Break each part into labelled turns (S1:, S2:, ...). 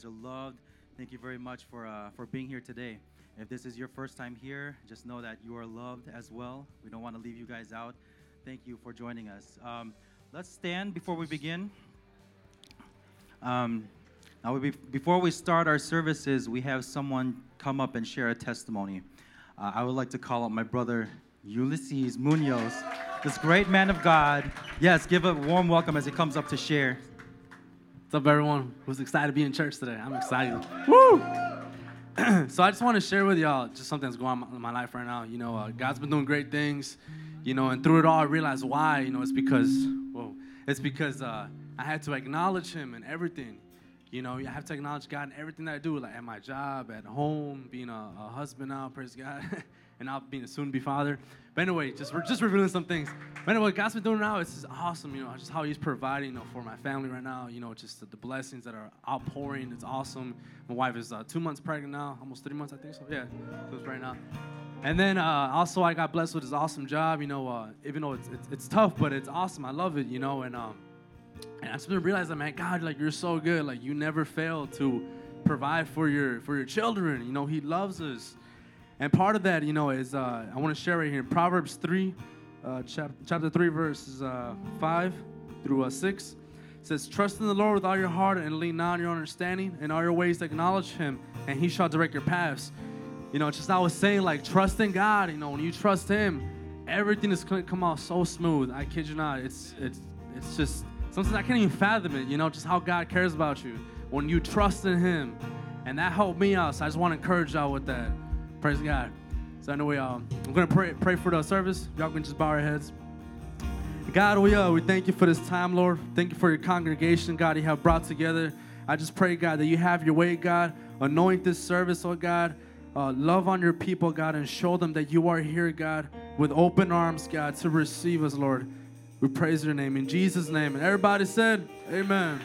S1: guys are loved. Thank you very much for uh, for being here today. If this is your first time here, just know that you are loved as well. We don't want to leave you guys out. Thank you for joining us. Um, let's stand before we begin. Um, now, we, before we start our services, we have someone come up and share a testimony. Uh, I would like to call up my brother Ulysses Munoz, this great man of God. Yes, give a warm welcome as he comes up to share.
S2: What's up, everyone who's excited to be in church today? I'm excited. Woo! so I just want to share with y'all just something that's going on in my life right now. You know, uh, God's been doing great things, you know, and through it all, I realized why. You know, it's because, whoa, it's because uh, I had to acknowledge Him in everything. You know, I have to acknowledge God in everything that I do, like at my job, at home, being a, a husband now, praise God. and now being a soon-to-be father. But anyway, just we're just revealing some things. But anyway, God's been doing now is just awesome. You know, just how He's providing, you know, for my family right now. You know, just the, the blessings that are outpouring. It's awesome. My wife is uh, two months pregnant now, almost three months, I think so. Yeah, months right now. And then uh, also, I got blessed with this awesome job. You know, uh, even though it's, it's, it's tough, but it's awesome. I love it. You know, and um, and I just realized that, man, God, like you're so good. Like you never fail to provide for your for your children. You know, He loves us. And part of that, you know, is uh, I want to share right here Proverbs 3, uh, chap- chapter 3, verses uh, 5 through uh, 6. It says, Trust in the Lord with all your heart and lean not on your understanding. In all your ways acknowledge him, and he shall direct your paths. You know, just I was saying, like, trust in God. You know, when you trust him, everything is going to come out so smooth. I kid you not. It's, it's, it's just something I can't even fathom it, you know, just how God cares about you when you trust in him. And that helped me out. So I just want to encourage y'all with that. Praise God. So anyway, um, I'm gonna pray pray for the service. Y'all can just bow our heads. God, we uh, we thank you for this time, Lord. Thank you for your congregation, God. You have brought together. I just pray, God, that you have your way, God. Anoint this service, oh God. Uh, love on your people, God, and show them that you are here, God, with open arms, God, to receive us, Lord. We praise your name in Jesus' name. And everybody said, Amen.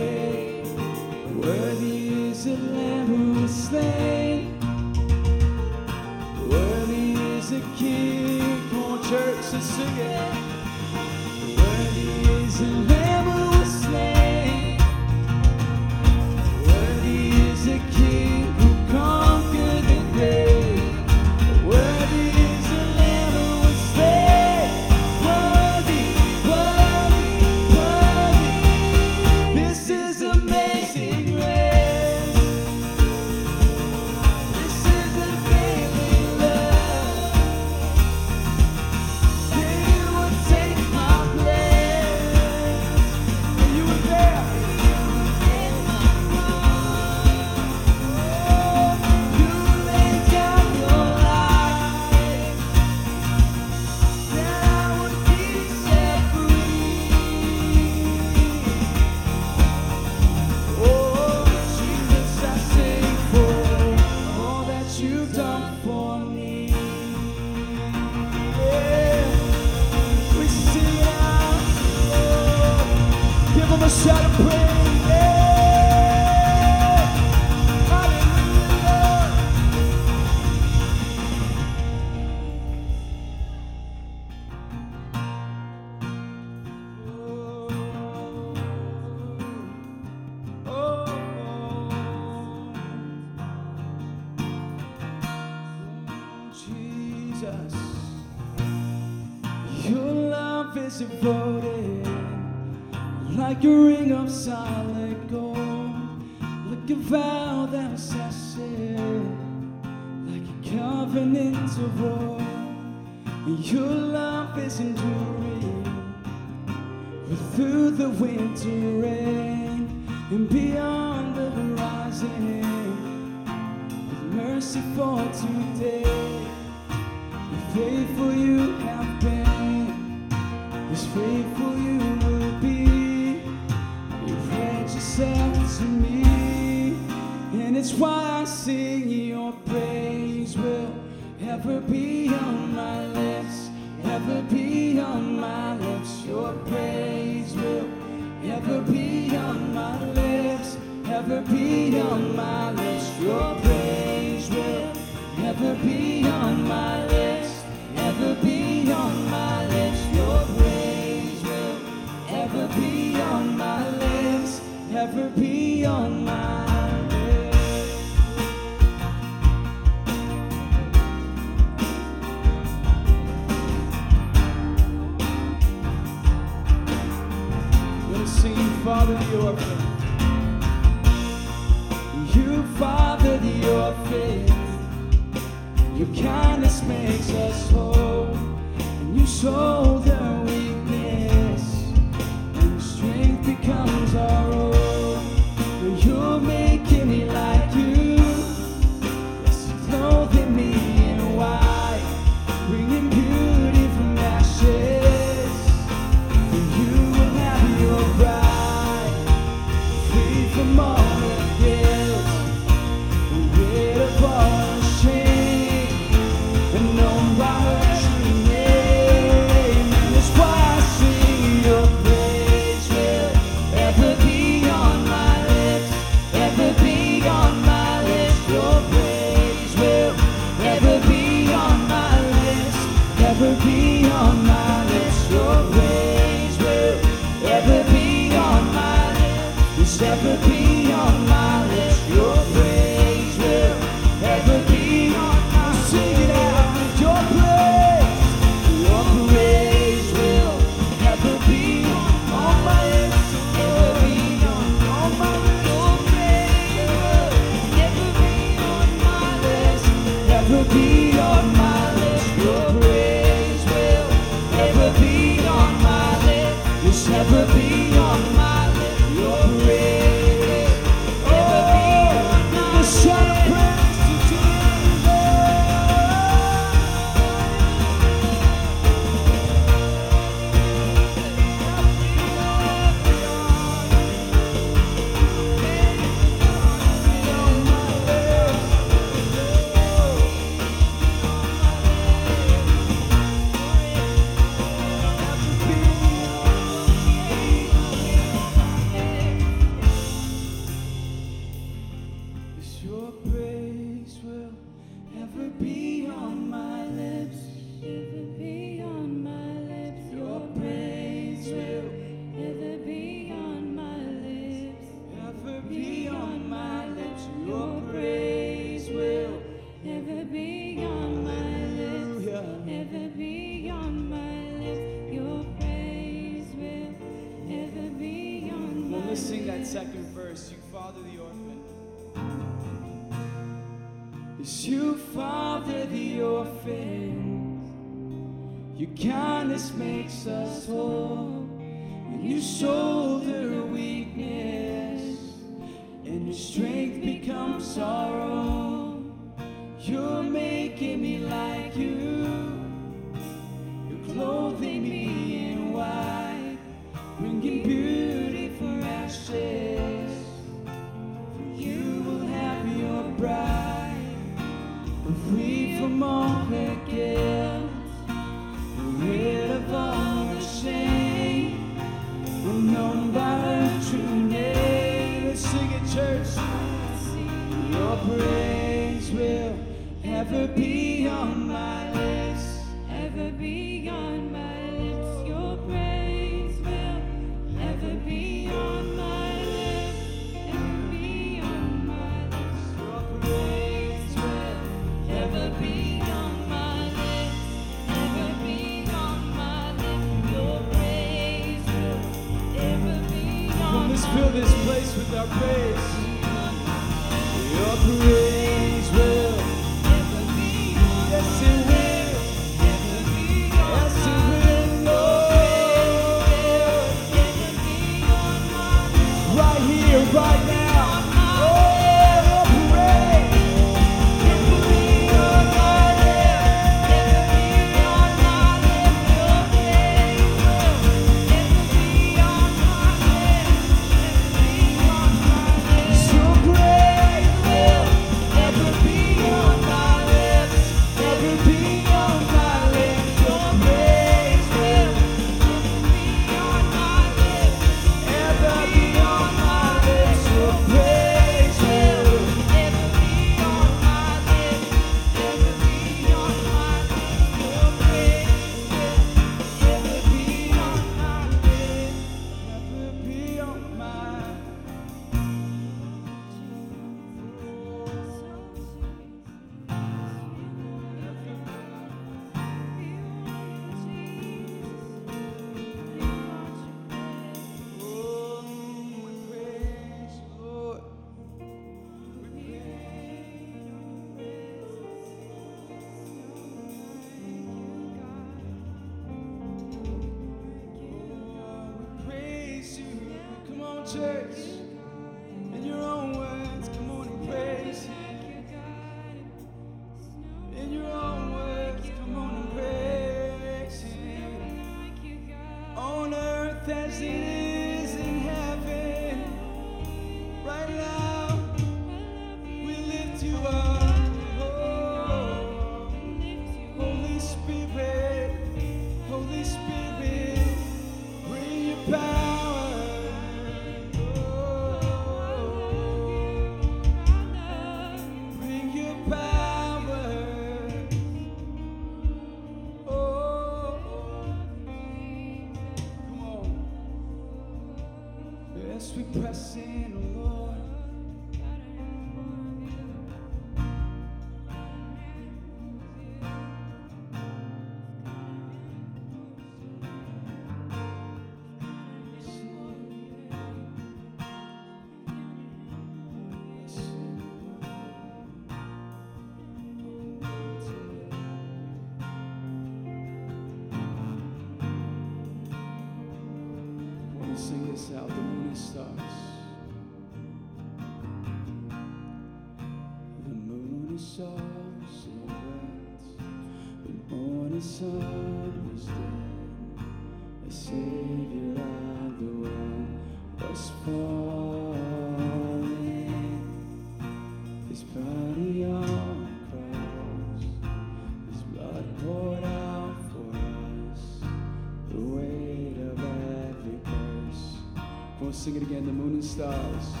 S3: Sing it
S2: again. The moon and stars.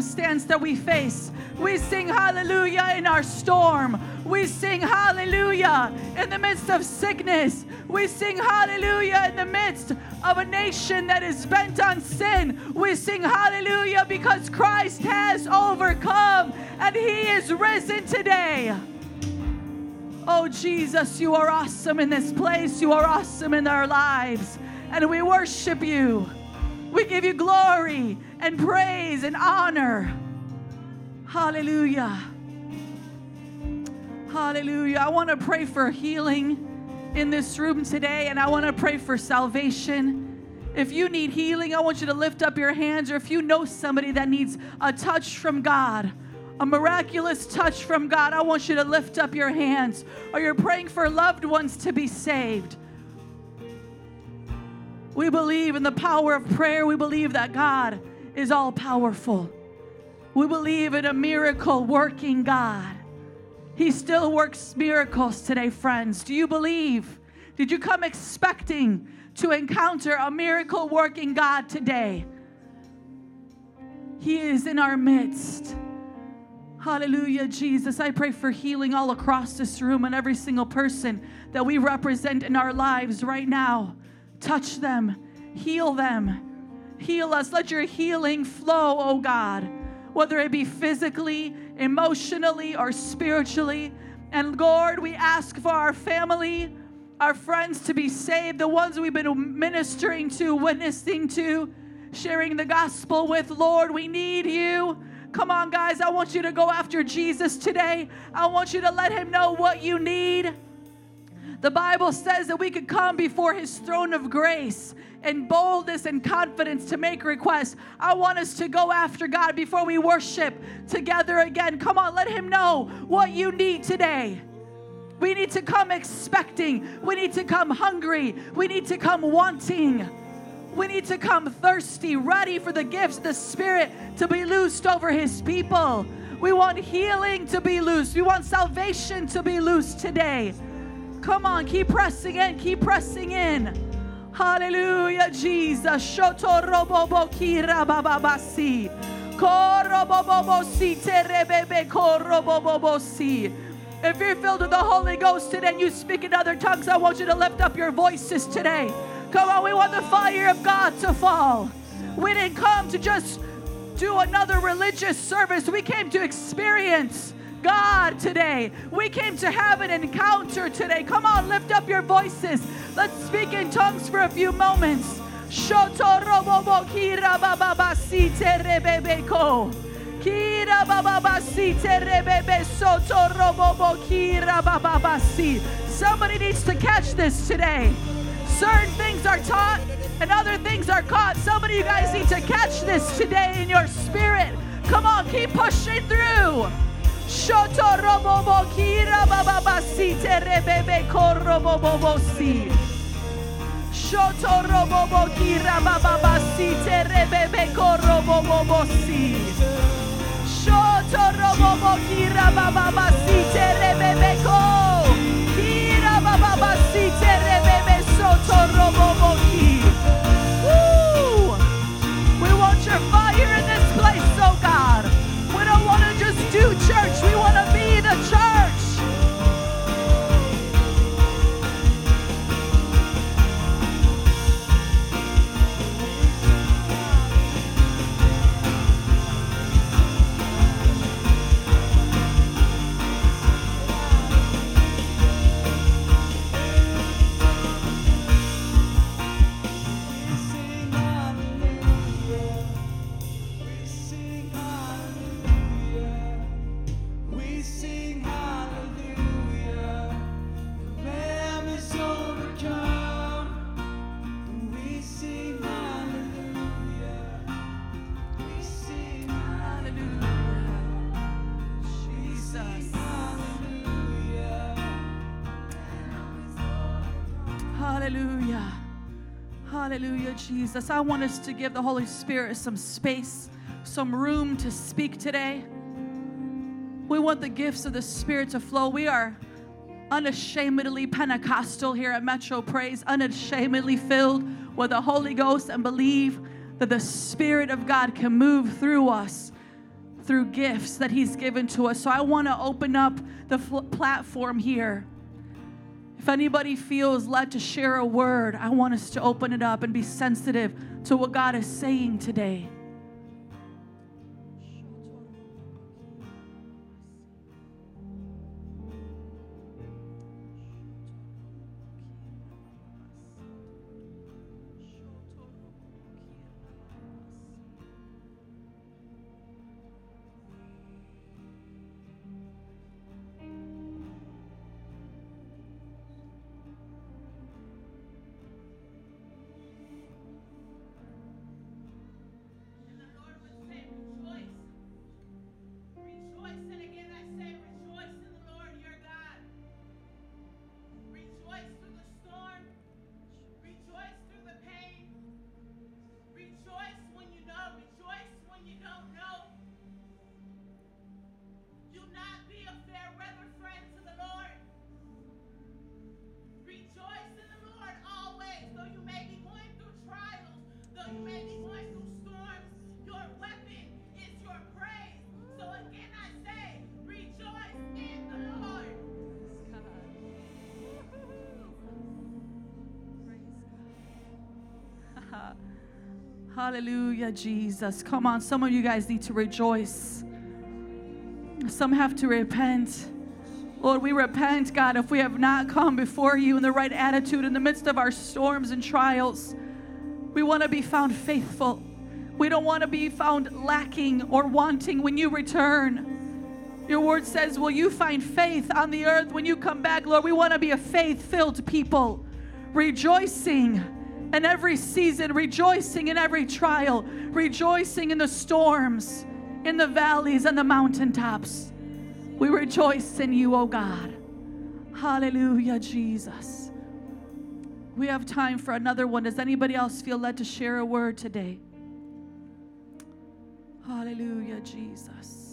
S4: Circumstance that we face. We sing hallelujah in our storm. We sing hallelujah in the midst of sickness. We sing hallelujah in the midst of a nation that is bent on sin. We sing hallelujah because Christ has overcome and he is risen today. Oh, Jesus, you are awesome in this place. You are awesome in our lives. And we worship you. We give you glory and praise and honor. Hallelujah. Hallelujah. I want to pray for healing in this room today, and I want to pray for salvation. If you need healing, I want you to lift up your hands, or if you know somebody that needs a touch from God, a miraculous touch from God, I want you to lift up your hands, or you're praying for loved ones to be saved. We believe in the power of prayer. We believe that God is all powerful. We believe in a miracle working God. He still works miracles today, friends. Do you believe? Did you come expecting to encounter a miracle working God today? He is in our midst. Hallelujah, Jesus. I pray for healing all across this room and every single person that we represent in our lives right now. Touch them Heal them. Heal us. Let your healing flow, oh God, whether it be physically, emotionally, or spiritually. And Lord, we ask for our family, our friends to be saved, the ones we've been ministering to, witnessing to, sharing the gospel with. Lord, we need you. Come on, guys. I want you to go after Jesus today. I want you to let him know what you need. The Bible says that we could come before his throne of grace in boldness and confidence to make requests. I want us to go after God before we worship together again. Come on, let him know what you need today. We need to come expecting. We need to come hungry. We need to come wanting. We need to come thirsty, ready for the gifts the Spirit to be loosed over His people. We want healing to be loosed. We want salvation to be loosed today. Come on, keep pressing in, keep pressing in. Hallelujah, Jesus. Shotorobobo kira bababasi. Korobobobo si terebebe korobobobo si. If you're filled with the Holy Ghost today and you speak in other tongues, I want you to lift up your voices today. Come on, we want the fire of God to fall. We didn't come to just do another religious service. We came to experience God today. We came to have an encounter today. Come on, lift up your voices. Let's speak in tongues for a few moments. Kira terebebeko. Kira. Somebody needs to catch this today. Certain things are taught and other things are caught. Some of you guys need to catch this today in your spirit. Come on, keep pushing through. Shotorobobo kira bababasi terebebe korobobobosi. Shotorobobo kira bababasi terebebe korobobobosi. Shotorobobo kira bababasi terebebe ko. Kira bababasi terebebe sotoroboboki. Woo! Do church, we want to be the church.
S3: Hallelujah,
S4: Jesus. I want us to give the Holy Spirit some space, some room to speak today. We want the gifts of the Spirit to flow. We are unashamedly Pentecostal here at Metro Praise, unashamedly filled with the Holy Ghost, and believe that the Spirit of God can move through us through gifts that He's given to us. So I want to open up the fl- platform here. If anybody feels led to share a word, I want us to open it up and be sensitive to what God is saying today. Hallelujah, Jesus. Come on, some of you guys need to rejoice. Some have to repent. Lord, we repent, God, if we have not come before you in the right attitude in the midst of our storms and trials. We want to be found faithful. We don't want to be found lacking or wanting when you return. Your word says, Will you find faith on the earth when you come back, Lord? We want to be a faith filled people, rejoicing in every season, rejoicing in every trial, rejoicing in the storms, in the valleys and the mountaintops. We rejoice in you, oh God. Hallelujah, Jesus. We have time for another one. Does anybody else feel led to share a word today? Hallelujah, Jesus.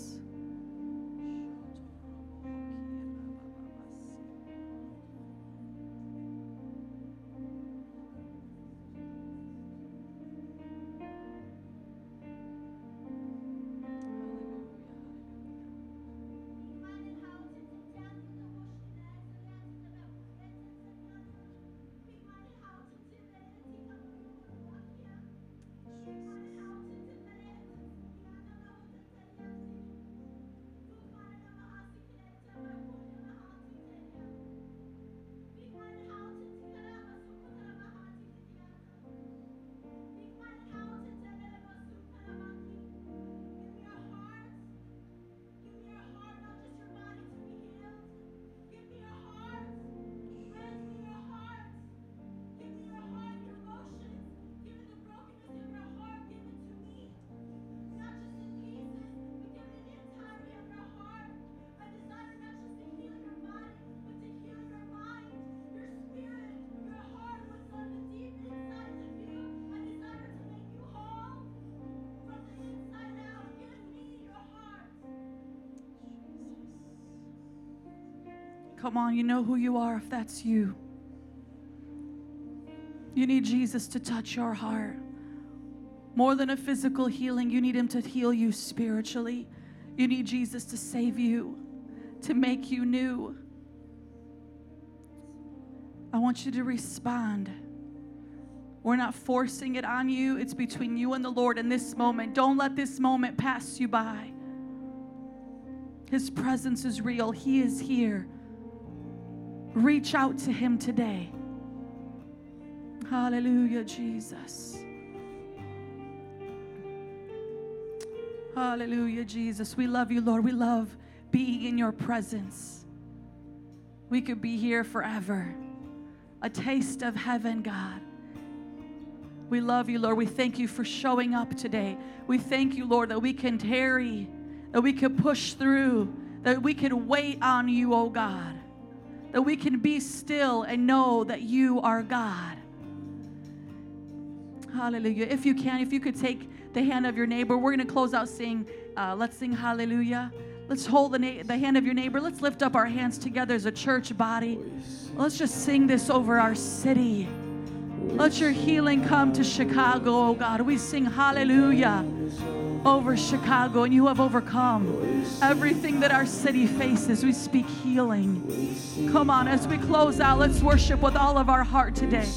S4: Come on, you know who you are if that's you. You need Jesus to touch your heart. More than a physical healing, you need Him to heal you spiritually. You need Jesus to save you, to make you new. I want you to respond. We're not forcing it on you, it's between you and the Lord in this moment. Don't let this moment pass you by. His presence is real, He is here. Reach out to Him today. Hallelujah, Jesus. Hallelujah, Jesus. We love you, Lord. We love being in your presence. We could be here forever. A taste of heaven, God. We love you, Lord. We thank you for showing up today. We thank you, Lord, that we can tarry, that we can push through, that we can wait on you, oh God, that we can be still and know that you are God. Hallelujah. If you can, if you could take the hand of your neighbor, we're going to close out sing. Uh, let's sing Hallelujah. Let's hold the, na- the hand of your neighbor. Let's lift up our hands together as a church body. Let's just sing this over our city. Let your healing come to Chicago, oh God. We sing hallelujah over Chicago, and you have overcome everything that our city faces. We speak healing. Come on, as we close out, let's worship with all of our heart today.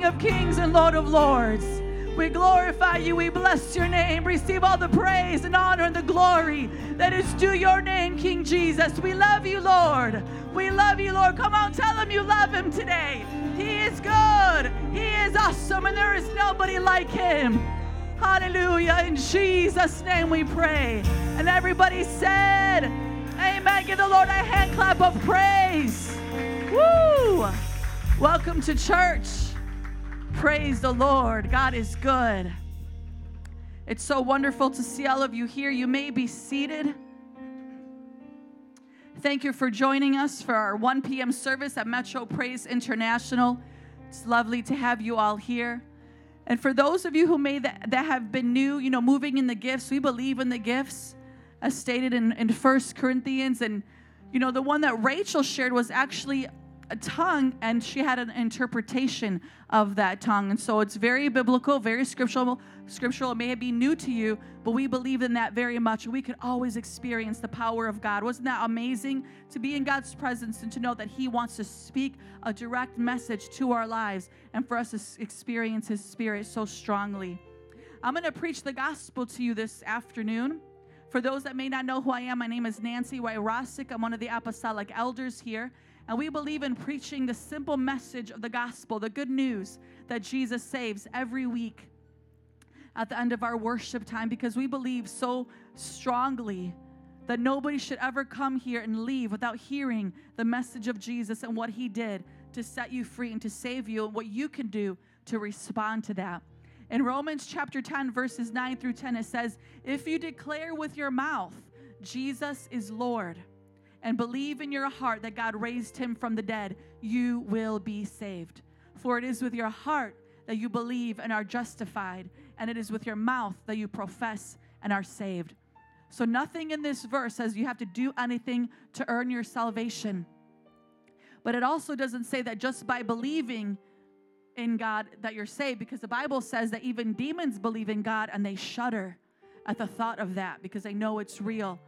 S4: King of kings and Lord of lords. We glorify you. We bless your name. Receive all the praise and honor and the glory that is due your name, King Jesus. We love you, Lord. We love you, Lord. Come on, tell him you love him today. He is good. He is awesome, and there is nobody like him. Hallelujah. In Jesus' name we pray. And everybody said, Amen. Give the Lord a hand clap of praise. Woo! Welcome to church. Praise the Lord. God is good. It's so wonderful to see all of you here. You may be seated. Thank you for joining us for our 1 p.m. service at Metro Praise International. It's lovely to have you all here. And for those of you who may that, that have been new, you know, moving in the gifts, we believe in the gifts, as stated in, in 1 Corinthians. And, you know, the one that Rachel shared was actually a tongue, and she had an interpretation of that tongue. And so it's very biblical, very scriptural. Scriptural. It may be new to you, but we believe in that very much. We could always experience the power of God. Wasn't that amazing to be in God's presence and to know that He wants to speak a direct message to our lives and for us to experience His Spirit so strongly? I'm going to preach the gospel to you this afternoon. For those that may not know who I am, my name is Nancy Wyrosik. I'm one of the apostolic elders here. And we believe in preaching the simple message of the gospel, the good news that Jesus saves every week at the end of our worship time because we believe so strongly that nobody should ever come here and leave without hearing the message of Jesus and what he did to set you free and to save you and what you can do to respond to that. In Romans chapter 10, verses 9 through 10, it says, If you declare with your mouth, Jesus is Lord, and believe in your heart that God raised him from the dead, you will be saved. For it is with your heart that you believe and are justified, and it is with your mouth that you profess and are saved. So, nothing in this verse says you have to do anything to earn your salvation. But it also doesn't say that just by believing in God that you're saved, because the Bible says that even demons believe in God and they shudder at the thought of that because they know it's real.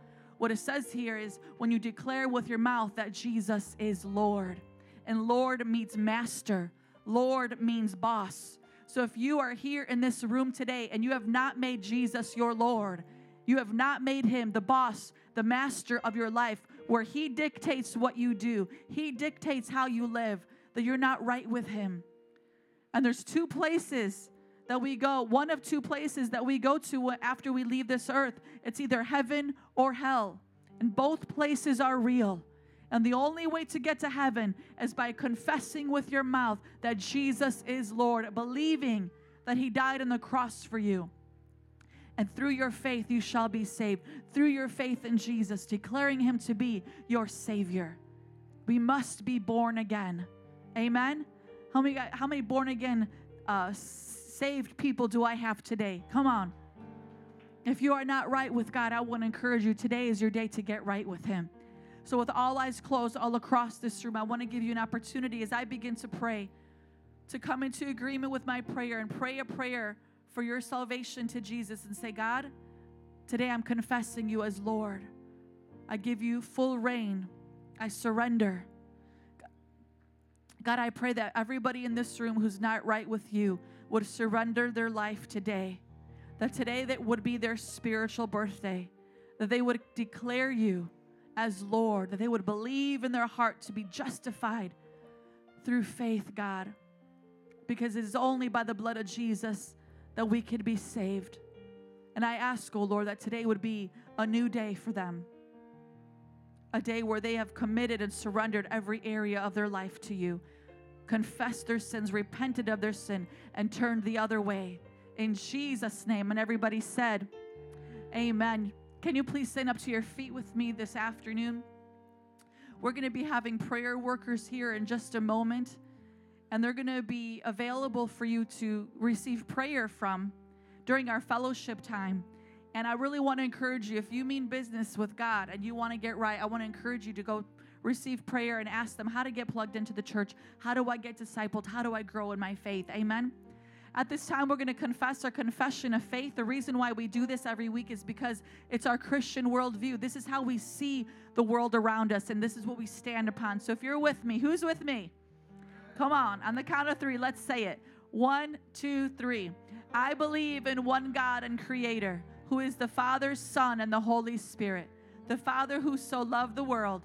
S4: What it says here is when you declare with your mouth that Jesus is Lord, and Lord means master, Lord means boss. So if you are here in this room today and you have not made Jesus your Lord, you have not made him the boss, the master of your life, where he dictates what you do, he dictates how you live, that you're not right with him. And there's two places that we go, one of two places that we go to after we leave this earth. It's either heaven or hell. And both places are real. And the only way to get to heaven is by confessing with your mouth that Jesus is Lord, believing that He died on the cross for you. And through your faith, you shall be saved. Through your faith in Jesus, declaring Him to be your Savior. We must be born again. Amen. How many, how many born again, uh, saved people do I have today? Come on. If you are not right with God, I want to encourage you today is your day to get right with Him. So, with all eyes closed all across this room, I want to give you an opportunity as I begin to pray to come into agreement with my prayer and pray a prayer for your salvation to Jesus and say, God, today I'm confessing you as Lord. I give you full reign. I surrender. God, I pray that everybody in this room who's not right with you would surrender their life today. That today that would be their spiritual birthday. That they would declare you as Lord. That they would believe in their heart to be justified through faith, God. Because it is only by the blood of Jesus that we could be saved. And I ask, oh Lord, that today would be a new day for them. A day where they have committed and surrendered every area of their life to you, confessed their sins, repented of their sin, and turned the other way. In Jesus' name. And everybody said, Amen. Can you please stand up to your feet with me this afternoon? We're going to be having prayer workers here in just a moment, and they're going to be available for you to receive prayer from during our fellowship time. And I really want to encourage you if you mean business with God and you want to get right, I want to encourage you to go receive prayer and ask them how to get plugged into the church. How do I get discipled? How do I grow in my faith? Amen. At this time, we're going to confess our confession of faith. The reason why we do this every week is because it's our Christian worldview. This is how we see the world around us, and this is what we stand upon. So if you're with me, who's with me? Come on, on the count of three, let's say it. One, two, three. I believe in one God and Creator, who is the Father, Son, and the Holy Spirit. The Father who so loved the world,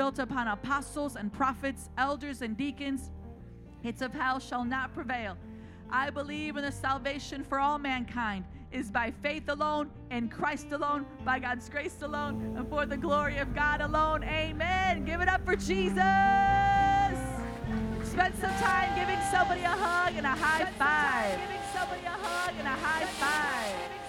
S4: built upon apostles and prophets, elders and deacons. Gates of hell shall not prevail. I believe in the salvation for all mankind is by faith alone, in Christ alone, by God's grace alone, and for the glory of God alone. Amen. Give it up for Jesus. Spend some time giving somebody a hug and a high five. Giving somebody a hug and a high five.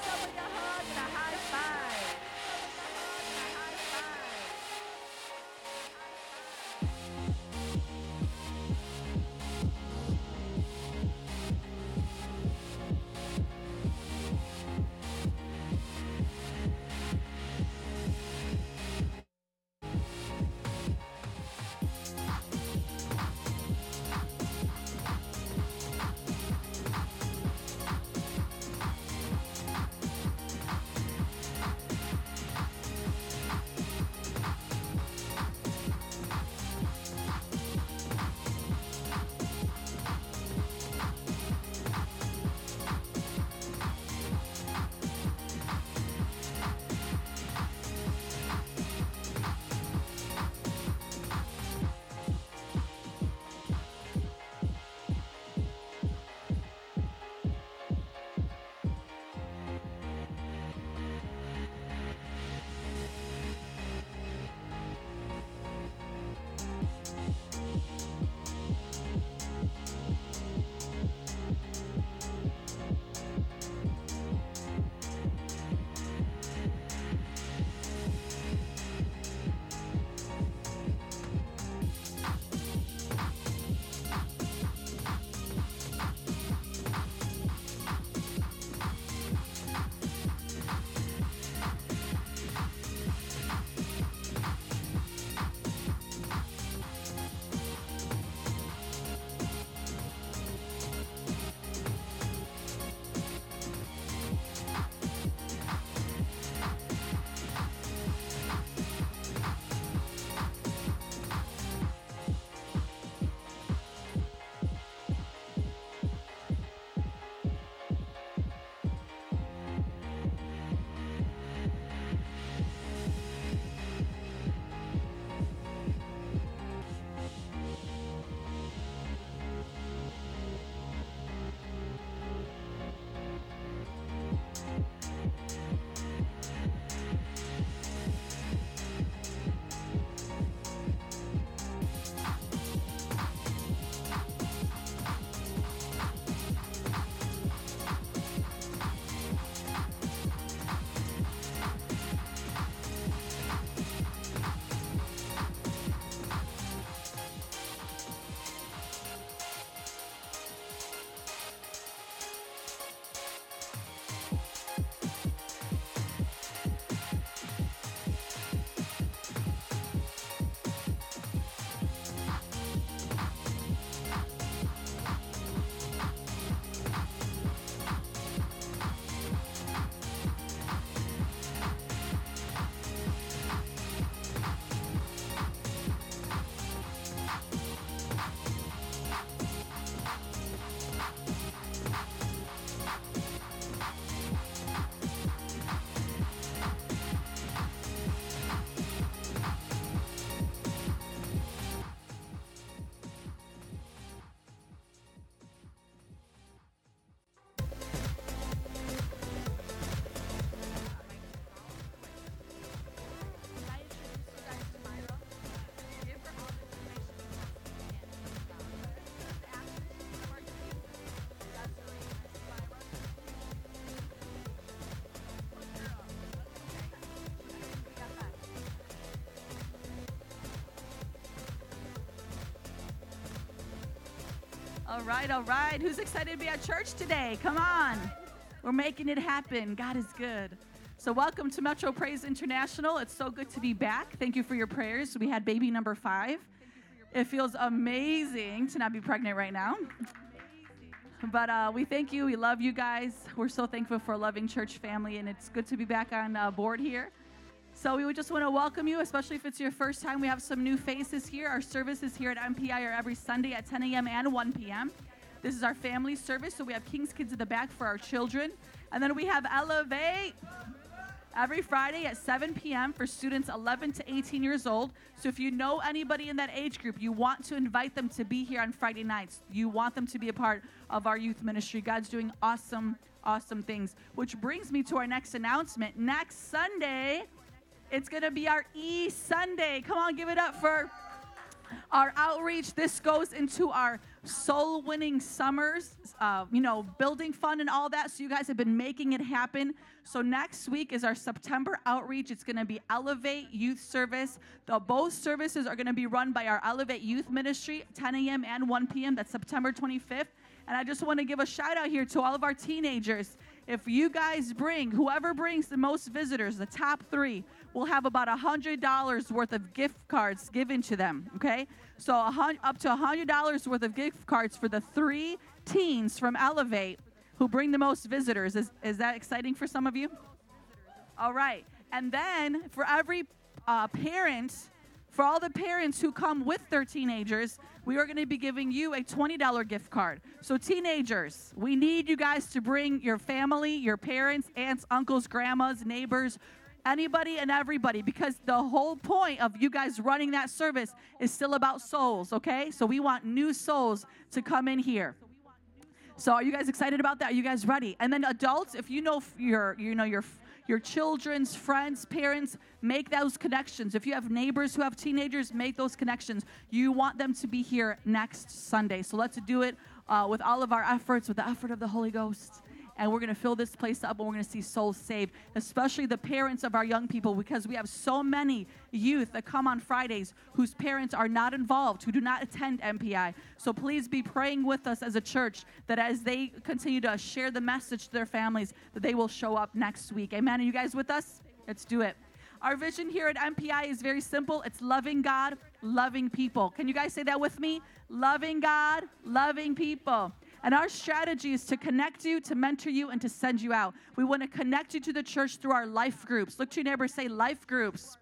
S4: All right, all right. Who's excited to be at church today? Come on. We're making it happen. God is good. So, welcome to Metro Praise International. It's so good to be back. Thank you for your prayers. We had baby number five. It feels amazing to not be pregnant right now. But uh, we thank you. We love you guys. We're so thankful for a loving church family, and it's good to be back on uh, board here. So we would just want to welcome you, especially if it's your first time. We have some new faces here. Our services here at MPI are every Sunday at 10 a.m. and 1 p.m. This is our family service, so we have King's Kids in the back for our children. And then we have Elevate every Friday at 7 p.m. for students 11 to 18 years old. So if you know anybody in that age group, you want to invite them to be here on Friday nights. You want them to be a part of our youth ministry. God's doing awesome, awesome things. Which brings me to our next announcement. Next Sunday, it's going to be our E Sunday. Come on, give it up for our outreach. This goes into our soul winning summers, uh, you know, building fun and all that. So you guys have been making it happen. So next week is our September outreach. It's going to be Elevate Youth Service. The both services are going to be run by our Elevate Youth Ministry, 10 a.m. and 1 p.m. That's September 25th. And I just want to give a shout out here to all of our teenagers. If you guys bring, whoever brings the most visitors, the top three, will have about $100 worth of gift cards given to them, okay? So up to $100 worth of gift cards for the three teens from Elevate who bring the most visitors. Is, is that exciting for some of you? All right. And then for every uh, parent, for all the parents who come with their teenagers, we are going to be giving you a $20 gift card. So, teenagers, we need you guys to bring your family, your parents, aunts, uncles, grandmas, neighbors, anybody and everybody, because the whole point of you guys running that service is still about souls, okay? So, we want new souls to come in here. So are you guys excited about that? Are you guys ready? And then adults, if you know your, you know your, your children's friends, parents, make those connections. If you have neighbors who have teenagers, make those connections. You want them to be here next Sunday. So let's do it uh, with all of our efforts, with the effort of the Holy Ghost. And we're going to fill this place up and we're going to see souls saved, especially the parents of our young people, because we have so many youth that come on Fridays whose parents are not involved, who do not attend MPI. So please be praying with us as a church that as they continue to share the message to their families, that they will show up next week. Amen. Are you guys with us? Let's do it. Our vision here at MPI is very simple it's loving God, loving people. Can you guys say that with me? Loving God, loving people. And our strategy is to connect you, to mentor you, and to send you out. We want to connect you to the church through our life groups. Look to your neighbor, say life groups.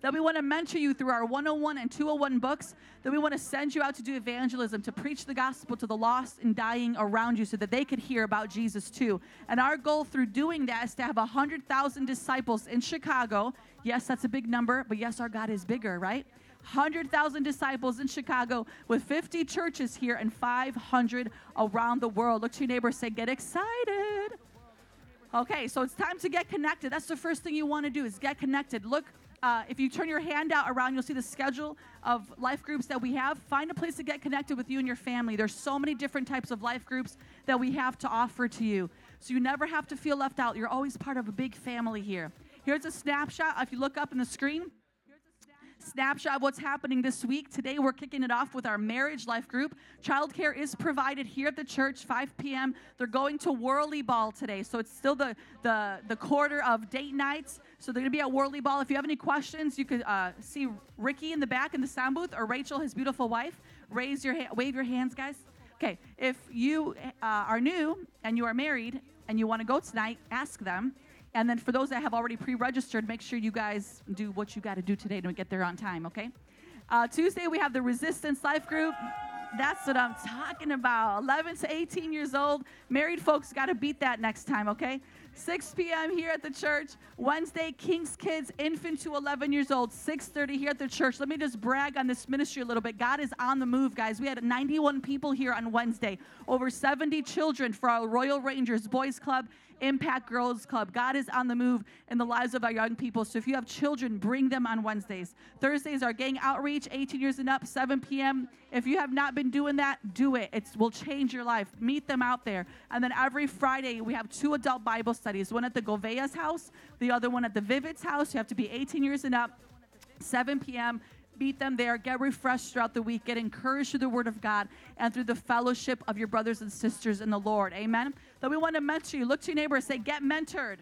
S4: That we want to mentor you through our 101 and 201 books. That we want to send you out to do evangelism, to preach the gospel to the lost and dying around you so that they could hear about Jesus too. And our goal through doing that is to have 100,000 disciples in Chicago. Yes, that's a big number, but yes, our God is bigger, right? 100,000 disciples in Chicago with 50 churches here and 500 around the world. Look to your neighbor, say, get excited. Okay, so it's time to get connected. That's the first thing you want to do is get connected. Look, uh, if you turn your hand out around, you'll see the schedule of life groups that we have. Find a place to get connected with you and your family. There's so many different types of life groups that we have to offer to you. So you never have to feel left out. You're always part of a big family here. Here's a snapshot. If you look up in the screen, snapshot of what's happening this week. Today, we're kicking it off with our marriage life group. Childcare is provided here at the church, 5 p.m. They're going to Whirly Ball today, so it's still the the the quarter of date nights. So they're gonna be at Whirly Ball. If you have any questions, you could uh, see Ricky in the back in the sound booth or Rachel, his beautiful wife. Raise your ha- wave your hands, guys. Okay, if you uh, are new and you are married and you want to go tonight, ask them. And then for those that have already pre-registered, make sure you guys do what you got to do today to get there on time. Okay. Uh, Tuesday we have the Resistance Life Group. That's what I'm talking about. 11 to 18 years old. Married folks got to beat that next time. Okay. 6 p.m. here at the church. Wednesday, King's Kids, infant to 11 years old. 6:30 here at the church. Let me just brag on this ministry a little bit. God is on the move, guys. We had 91 people here on Wednesday. Over 70 children for our Royal Rangers Boys Club, Impact Girls Club. God is on the move in the lives of our young people. So if you have children, bring them on Wednesdays. Thursdays are gang outreach, 18 years and up, 7 p.m. If you have not been doing that, do it. It will change your life. Meet them out there. And then every Friday, we have two adult Bible studies one at the Govea's house, the other one at the Vivid's house. You have to be 18 years and up, 7 p.m. meet them there, get refreshed throughout the week, get encouraged through the Word of God and through the fellowship of your brothers and sisters in the Lord. Amen. That we want to mentor you. Look to your neighbor and say, Get mentored.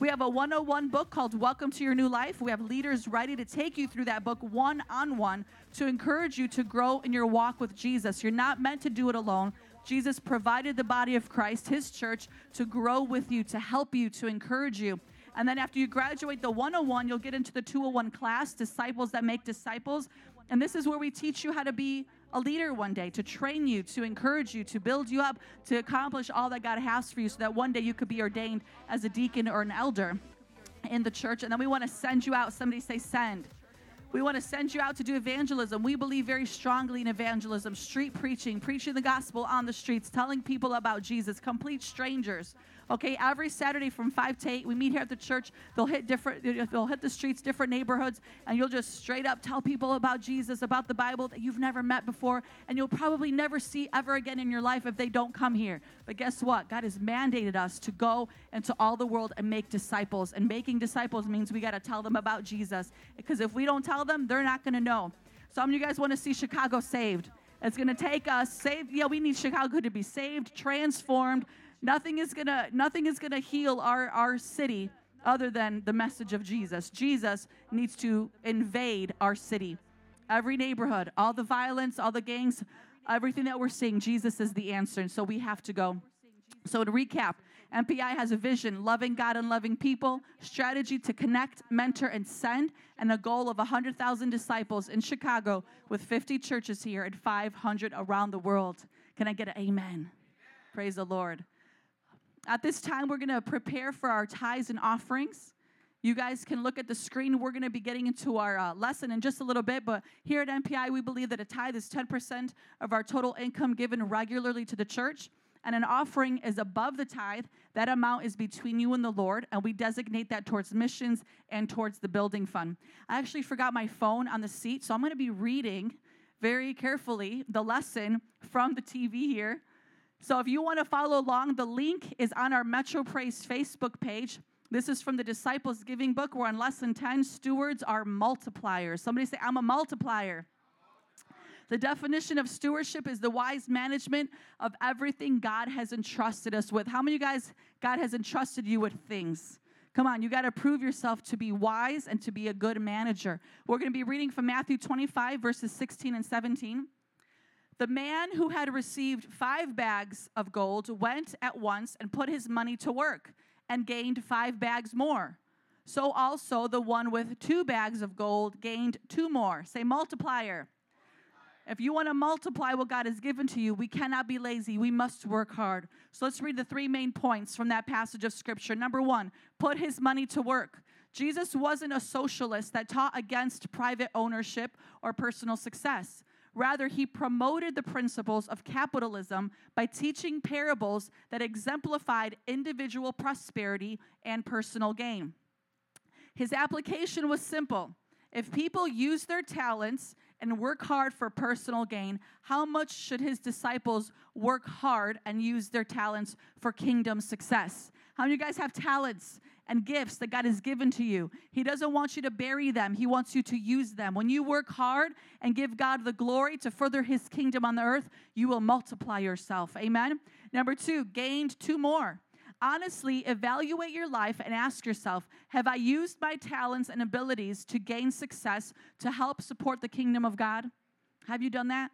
S4: We have a 101 book called Welcome to Your New Life. We have leaders ready to take you through that book one on one to encourage you to grow in your walk with Jesus. You're not meant to do it alone. Jesus provided the body of Christ, his church, to grow with you, to help you, to encourage you. And then after you graduate the 101, you'll get into the 201 class, Disciples That Make Disciples. And this is where we teach you how to be a leader one day, to train you, to encourage you, to build you up, to accomplish all that God has for you so that one day you could be ordained as a deacon or an elder in the church. And then we want to send you out. Somebody say, send. We want to send you out to do evangelism. We believe very strongly in evangelism, street preaching, preaching the gospel on the streets, telling people about Jesus, complete strangers. Okay, every Saturday from 5 to 8, we meet here at the church. They'll hit different they'll hit the streets, different neighborhoods, and you'll just straight up tell people about Jesus, about the Bible that you've never met before, and you'll probably never see ever again in your life if they don't come here. But guess what? God has mandated us to go into all the world and make disciples. And making disciples means we got to tell them about Jesus. Because if we don't tell them, they're not going to know. Some of you guys want to see Chicago saved. It's going to take us save, Yeah, we need Chicago to be saved, transformed. Nothing is to nothing is to heal our our city other than the message of Jesus. Jesus needs to invade our city. Every neighborhood, all the violence, all the gangs, everything that we're seeing, Jesus is the answer. And so we have to go. So, to recap, MPI has a vision loving God and loving people, strategy to connect, mentor, and send, and a goal of 100,000 disciples in Chicago with 50 churches here and 500 around the world. Can I get an amen? Praise the Lord. At this time, we're going to prepare for our tithes and offerings. You guys can look at the screen. We're going to be getting into our uh, lesson in just a little bit, but here at MPI, we believe that a tithe is 10% of our total income given regularly to the church and an offering is above the tithe, that amount is between you and the Lord, and we designate that towards missions and towards the building fund. I actually forgot my phone on the seat, so I'm going to be reading very carefully the lesson from the TV here. So if you want to follow along, the link is on our Metro Praise Facebook page. This is from the Disciples Giving book. We're on lesson 10. Stewards are multipliers. Somebody say, I'm a multiplier. The definition of stewardship is the wise management of everything God has entrusted us with. How many of you guys, God has entrusted you with things? Come on, you got to prove yourself to be wise and to be a good manager. We're going to be reading from Matthew 25, verses 16 and 17. The man who had received five bags of gold went at once and put his money to work and gained five bags more. So also the one with two bags of gold gained two more. Say multiplier. If you want to multiply what God has given to you, we cannot be lazy. We must work hard. So let's read the three main points from that passage of scripture. Number one, put his money to work. Jesus wasn't a socialist that taught against private ownership or personal success. Rather, he promoted the principles of capitalism by teaching parables that exemplified individual prosperity and personal gain. His application was simple. If people use their talents and work hard for personal gain, how much should his disciples work hard and use their talents for kingdom success? How many of you guys have talents and gifts that God has given to you? He doesn't want you to bury them, He wants you to use them. When you work hard and give God the glory to further His kingdom on the earth, you will multiply yourself. Amen. Number two, gained two more honestly evaluate your life and ask yourself Have I used my talents and abilities to gain success to help support the kingdom of God? Have you done that?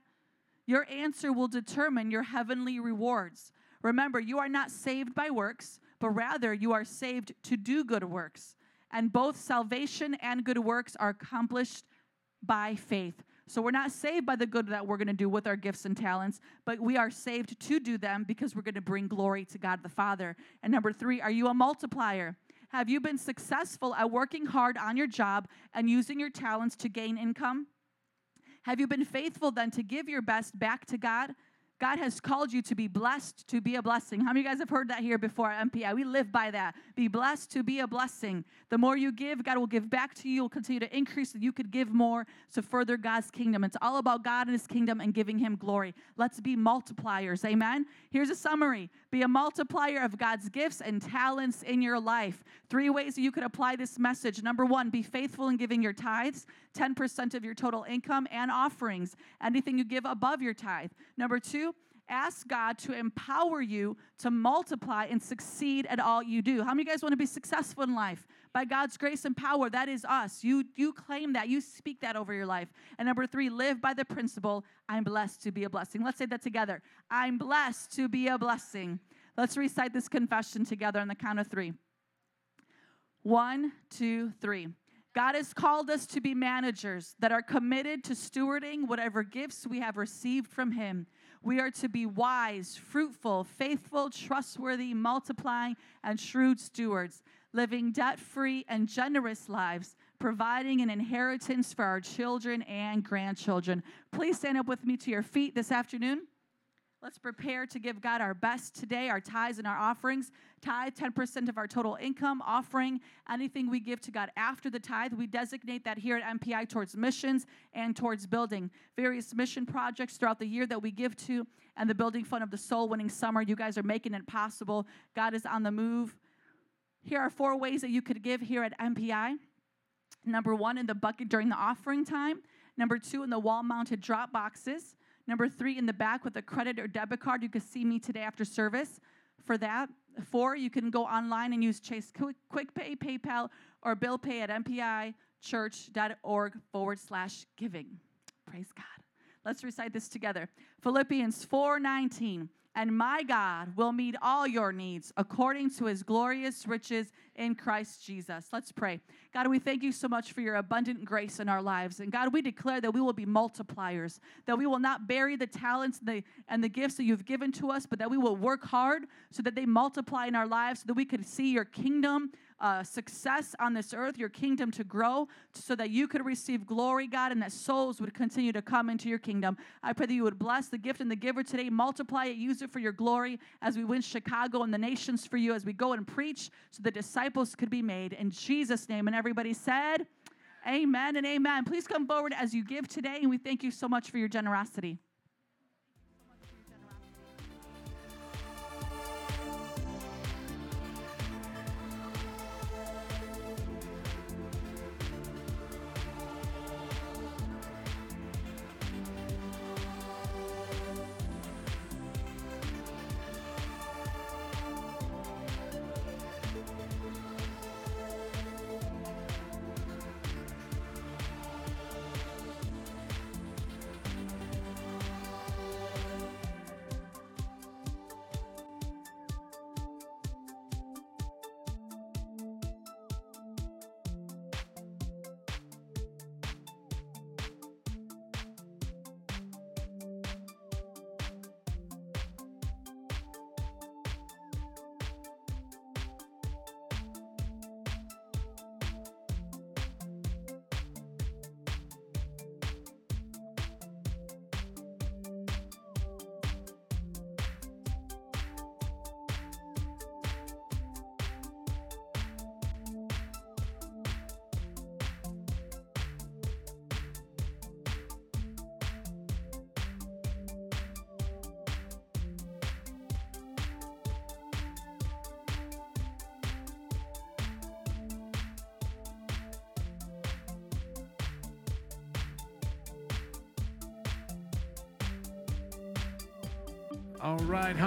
S4: Your answer will determine your heavenly rewards. Remember, you are not saved by works, but rather you are saved to do good works. And both salvation and good works are accomplished by faith. So we're not saved by the good that we're going to do with our gifts and talents, but we are saved to do them because we're going to bring glory to God the Father. And number three, are you a multiplier? Have you been successful at working hard on your job and using your talents to gain income? Have you been faithful then to give your best back to God? God has called you to be blessed, to be a blessing. How many of you guys have heard that here before at MPI? We live by that. Be blessed to be a blessing. The more you give, God will give back to you. will continue to increase so you could give more to further God's kingdom. It's all about God and his kingdom and giving him glory. Let's be multipliers. Amen. Here's a summary. Be a multiplier of God's gifts and talents in your life. Three ways you could apply this message. Number 1, be faithful in giving your tithes. 10% of your total income and offerings, anything you give above your tithe. Number two, ask God to empower you to multiply and succeed at all you do. How many of you guys want to be successful in life? By God's grace and power, that is us. You, you claim that, you speak that over your life. And number three, live by the principle I'm blessed to be a blessing. Let's say that together. I'm blessed to be a blessing. Let's recite this confession together on the count of three. One, two, three. God has called us to be managers that are committed to stewarding whatever gifts we have received from Him. We are to be wise, fruitful, faithful, trustworthy, multiplying, and shrewd stewards, living debt free and generous lives, providing an inheritance for our children and grandchildren. Please stand up with me to your feet this afternoon. Let's prepare to give God our best today, our tithes and our offerings. Tithe, 10% of our total income. Offering, anything we give to God after the tithe. We designate that here at MPI towards missions and towards building various mission projects throughout the year that we give to, and the building fund of the soul winning summer. You guys are making it possible. God is on the move. Here are four ways that you could give here at MPI. Number one, in the bucket during the offering time. Number two, in the wall mounted drop boxes. Number three, in the back with a credit or debit card. You can see me today after service for that. Four, you can go online and use Chase Quick, Pay, PayPal, or Bill Pay at mpichurch.org forward slash giving. Praise God. Let's recite this together. Philippians 4:19. And my God will meet all your needs according to his glorious riches in Christ Jesus. Let's pray. God, we thank you so much for your abundant grace in our lives. And God, we declare that we will be multipliers, that we will not bury the talents and the, and the gifts that you've given to us, but that we will work hard so that they multiply in our lives, so that we could see your kingdom uh, success on this earth, your kingdom to grow, so that you could receive glory, God, and that souls would continue to come into your kingdom. I pray that you would bless the gift and the giver today, multiply it, use it for your glory as we win Chicago and the nations for you, as we go and preach, so the disciples could be made. In Jesus' name. And everybody said, Amen and amen. Please come forward as you give today, and we thank you so much for your generosity.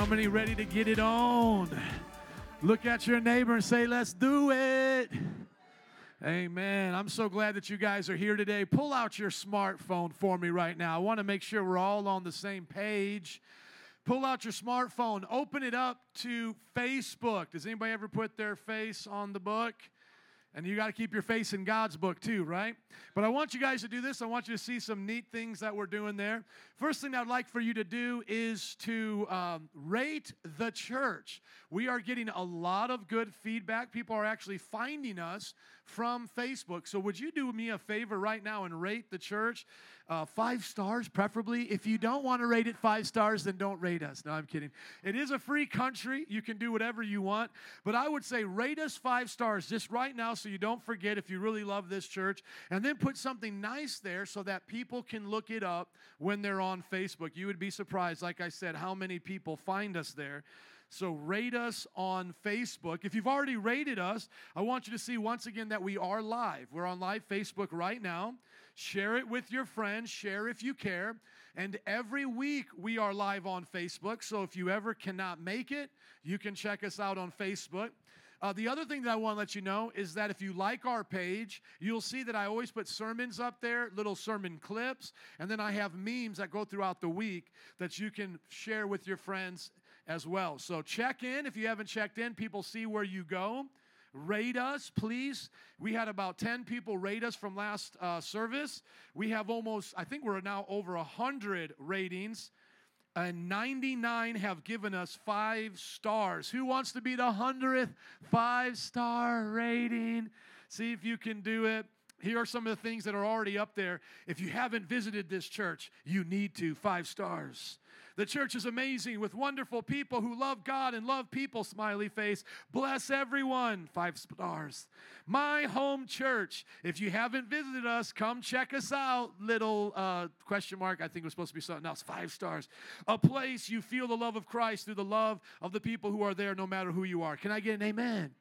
S5: Many ready to get it on? Look at your neighbor and say, Let's do it. Amen. I'm so glad that you guys are here today. Pull out your smartphone for me right now. I want to make sure we're all on the same page. Pull out your smartphone, open it up to Facebook. Does anybody ever put their face on the book? And you got to keep your face in God's book too, right? But I want you guys to do this. I want you to see some neat things that we're doing there. First thing I'd like for you to do is to um, rate the church. We are getting a lot of good feedback. People are actually finding us from Facebook. So would you do me a favor right now and rate the church? Uh, five stars, preferably. If you don't want to rate it five stars, then don't rate us. No, I'm kidding. It is a free country. You can do whatever you want. But I would say rate us five stars just right now so you don't forget if you really love this church. And then put something nice there so that people can look it up when they're on Facebook. You would be surprised, like I said, how many people find us there. So rate us on Facebook. If you've already rated us, I want you to see once again that we are live. We're on live Facebook right now. Share it with your friends. Share if you care. And every week we are live on Facebook. So if you ever cannot make it, you can check us out on Facebook. Uh, the other thing that I want to let you know is that if you like our page, you'll see that I always put sermons up there, little sermon clips, and then I have memes that go throughout the week that you can share with your friends as well. So check in if you haven't checked in. People see where you go. Rate us, please. We had about 10 people rate us from last uh, service. We have almost, I think we're now over 100 ratings and 99 have given us five stars. Who wants to be the 100th five star rating? See if you can do it. Here are some of the things that are already up there. If you haven't visited this church, you need to. Five stars. The church is amazing with wonderful people who love God and love people. Smiley face. Bless everyone. Five stars. My home church. If you haven't visited us, come check us out. Little uh, question mark. I think it was supposed to be something else. Five stars. A place you feel the love of Christ through the love of the people who are there, no matter who you are. Can I get an amen?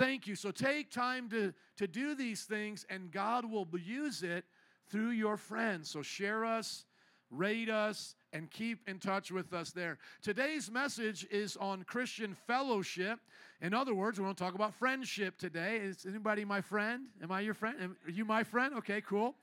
S5: Thank you. So take time to, to do these things, and God will use it through your friends. So share us, rate us, and keep in touch with us there. Today's message is on Christian fellowship. In other words, we're going to talk about friendship today. Is anybody my friend? Am I your friend? Are you my friend? Okay, cool.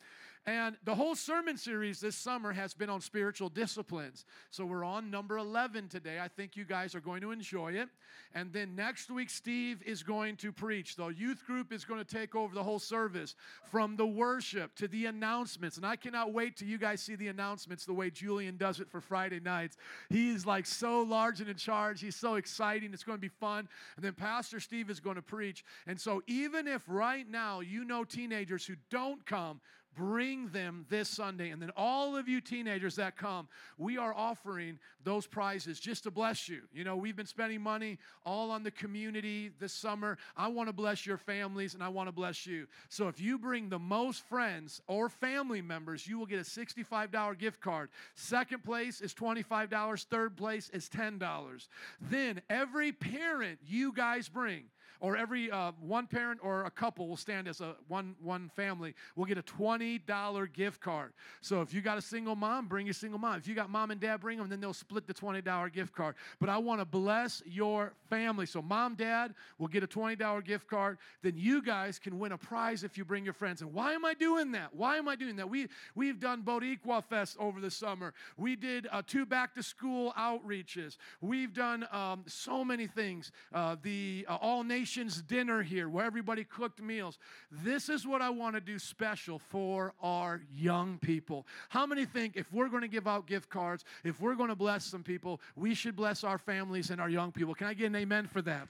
S5: And the whole sermon series this summer has been on spiritual disciplines. So we're on number 11 today. I think you guys are going to enjoy it. And then next week, Steve is going to preach. The youth group is going to take over the whole service from the worship to the announcements. And I cannot wait till you guys see the announcements the way Julian does it for Friday nights. He's like so large and in charge. He's so exciting. It's going to be fun. And then Pastor Steve is going to preach. And so even if right now you know teenagers who don't come, bring them this Sunday. And then all of you teenagers that come, we are offering those prizes just to bless you. You know, we've been spending money all on the community this summer. I want to bless your families and I want to bless you. So if you bring the most friends or family members, you will get a $65 gift card. Second place is $25, third place is $10. Then every parent you guys bring, or every uh, one parent or a couple will stand as a one one family. Will get a $20 gift card. So if you got a single mom bring your single mom. If you got mom and dad bring them then they'll split the $20 gift card. But i want to bless your family. So mom dad will get a $20 gift card. Then you guys can win a prize if you bring your friends. And why am i doing that? Why am i doing that? We we've done Boricua Fest over the summer. We did uh, two back to school outreaches. We've done um, so many things. Uh, the uh, all nations dinner here where everybody cooked meals this is what i want to do special for our young people how many think if we're going to give out gift cards if we're going to bless some people we should bless our families and our young people can i get an amen for that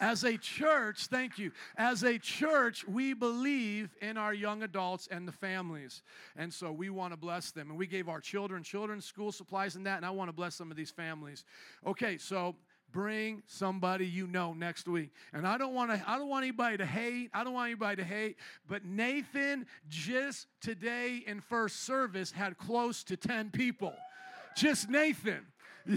S5: as a church, thank you. As a church, we believe in our young adults and the families. And so we want to bless them. And we gave our children children's school supplies and that, and I want to bless some of these families. Okay, so bring somebody you know next week. And I don't want to I don't want anybody to hate. I don't want anybody to hate, but Nathan just today in first service had close to 10 people. Just Nathan.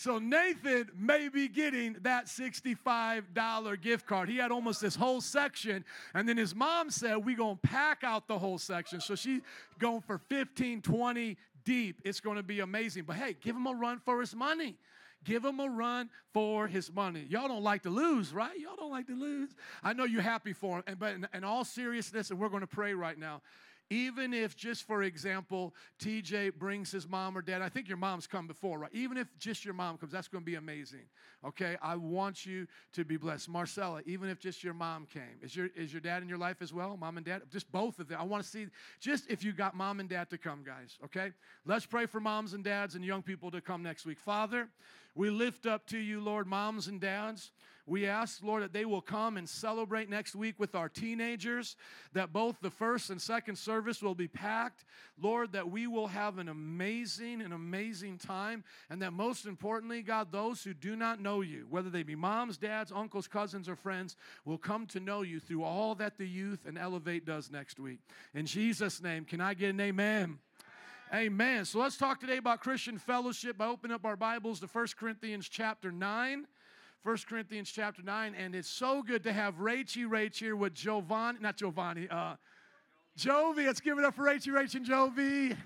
S5: So Nathan may be getting that $65 gift card. He had almost this whole section, and then his mom said, we going to pack out the whole section. So she's going for 15, 20 deep. It's going to be amazing. But hey, give him a run for his money. Give him a run for his money. Y'all don't like to lose, right? Y'all don't like to lose. I know you're happy for him. But in, in all seriousness, and we're going to pray right now, even if just for example tj brings his mom or dad i think your mom's come before right even if just your mom comes that's going to be amazing okay i want you to be blessed marcella even if just your mom came is your is your dad in your life as well mom and dad just both of them i want to see just if you got mom and dad to come guys okay let's pray for moms and dads and young people to come next week father we lift up to you lord moms and dads we ask lord that they will come and celebrate next week with our teenagers that both the first and second service will be packed. Lord, that we will have an amazing, an amazing time. And that most importantly, God, those who do not know you, whether they be moms, dads, uncles, cousins, or friends, will come to know you through all that the youth and Elevate does next week. In Jesus' name, can I get an amen? Amen. So let's talk today about Christian fellowship by opening up our Bibles to 1 Corinthians chapter 9. 1 Corinthians chapter 9. And it's so good to have Rachie Rach here with Giovanni, not Giovanni, uh, Jovi, let's give it up for Rachel, Rach, and Jovi.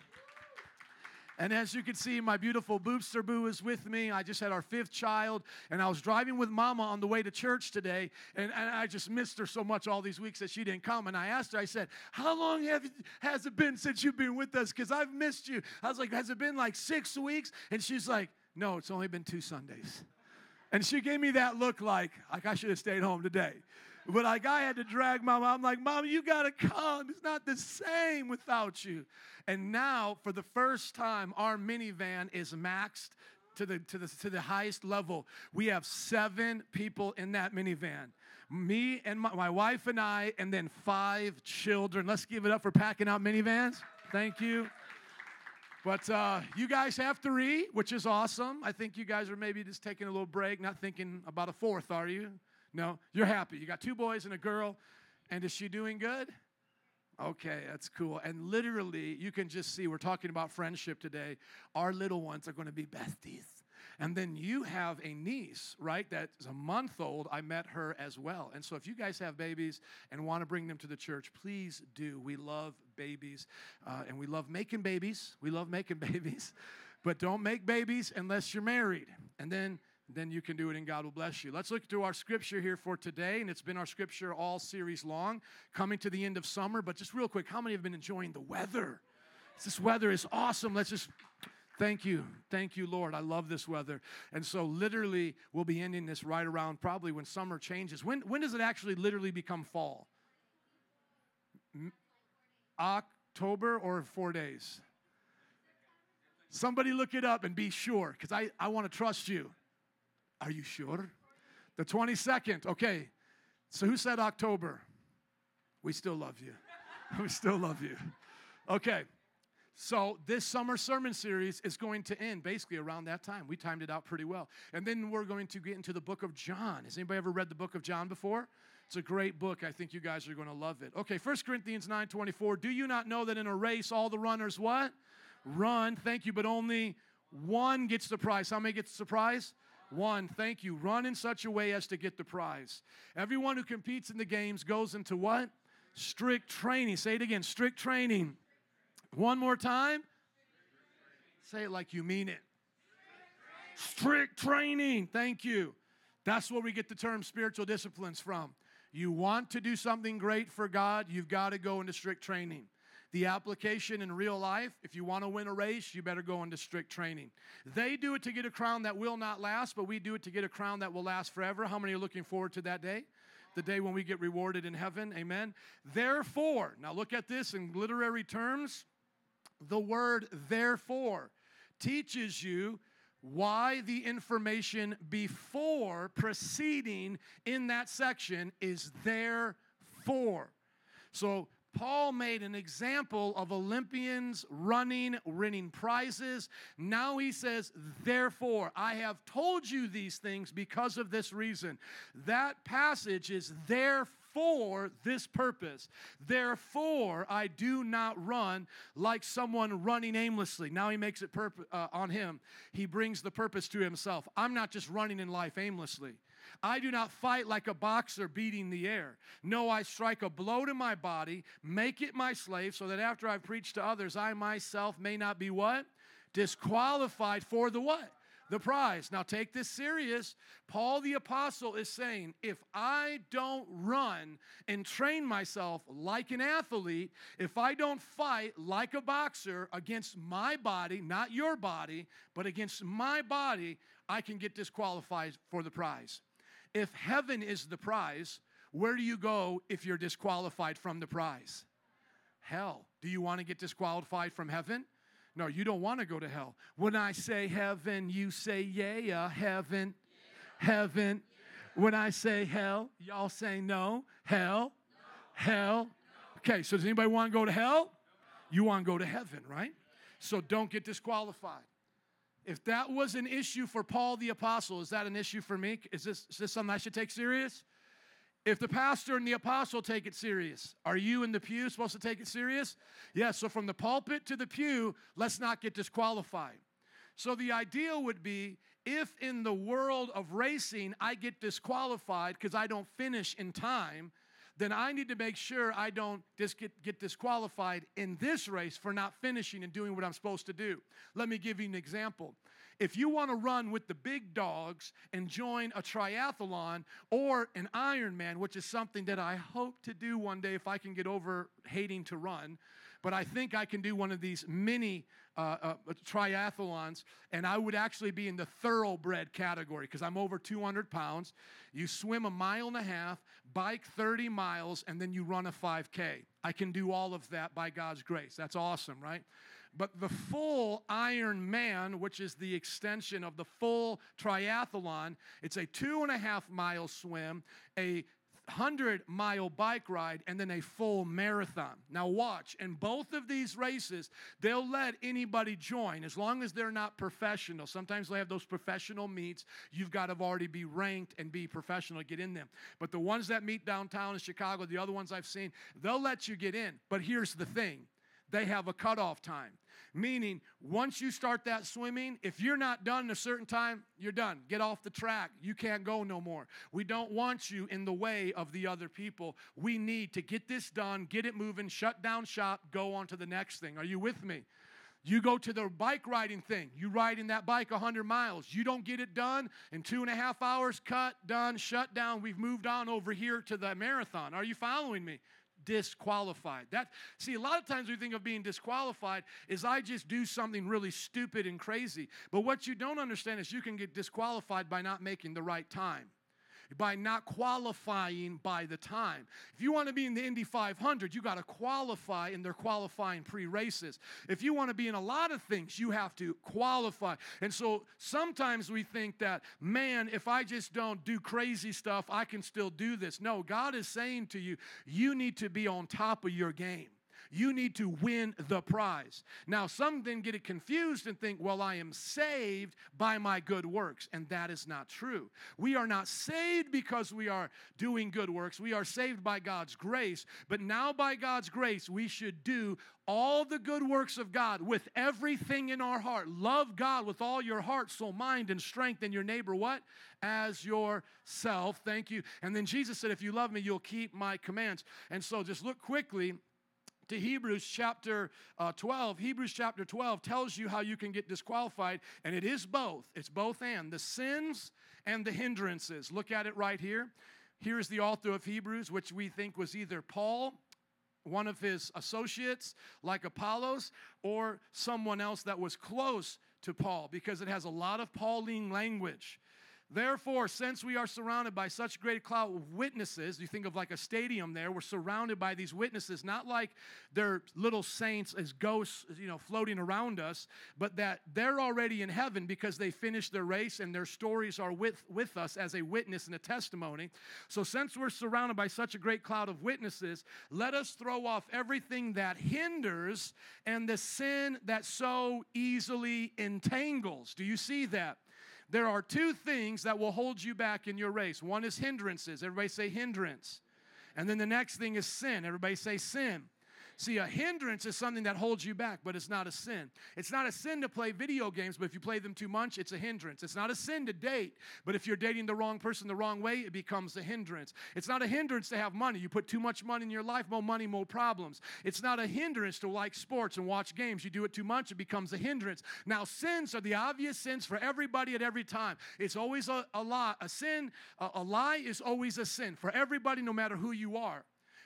S5: And as you can see, my beautiful boobster boo is with me. I just had our fifth child, and I was driving with mama on the way to church today, and, and I just missed her so much all these weeks that she didn't come. And I asked her, I said, How long have, has it been since you've been with us? Because I've missed you. I was like, Has it been like six weeks? And she's like, No, it's only been two Sundays. And she gave me that look like, like I should have stayed home today. But like I had to drag mama. I'm like, Mama, you gotta come. It's not the same without you. And now, for the first time, our minivan is maxed to the to the to the highest level. We have seven people in that minivan. Me and my, my wife and I, and then five children. Let's give it up for packing out minivans. Thank you. But uh, you guys have three, which is awesome. I think you guys are maybe just taking a little break, not thinking about a fourth, are you? No, you're happy. You got two boys and a girl. And is she doing good? Okay, that's cool. And literally, you can just see we're talking about friendship today. Our little ones are going to be besties. And then you have a niece, right? That's a month old. I met her as well. And so if you guys have babies and want to bring them to the church, please do. We love babies uh, and we love making babies. We love making babies. But don't make babies unless you're married. And then then you can do it and God will bless you. Let's look to our scripture here for today, and it's been our scripture all series long, coming to the end of summer. But just real quick, how many have been enjoying the weather? This weather is awesome. Let's just thank you. Thank you, Lord. I love this weather. And so, literally, we'll be ending this right around probably when summer changes. When, when does it actually literally become fall? October or four days? Somebody look it up and be sure, because I, I want to trust you. Are you sure? The 22nd. Okay. So who said October? We still love you. we still love you. Okay. So this summer sermon series is going to end basically around that time. We timed it out pretty well. And then we're going to get into the book of John. Has anybody ever read the book of John before? It's a great book. I think you guys are going to love it. Okay, 1 Corinthians 9 24. Do you not know that in a race all the runners what? Run. Thank you, but only one gets the prize. How many gets the prize? One, thank you. Run in such a way as to get the prize. Everyone who competes in the games goes into what? Strict training. Say it again strict training. One more time. Say it like you mean it. Strict training. Thank you. That's where we get the term spiritual disciplines from. You want to do something great for God, you've got to go into strict training. The application in real life, if you want to win a race, you better go into strict training. They do it to get a crown that will not last, but we do it to get a crown that will last forever. How many are looking forward to that day? The day when we get rewarded in heaven. Amen. Therefore, now look at this in literary terms. The word therefore teaches you why the information before preceding in that section is therefore. So Paul made an example of Olympians running, winning prizes. Now he says, Therefore, I have told you these things because of this reason. That passage is there for this purpose. Therefore, I do not run like someone running aimlessly. Now he makes it purpo- uh, on him. He brings the purpose to himself. I'm not just running in life aimlessly. I do not fight like a boxer beating the air. No, I strike a blow to my body, make it my slave, so that after I've preached to others, I myself may not be what? Disqualified for the what? The prize. Now take this serious. Paul the Apostle is saying, if I don't run and train myself like an athlete, if I don't fight like a boxer against my body, not your body, but against my body, I can get disqualified for the prize. If heaven is the prize, where do you go if you're disqualified from the prize? Hell. Do you want to get disqualified from heaven? No, you don't want to go to hell. When I say heaven, you say yeah, uh, heaven, heaven. When I say hell, y'all say no, hell, hell. Okay, so does anybody want to go to hell? You want to go to heaven, right? So don't get disqualified. If that was an issue for Paul the apostle, is that an issue for me? Is this, is this something I should take serious? If the pastor and the apostle take it serious, are you in the pew supposed to take it serious? Yes, so from the pulpit to the pew, let's not get disqualified. So the ideal would be if in the world of racing I get disqualified because I don't finish in time, then I need to make sure I don't get, get disqualified in this race for not finishing and doing what I'm supposed to do. Let me give you an example. If you want to run with the big dogs and join a triathlon or an Ironman, which is something that I hope to do one day if I can get over hating to run, but I think I can do one of these mini uh, uh, triathlons, and I would actually be in the thoroughbred category because I'm over 200 pounds. You swim a mile and a half, bike 30 miles, and then you run a 5K. I can do all of that by God's grace. That's awesome, right? But the full Iron Man, which is the extension of the full triathlon, it's a two and a half mile swim, a 100 mile bike ride and then a full marathon. Now, watch, in both of these races, they'll let anybody join as long as they're not professional. Sometimes they have those professional meets. You've got to already be ranked and be professional to get in them. But the ones that meet downtown in Chicago, the other ones I've seen, they'll let you get in. But here's the thing they have a cutoff time. Meaning, once you start that swimming, if you're not done in a certain time, you're done. Get off the track. You can't go no more. We don't want you in the way of the other people. We need to get this done, get it moving, shut down shop, go on to the next thing. Are you with me? You go to the bike riding thing. You ride in that bike 100 miles. You don't get it done in two and a half hours, cut, done, shut down. We've moved on over here to the marathon. Are you following me? Disqualified. That see a lot of times we think of being disqualified is I just do something really stupid and crazy. But what you don't understand is you can get disqualified by not making the right time. By not qualifying by the time. If you want to be in the Indy 500, you got to qualify in their qualifying pre races. If you want to be in a lot of things, you have to qualify. And so sometimes we think that, man, if I just don't do crazy stuff, I can still do this. No, God is saying to you, you need to be on top of your game. You need to win the prize. Now, some then get it confused and think, well, I am saved by my good works. And that is not true. We are not saved because we are doing good works. We are saved by God's grace. But now, by God's grace, we should do all the good works of God with everything in our heart. Love God with all your heart, soul, mind, and strength, and your neighbor what? As yourself. Thank you. And then Jesus said, if you love me, you'll keep my commands. And so just look quickly to Hebrews chapter uh, 12. Hebrews chapter 12 tells you how you can get disqualified, and it is both. It's both and the sins and the hindrances. Look at it right here. Here's the author of Hebrews, which we think was either Paul, one of his associates, like Apollos, or someone else that was close to Paul, because it has a lot of Pauline language. Therefore, since we are surrounded by such great cloud of witnesses, you think of like a stadium there, we're surrounded by these witnesses, not like they're little saints as ghosts, you know, floating around us, but that they're already in heaven because they finished their race and their stories are with, with us as a witness and a testimony. So, since we're surrounded by such a great cloud of witnesses, let us throw off everything that hinders and the sin that so easily entangles. Do you see that? There are two things that will hold you back in your race. One is hindrances. Everybody say hindrance. And then the next thing is sin. Everybody say sin. See, a hindrance is something that holds you back, but it's not a sin. It's not a sin to play video games, but if you play them too much, it's a hindrance. It's not a sin to date, but if you're dating the wrong person the wrong way, it becomes a hindrance. It's not a hindrance to have money. You put too much money in your life, more money, more problems. It's not a hindrance to like sports and watch games. You do it too much, it becomes a hindrance. Now, sins are the obvious sins for everybody at every time. It's always a, a lie. A sin, a, a lie is always a sin for everybody, no matter who you are.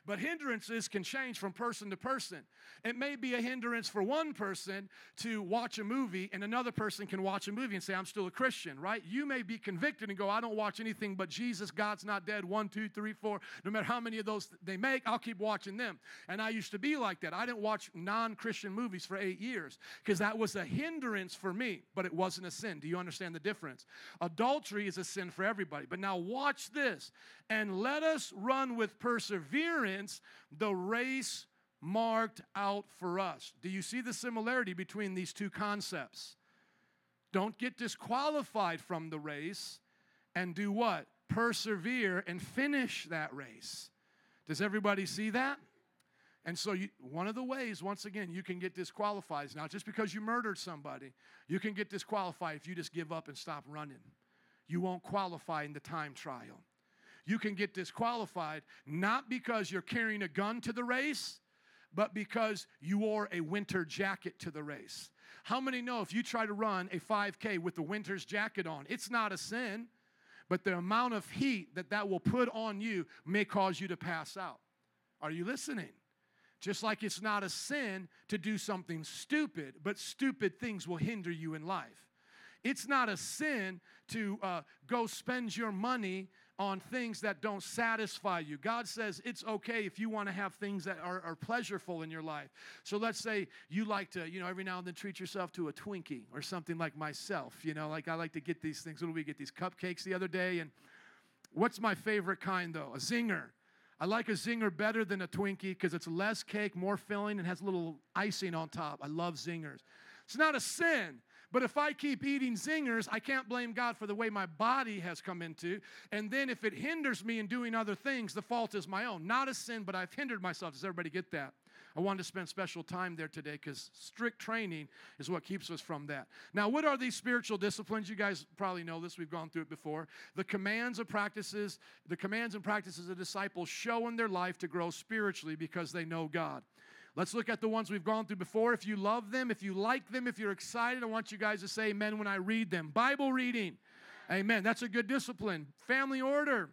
S5: But hindrances can change from person to person. It may be a hindrance for one person to watch a movie, and another person can watch a movie and say, I'm still a Christian, right? You may be convicted and go, I don't watch anything but Jesus, God's not dead, one, two, three, four. No matter how many of those they make, I'll keep watching them. And I used to be like that. I didn't watch non Christian movies for eight years because that was a hindrance for me, but it wasn't a sin. Do you understand the difference? Adultery is a sin for everybody. But now watch this. And let us run with perseverance the race marked out for us. Do you see the similarity between these two concepts? Don't get disqualified from the race and do what? Persevere and finish that race. Does everybody see that? And so, you, one of the ways, once again, you can get disqualified is not just because you murdered somebody, you can get disqualified if you just give up and stop running. You won't qualify in the time trial. You can get disqualified, not because you're carrying a gun to the race, but because you wore a winter jacket to the race. How many know if you try to run a 5K with the winter's jacket on, it's not a sin, but the amount of heat that that will put on you may cause you to pass out. Are you listening? Just like it's not a sin to do something stupid, but stupid things will hinder you in life. It's not a sin to uh, go spend your money on things that don't satisfy you. God says it's okay if you want to have things that are, are pleasureful in your life. So let's say you like to, you know, every now and then treat yourself to a Twinkie or something like myself. You know, like I like to get these things. What did we get? These cupcakes the other day. And what's my favorite kind though? A zinger. I like a zinger better than a Twinkie because it's less cake, more filling, and has a little icing on top. I love zingers. It's not a sin. But if I keep eating zingers, I can't blame God for the way my body has come into. And then if it hinders me in doing other things, the fault is my own. Not a sin, but I've hindered myself. Does everybody get that? I wanted to spend special time there today because strict training is what keeps us from that. Now, what are these spiritual disciplines? You guys probably know this. We've gone through it before. The commands of practices, the commands and practices of disciples show in their life to grow spiritually because they know God. Let's look at the ones we've gone through before. If you love them, if you like them, if you're excited, I want you guys to say amen when I read them. Bible reading. Amen. That's a good discipline. Family order.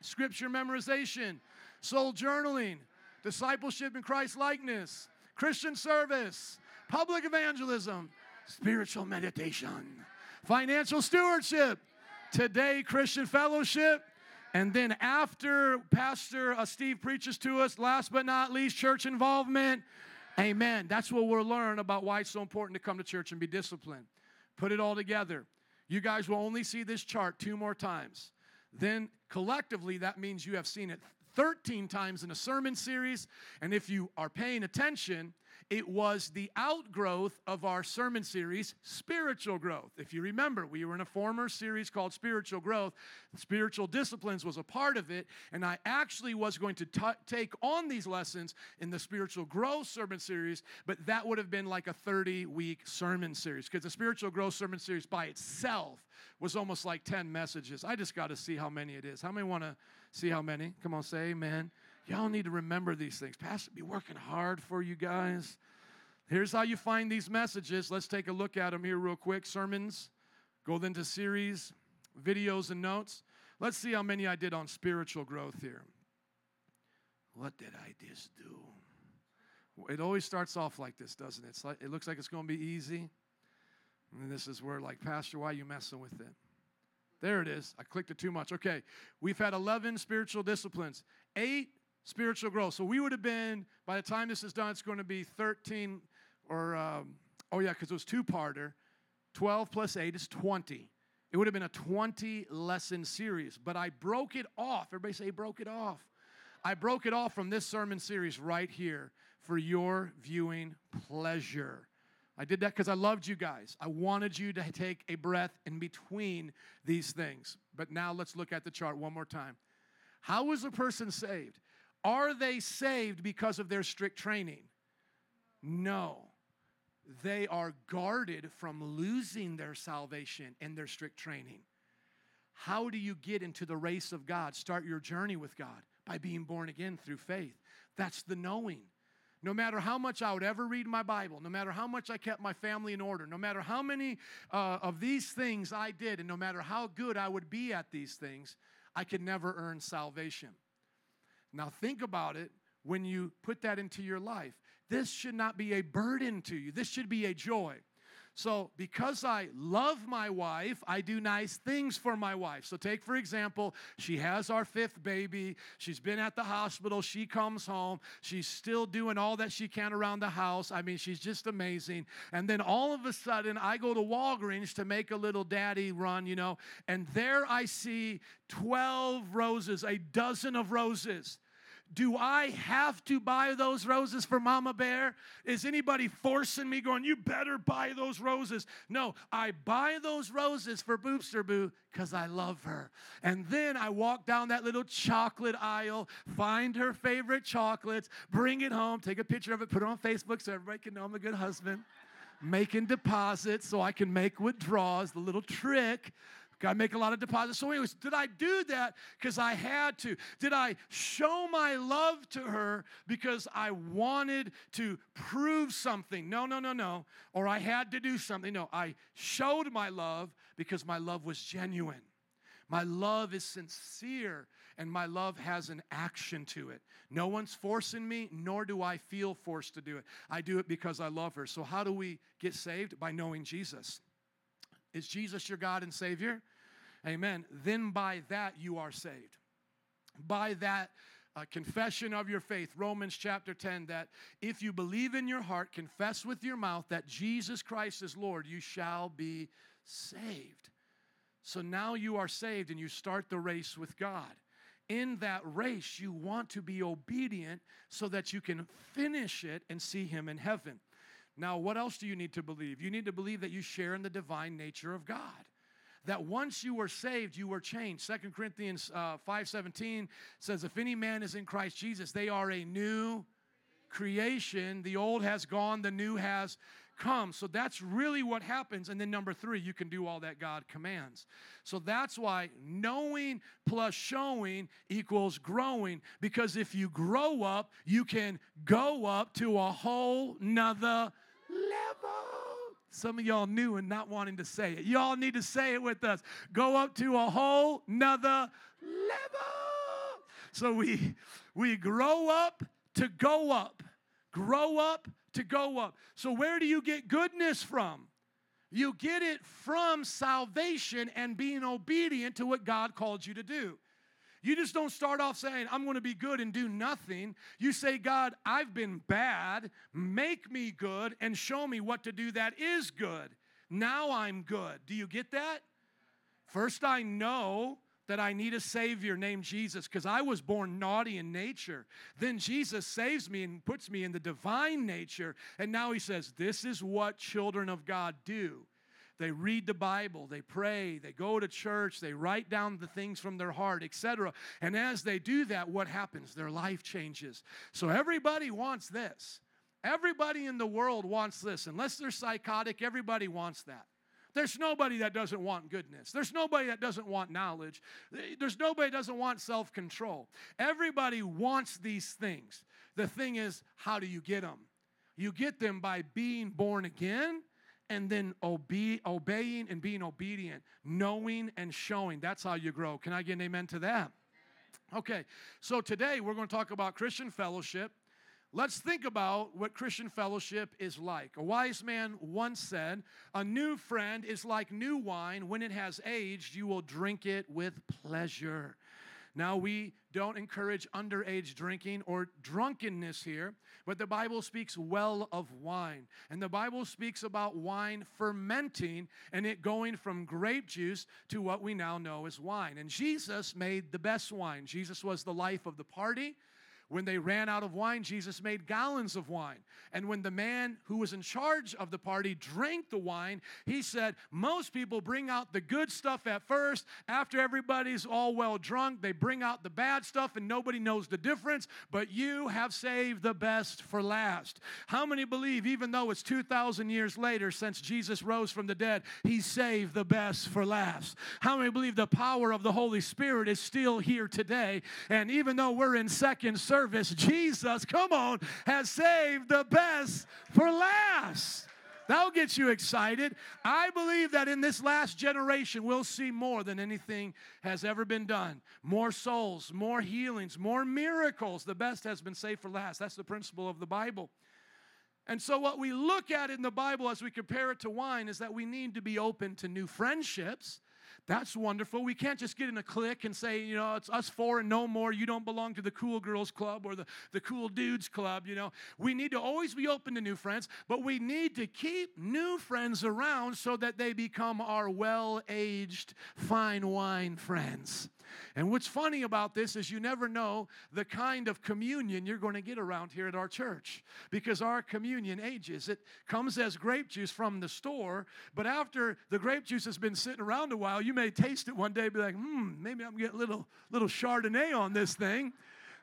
S5: Scripture memorization. Soul journaling. Discipleship in Christ likeness. Christian service. Public evangelism. Spiritual meditation. Financial stewardship. Today, Christian fellowship. And then after Pastor uh, Steve preaches to us, last but not least, church involvement. Amen. That's what we'll learn about why it's so important to come to church and be disciplined. Put it all together. You guys will only see this chart two more times. Then collectively, that means you have seen it 13 times in a sermon series. And if you are paying attention, it was the outgrowth of our sermon series, Spiritual Growth. If you remember, we were in a former series called Spiritual Growth. Spiritual Disciplines was a part of it. And I actually was going to t- take on these lessons in the Spiritual Growth sermon series, but that would have been like a 30 week sermon series because the Spiritual Growth sermon series by itself was almost like 10 messages. I just got to see how many it is. How many want to see how many? Come on, say amen. Y'all need to remember these things. Pastor be working hard for you guys. Here's how you find these messages. Let's take a look at them here real quick. Sermons, go then to series, videos, and notes. Let's see how many I did on spiritual growth here. What did I just do? It always starts off like this, doesn't it? Like, it looks like it's going to be easy. And this is where, like, Pastor, why are you messing with it? There it is. I clicked it too much. Okay. We've had 11 spiritual disciplines, eight spiritual growth. So we would have been, by the time this is done, it's going to be 13 or, um, oh yeah, because it was two parter. 12 plus 8 is 20. It would have been a 20 lesson series, but I broke it off. Everybody say, broke it off. I broke it off from this sermon series right here for your viewing pleasure. I did that because I loved you guys. I wanted you to take a breath in between these things. But now let's look at the chart one more time. How is a person saved? Are they saved because of their strict training? No. They are guarded from losing their salvation in their strict training. How do you get into the race of God? Start your journey with God by being born again through faith. That's the knowing. No matter how much I would ever read my Bible, no matter how much I kept my family in order, no matter how many uh, of these things I did, and no matter how good I would be at these things, I could never earn salvation. Now, think about it when you put that into your life. This should not be a burden to you, this should be a joy. So, because I love my wife, I do nice things for my wife. So, take for example, she has our fifth baby. She's been at the hospital. She comes home. She's still doing all that she can around the house. I mean, she's just amazing. And then all of a sudden, I go to Walgreens to make a little daddy run, you know, and there I see 12 roses, a dozen of roses. Do I have to buy those roses for Mama Bear? Is anybody forcing me going, you better buy those roses? No, I buy those roses for Boopster Boo because I love her. And then I walk down that little chocolate aisle, find her favorite chocolates, bring it home, take a picture of it, put it on Facebook so everybody can know I'm a good husband. Making deposits so I can make withdrawals, the little trick To make a lot of deposits. So, anyways, did I do that because I had to? Did I show my love to her because I wanted to prove something? No, no, no, no. Or I had to do something. No, I showed my love because my love was genuine. My love is sincere and my love has an action to it. No one's forcing me, nor do I feel forced to do it. I do it because I love her. So, how do we get saved? By knowing Jesus. Is Jesus your God and Savior? Amen. Then by that you are saved. By that uh, confession of your faith, Romans chapter 10, that if you believe in your heart, confess with your mouth that Jesus Christ is Lord, you shall be saved. So now you are saved and you start the race with God. In that race, you want to be obedient so that you can finish it and see Him in heaven. Now, what else do you need to believe? You need to believe that you share in the divine nature of God. That once you were saved, you were changed. 2 Corinthians uh, 5.17 says, If any man is in Christ Jesus, they are a new creation. The old has gone, the new has come. So that's really what happens. And then number three, you can do all that God commands. So that's why knowing plus showing equals growing. Because if you grow up, you can go up to a whole nother level. Some of y'all knew and not wanting to say it. Y'all need to say it with us. Go up to a whole nother level. So we we grow up to go up. Grow up to go up. So where do you get goodness from? You get it from salvation and being obedient to what God called you to do. You just don't start off saying, I'm going to be good and do nothing. You say, God, I've been bad. Make me good and show me what to do that is good. Now I'm good. Do you get that? First, I know that I need a Savior named Jesus because I was born naughty in nature. Then Jesus saves me and puts me in the divine nature. And now He says, This is what children of God do. They read the Bible, they pray, they go to church, they write down the things from their heart, etc. And as they do that, what happens? Their life changes. So everybody wants this. Everybody in the world wants this. Unless they're psychotic, everybody wants that. There's nobody that doesn't want goodness. There's nobody that doesn't want knowledge. There's nobody that doesn't want self control. Everybody wants these things. The thing is, how do you get them? You get them by being born again and then obe- obeying and being obedient, knowing and showing. That's how you grow. Can I get an amen to that? Okay, so today we're going to talk about Christian fellowship. Let's think about what Christian fellowship is like. A wise man once said, A new friend is like new wine. When it has aged, you will drink it with pleasure. Now, we don't encourage underage drinking or drunkenness here, but the Bible speaks well of wine. And the Bible speaks about wine fermenting and it going from grape juice to what we now know as wine. And Jesus made the best wine. Jesus was the life of the party. When they ran out of wine, Jesus made gallons of wine. And when the man who was in charge of the party drank the wine, he said, Most people bring out the good stuff at first. After everybody's all well drunk, they bring out the bad stuff and nobody knows the difference. But you have saved the best for last. How many believe, even though it's 2,000 years later since Jesus rose from the dead, he saved the best for last? How many believe the power of the Holy Spirit is still here today? And even though we're in second service, Jesus, come on, has saved the best for last. That'll get you excited. I believe that in this last generation, we'll see more than anything has ever been done. More souls, more healings, more miracles. The best has been saved for last. That's the principle of the Bible. And so, what we look at in the Bible as we compare it to wine is that we need to be open to new friendships. That's wonderful. We can't just get in a clique and say, you know, it's us four and no more. You don't belong to the cool girls club or the, the cool dudes club, you know. We need to always be open to new friends, but we need to keep new friends around so that they become our well aged, fine wine friends. And what's funny about this is you never know the kind of communion you're going to get around here at our church because our communion ages. It comes as grape juice from the store, but after the grape juice has been sitting around a while, you may taste it one day and be like, hmm, maybe I'm getting a little, little Chardonnay on this thing.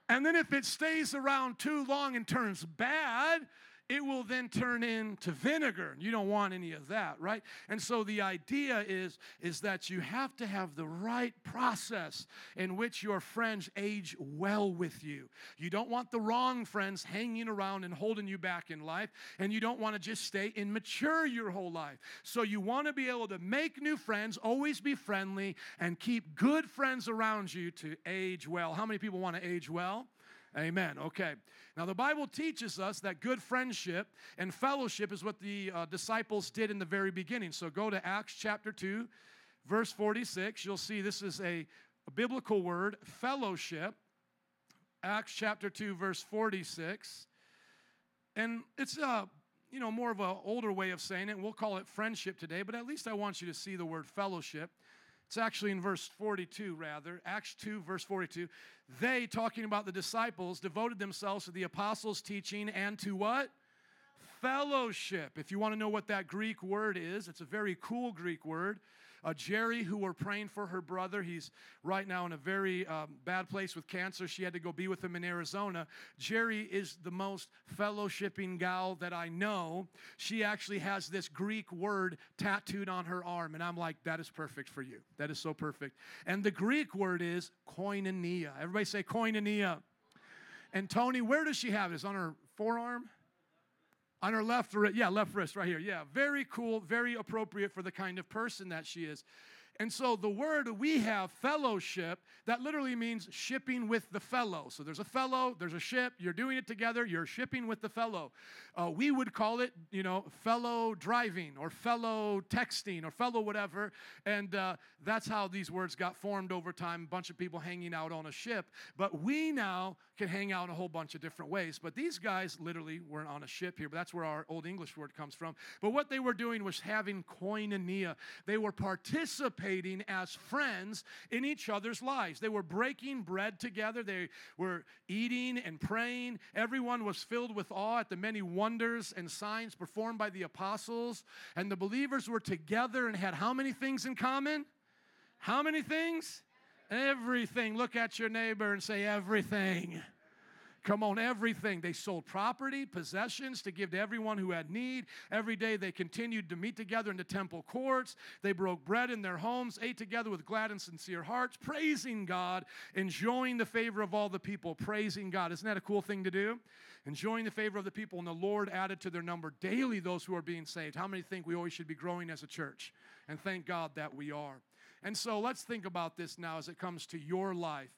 S5: And then if it stays around too long and turns bad, it will then turn into vinegar. You don't want any of that, right? And so the idea is, is that you have to have the right process in which your friends age well with you. You don't want the wrong friends hanging around and holding you back in life, and you don't want to just stay immature your whole life. So you want to be able to make new friends, always be friendly, and keep good friends around you to age well. How many people want to age well? Amen. Okay. Now, the Bible teaches us that good friendship and fellowship is what the uh, disciples did in the very beginning. So go to Acts chapter 2, verse 46. You'll see this is a, a biblical word, fellowship. Acts chapter 2, verse 46. And it's a you know more of an older way of saying it. We'll call it friendship today, but at least I want you to see the word fellowship. It's actually in verse 42, rather. Acts 2, verse 42. They, talking about the disciples, devoted themselves to the apostles' teaching and to what? Fellowship. If you want to know what that Greek word is, it's a very cool Greek word. Uh, Jerry, who we're praying for her brother, he's right now in a very um, bad place with cancer. She had to go be with him in Arizona. Jerry is the most fellowshipping gal that I know. She actually has this Greek word tattooed on her arm, and I'm like, that is perfect for you. That is so perfect. And the Greek word is koinonia. Everybody say koinonia. And Tony, where does she have this? On her forearm? On her left wrist, yeah, left wrist right here. Yeah, very cool, very appropriate for the kind of person that she is. And so the word we have, fellowship, that literally means shipping with the fellow. So there's a fellow, there's a ship, you're doing it together, you're shipping with the fellow. Uh, we would call it, you know, fellow driving or fellow texting or fellow whatever. And uh, that's how these words got formed over time, a bunch of people hanging out on a ship. But we now can hang out in a whole bunch of different ways. But these guys literally weren't on a ship here, but that's where our Old English word comes from. But what they were doing was having koinonia. They were participating as friends in each other's lives. They were breaking bread together, they were eating and praying. Everyone was filled with awe at the many wonders and signs performed by the apostles. And the believers were together and had how many things in common? How many things? Everything. Look at your neighbor and say, everything. Come on, everything. They sold property, possessions to give to everyone who had need. Every day they continued to meet together in the temple courts. They broke bread in their homes, ate together with glad and sincere hearts, praising God, enjoying the favor of all the people, praising God. Isn't that a cool thing to do? Enjoying the favor of the people, and the Lord added to their number daily those who are being saved. How many think we always should be growing as a church? And thank God that we are. And so let's think about this now as it comes to your life.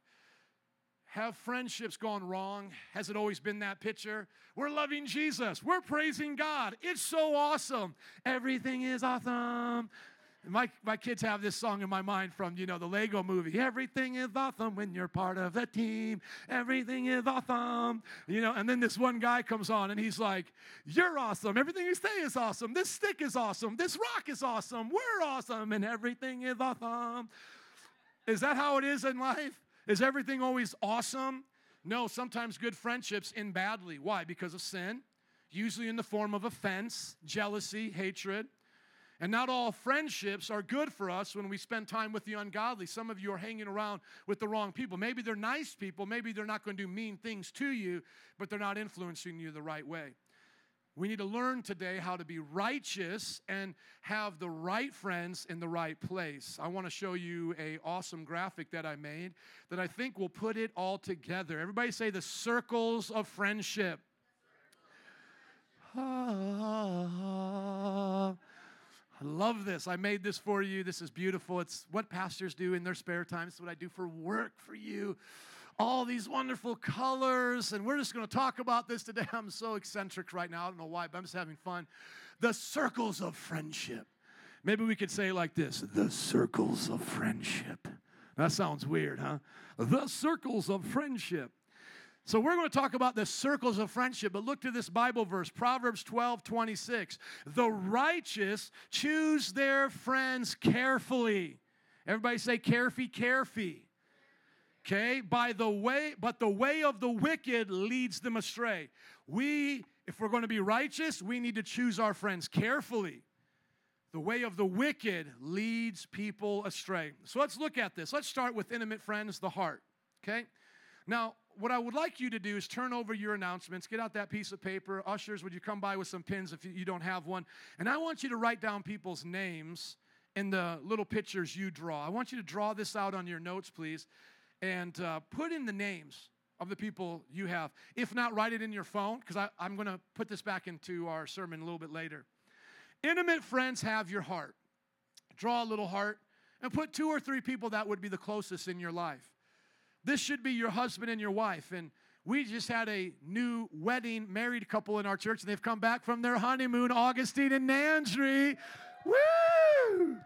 S5: Have friendships gone wrong? Has it always been that picture? We're loving Jesus. We're praising God. It's so awesome. Everything is awesome. My, my kids have this song in my mind from, you know, the Lego movie. Everything is awesome when you're part of the team. Everything is awesome. You know, and then this one guy comes on and he's like, You're awesome. Everything you say is awesome. This stick is awesome. This rock is awesome. We're awesome. And everything is awesome. Is that how it is in life? Is everything always awesome? No, sometimes good friendships end badly. Why? Because of sin, usually in the form of offense, jealousy, hatred. And not all friendships are good for us when we spend time with the ungodly. Some of you are hanging around with the wrong people. Maybe they're nice people, maybe they're not going to do mean things to you, but they're not influencing you the right way. We need to learn today how to be righteous and have the right friends in the right place. I want to show you a awesome graphic that I made that I think will put it all together. Everybody say the circles of friendship. Ah, I love this. I made this for you. This is beautiful. It's what pastors do in their spare time. It's what I do for work for you. All these wonderful colors. And we're just going to talk about this today. I'm so eccentric right now. I don't know why, but I'm just having fun. The circles of friendship. Maybe we could say it like this the circles of friendship. That sounds weird, huh? The circles of friendship. So we're going to talk about the circles of friendship, but look to this Bible verse, Proverbs 12, 26. The righteous choose their friends carefully. Everybody say carefully, carefully. Okay, by the way, but the way of the wicked leads them astray. We, if we're going to be righteous, we need to choose our friends carefully. The way of the wicked leads people astray. So let's look at this. Let's start with intimate friends, the heart. Okay? Now, what I would like you to do is turn over your announcements, get out that piece of paper. Ushers, would you come by with some pins if you- don't have one? And I want you to write down people's names in the little pictures you draw. I want you to draw this out on your notes, please, and uh, put in the names of the people you have. If not, write it in your phone, because I'm going to put this back into our sermon a little bit later. Intimate friends have your heart. Draw a little heart and put two or three people that would be the closest in your life. This should be your husband and your wife. And we just had a new wedding married couple in our church, and they've come back from their honeymoon, Augustine and Nandri. Woo!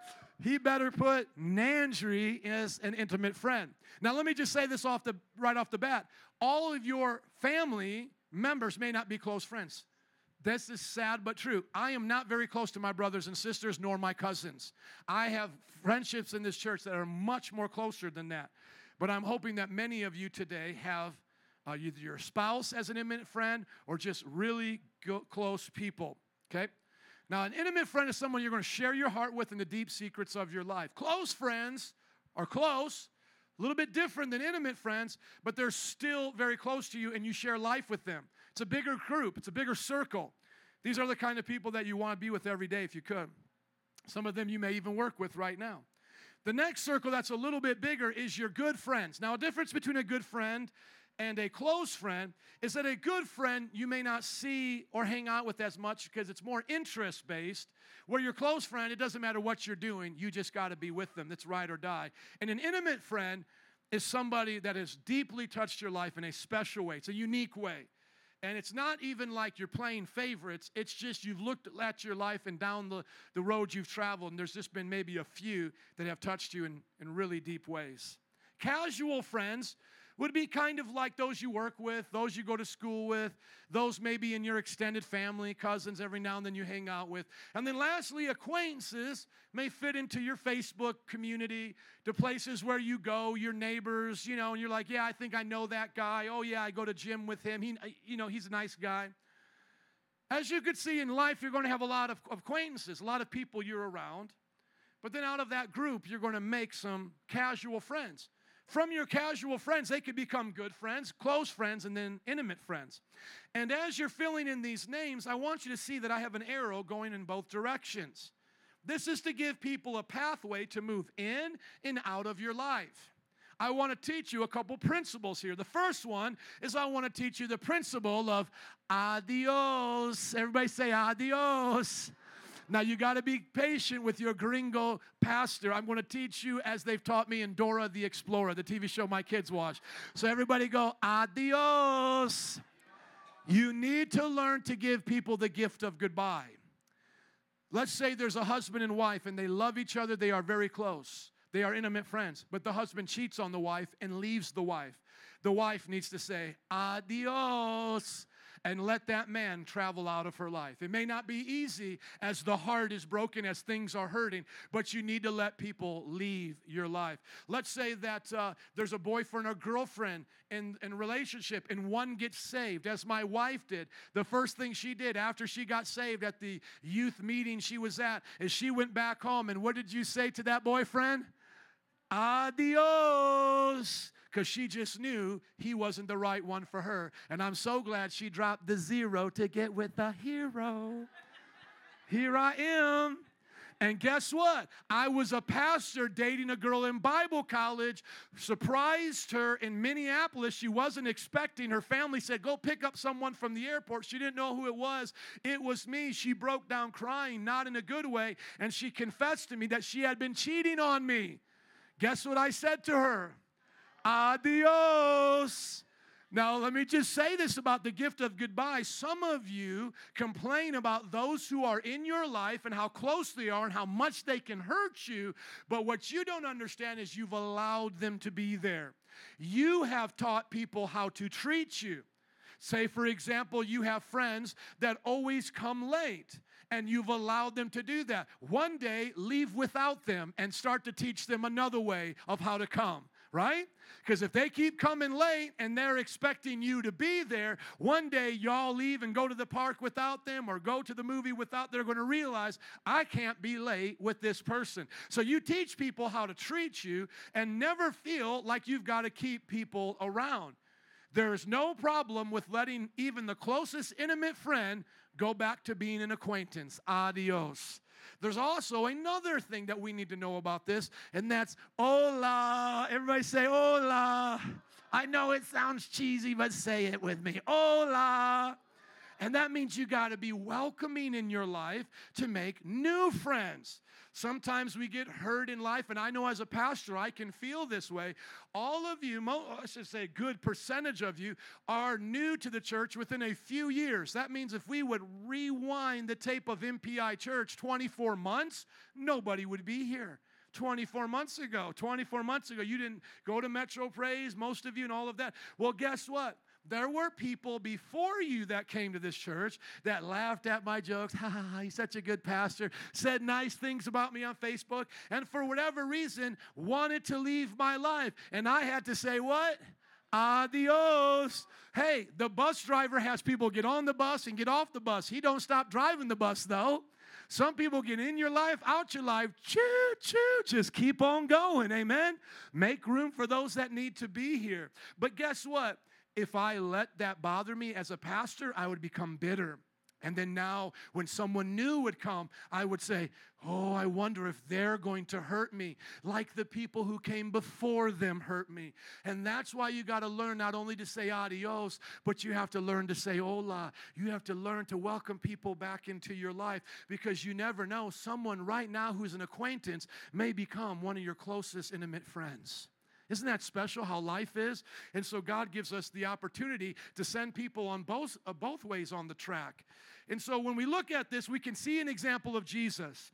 S5: He better put Nandri as an intimate friend. Now, let me just say this off the right off the bat. All of your family members may not be close friends. This is sad but true. I am not very close to my brothers and sisters nor my cousins. I have friendships in this church that are much more closer than that. But I'm hoping that many of you today have uh, either your spouse as an intimate friend or just really go- close people. Okay? Now, an intimate friend is someone you're going to share your heart with in the deep secrets of your life. Close friends are close, a little bit different than intimate friends, but they're still very close to you and you share life with them. It's a bigger group, it's a bigger circle. These are the kind of people that you want to be with every day if you could. Some of them you may even work with right now. The next circle that's a little bit bigger is your good friends. Now, a difference between a good friend and a close friend is that a good friend you may not see or hang out with as much because it's more interest based. Where your close friend, it doesn't matter what you're doing, you just got to be with them. That's ride or die. And an intimate friend is somebody that has deeply touched your life in a special way, it's a unique way. And it's not even like you're playing favorites. It's just you've looked at your life and down the, the road you've traveled, and there's just been maybe a few that have touched you in, in really deep ways. Casual friends would be kind of like those you work with, those you go to school with, those maybe in your extended family, cousins every now and then you hang out with. And then lastly, acquaintances may fit into your Facebook community, to places where you go, your neighbors, you know, and you're like, yeah, I think I know that guy. Oh, yeah, I go to gym with him. He, you know, he's a nice guy. As you could see in life, you're going to have a lot of acquaintances, a lot of people you're around. But then out of that group, you're going to make some casual friends. From your casual friends, they could become good friends, close friends, and then intimate friends. And as you're filling in these names, I want you to see that I have an arrow going in both directions. This is to give people a pathway to move in and out of your life. I want to teach you a couple principles here. The first one is I want to teach you the principle of adios. Everybody say adios. Now you got to be patient with your gringo pastor. I'm going to teach you as they've taught me in Dora the Explorer, the TV show my kids watch. So everybody go adios. You need to learn to give people the gift of goodbye. Let's say there's a husband and wife and they love each other, they are very close. They are intimate friends, but the husband cheats on the wife and leaves the wife. The wife needs to say, Adios, and let that man travel out of her life. It may not be easy as the heart is broken, as things are hurting, but you need to let people leave your life. Let's say that uh, there's a boyfriend or girlfriend in, in relationship, and one gets saved, as my wife did. The first thing she did after she got saved at the youth meeting she was at is she went back home, and what did you say to that boyfriend? Adios. Because she just knew he wasn't the right one for her. And I'm so glad she dropped the zero to get with the hero. Here I am. And guess what? I was a pastor dating a girl in Bible college, surprised her in Minneapolis. She wasn't expecting. Her family said, Go pick up someone from the airport. She didn't know who it was. It was me. She broke down crying, not in a good way. And she confessed to me that she had been cheating on me. Guess what I said to her? Adios. Now, let me just say this about the gift of goodbye. Some of you complain about those who are in your life and how close they are and how much they can hurt you, but what you don't understand is you've allowed them to be there. You have taught people how to treat you. Say, for example, you have friends that always come late and you've allowed them to do that. One day, leave without them and start to teach them another way of how to come, right? Because if they keep coming late and they're expecting you to be there, one day y'all leave and go to the park without them or go to the movie without, they're going to realize, I can't be late with this person. So you teach people how to treat you and never feel like you've got to keep people around. There's no problem with letting even the closest intimate friend go back to being an acquaintance. Adios. There's also another thing that we need to know about this, and that's hola. Everybody say hola. I know it sounds cheesy, but say it with me. Hola. And that means you got to be welcoming in your life to make new friends. Sometimes we get hurt in life, and I know as a pastor, I can feel this way. All of you, I should say, a good percentage of you, are new to the church within a few years. That means if we would rewind the tape of MPI Church 24 months, nobody would be here. 24 months ago. 24 months ago, you didn't go to Metro Praise, most of you, and all of that. Well, guess what? There were people before you that came to this church that laughed at my jokes. Ha ha ha, he's such a good pastor. Said nice things about me on Facebook, and for whatever reason, wanted to leave my life. And I had to say, What? Adios. Hey, the bus driver has people get on the bus and get off the bus. He don't stop driving the bus though. Some people get in your life, out your life, choo choo, just keep on going. Amen. Make room for those that need to be here. But guess what? If I let that bother me as a pastor, I would become bitter. And then now, when someone new would come, I would say, Oh, I wonder if they're going to hurt me, like the people who came before them hurt me. And that's why you got to learn not only to say adios, but you have to learn to say hola. You have to learn to welcome people back into your life because you never know. Someone right now who's an acquaintance may become one of your closest intimate friends. Isn't that special how life is? And so God gives us the opportunity to send people on both, uh, both ways on the track. And so when we look at this, we can see an example of Jesus.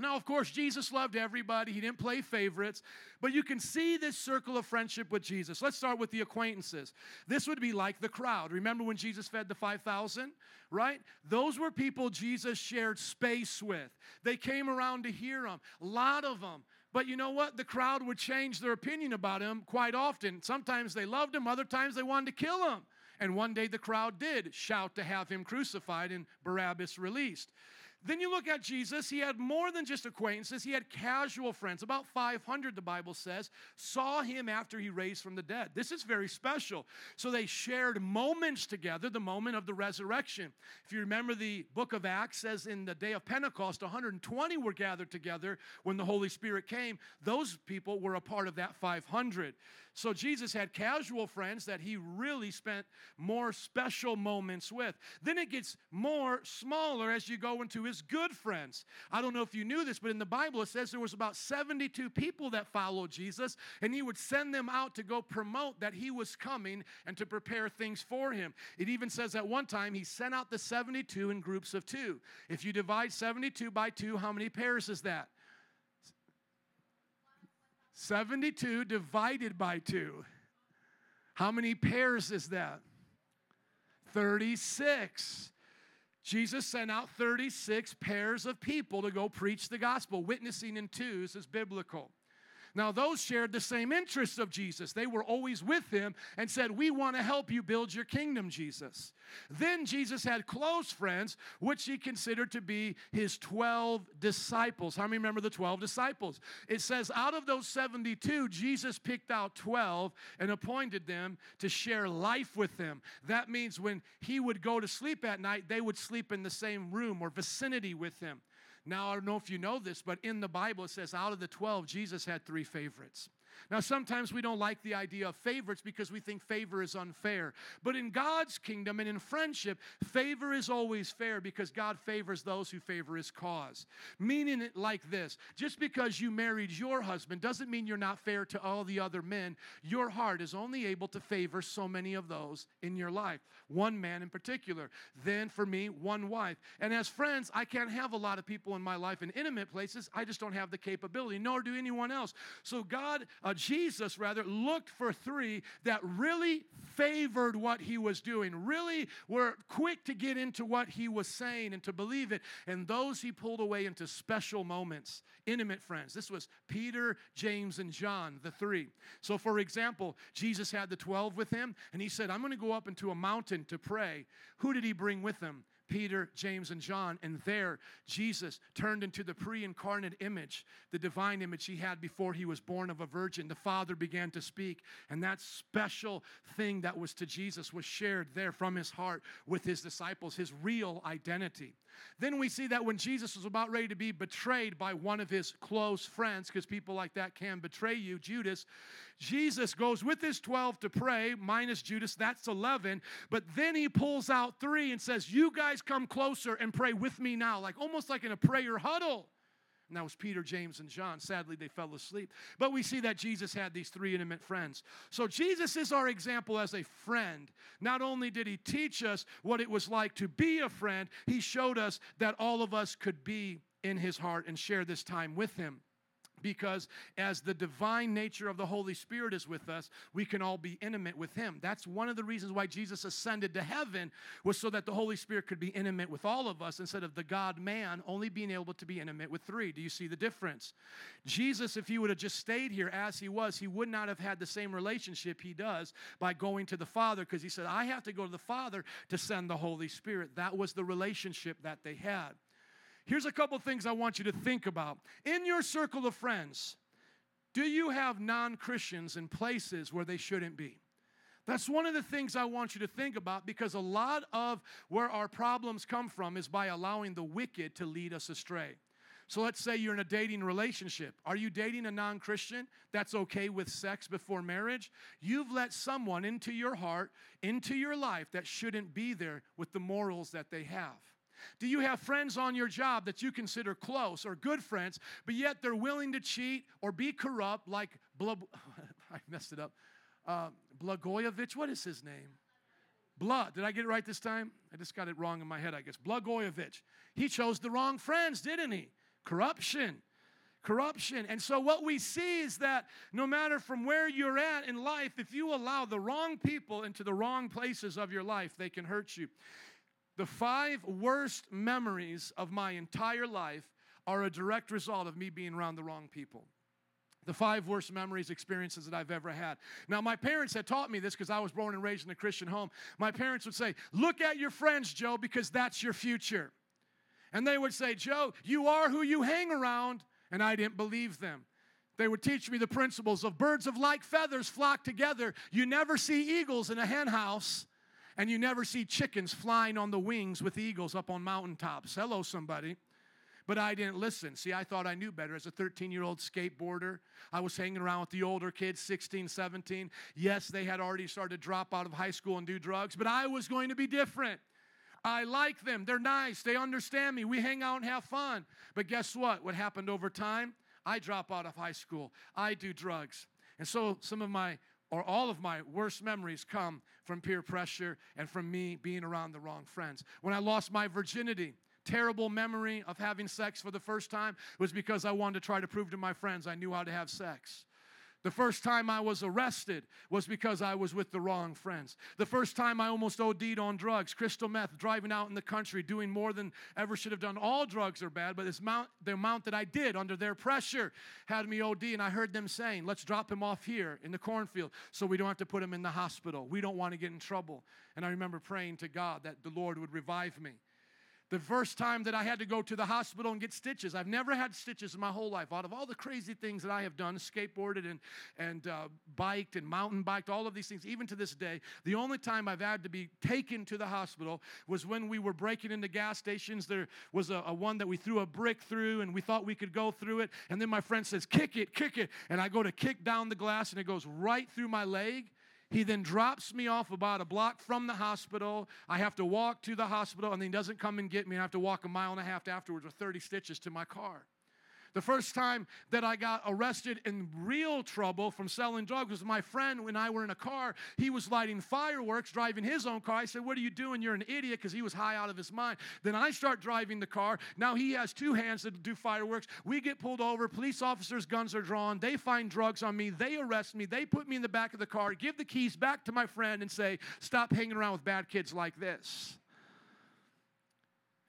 S5: Now, of course, Jesus loved everybody. He didn't play favorites, but you can see this circle of friendship with Jesus. Let's start with the acquaintances. This would be like the crowd. Remember when Jesus fed the 5,000, right? Those were people Jesus shared space with. They came around to hear him, a lot of them. But you know what? The crowd would change their opinion about him quite often. Sometimes they loved him, other times they wanted to kill him. And one day the crowd did shout to have him crucified and Barabbas released. Then you look at Jesus, he had more than just acquaintances, he had casual friends. About 500, the Bible says, saw him after he raised from the dead. This is very special. So they shared moments together, the moment of the resurrection. If you remember, the book of Acts says in the day of Pentecost, 120 were gathered together when the Holy Spirit came. Those people were a part of that 500. So Jesus had casual friends that he really spent more special moments with. Then it gets more smaller as you go into his good friends. I don't know if you knew this, but in the Bible it says there was about 72 people that followed Jesus, and he would send them out to go promote that he was coming and to prepare things for him. It even says at one time he sent out the 72 in groups of two. If you divide 72 by two, how many pairs is that? 72 divided by 2. How many pairs is that? 36. Jesus sent out 36 pairs of people to go preach the gospel. Witnessing in twos is biblical. Now, those shared the same interests of Jesus. They were always with him and said, We want to help you build your kingdom, Jesus. Then Jesus had close friends, which he considered to be his 12 disciples. How many remember the 12 disciples? It says, Out of those 72, Jesus picked out 12 and appointed them to share life with him. That means when he would go to sleep at night, they would sleep in the same room or vicinity with him. Now, I don't know if you know this, but in the Bible it says out of the 12, Jesus had three favorites. Now, sometimes we don't like the idea of favorites because we think favor is unfair. But in God's kingdom and in friendship, favor is always fair because God favors those who favor his cause. Meaning it like this just because you married your husband doesn't mean you're not fair to all the other men. Your heart is only able to favor so many of those in your life. One man in particular. Then for me, one wife. And as friends, I can't have a lot of people in my life in intimate places. I just don't have the capability, nor do anyone else. So God uh, Uh, Jesus rather looked for three that really favored what he was doing, really were quick to get into what he was saying and to believe it. And those he pulled away into special moments, intimate friends. This was Peter, James, and John, the three. So, for example, Jesus had the 12 with him, and he said, I'm going to go up into a mountain to pray. Who did he bring with him? Peter, James, and John. And there, Jesus turned into the pre incarnate image, the divine image he had before he was born of a virgin. The Father began to speak, and that special thing that was to Jesus was shared there from his heart with his disciples, his real identity. Then we see that when Jesus was about ready to be betrayed by one of his close friends, because people like that can betray you, Judas, Jesus goes with his 12 to pray, minus Judas, that's 11. But then he pulls out three and says, You guys come closer and pray with me now, like almost like in a prayer huddle. And that was Peter, James, and John. Sadly, they fell asleep. But we see that Jesus had these three intimate friends. So Jesus is our example as a friend. Not only did he teach us what it was like to be a friend, he showed us that all of us could be in his heart and share this time with him because as the divine nature of the Holy Spirit is with us, we can all be intimate with him. That's one of the reasons why Jesus ascended to heaven was so that the Holy Spirit could be intimate with all of us instead of the God man only being able to be intimate with 3. Do you see the difference? Jesus if he would have just stayed here as he was, he would not have had the same relationship he does by going to the Father because he said, "I have to go to the Father to send the Holy Spirit." That was the relationship that they had. Here's a couple things I want you to think about. In your circle of friends, do you have non Christians in places where they shouldn't be? That's one of the things I want you to think about because a lot of where our problems come from is by allowing the wicked to lead us astray. So let's say you're in a dating relationship. Are you dating a non Christian that's okay with sex before marriage? You've let someone into your heart, into your life that shouldn't be there with the morals that they have. Do you have friends on your job that you consider close or good friends, but yet they're willing to cheat or be corrupt, like Blab- I messed it up. Uh, Blagojevich, what is his name? Blood. Did I get it right this time? I just got it wrong in my head, I guess. Blagojevich. He chose the wrong friends, didn't he? Corruption. Corruption. And so, what we see is that no matter from where you're at in life, if you allow the wrong people into the wrong places of your life, they can hurt you. The five worst memories of my entire life are a direct result of me being around the wrong people. The five worst memories, experiences that I've ever had. Now, my parents had taught me this because I was born and raised in a Christian home. My parents would say, Look at your friends, Joe, because that's your future. And they would say, Joe, you are who you hang around. And I didn't believe them. They would teach me the principles of birds of like feathers flock together. You never see eagles in a hen house. And you never see chickens flying on the wings with eagles up on mountaintops. Hello, somebody. But I didn't listen. See, I thought I knew better. As a 13 year old skateboarder, I was hanging around with the older kids, 16, 17. Yes, they had already started to drop out of high school and do drugs, but I was going to be different. I like them. They're nice. They understand me. We hang out and have fun. But guess what? What happened over time? I drop out of high school. I do drugs. And so some of my or all of my worst memories come from peer pressure and from me being around the wrong friends. When I lost my virginity, terrible memory of having sex for the first time was because I wanted to try to prove to my friends I knew how to have sex. The first time I was arrested was because I was with the wrong friends. The first time I almost OD'd on drugs, crystal meth, driving out in the country, doing more than ever should have done. All drugs are bad, but this amount, the amount that I did under their pressure had me OD. And I heard them saying, let's drop him off here in the cornfield so we don't have to put him in the hospital. We don't want to get in trouble. And I remember praying to God that the Lord would revive me. The first time that I had to go to the hospital and get stitches, I've never had stitches in my whole life. Out of all the crazy things that I have done, skateboarded and, and uh, biked and mountain biked, all of these things, even to this day, the only time I've had to be taken to the hospital was when we were breaking into gas stations. There was a, a one that we threw a brick through and we thought we could go through it. And then my friend says, Kick it, kick it. And I go to kick down the glass and it goes right through my leg. He then drops me off about a block from the hospital. I have to walk to the hospital, and he doesn't come and get me. I have to walk a mile and a half afterwards with 30 stitches to my car. The first time that I got arrested in real trouble from selling drugs was my friend when I were in a car. He was lighting fireworks, driving his own car. I said, What are you doing? You're an idiot because he was high out of his mind. Then I start driving the car. Now he has two hands to do fireworks. We get pulled over. Police officers' guns are drawn. They find drugs on me. They arrest me. They put me in the back of the car, give the keys back to my friend, and say, Stop hanging around with bad kids like this.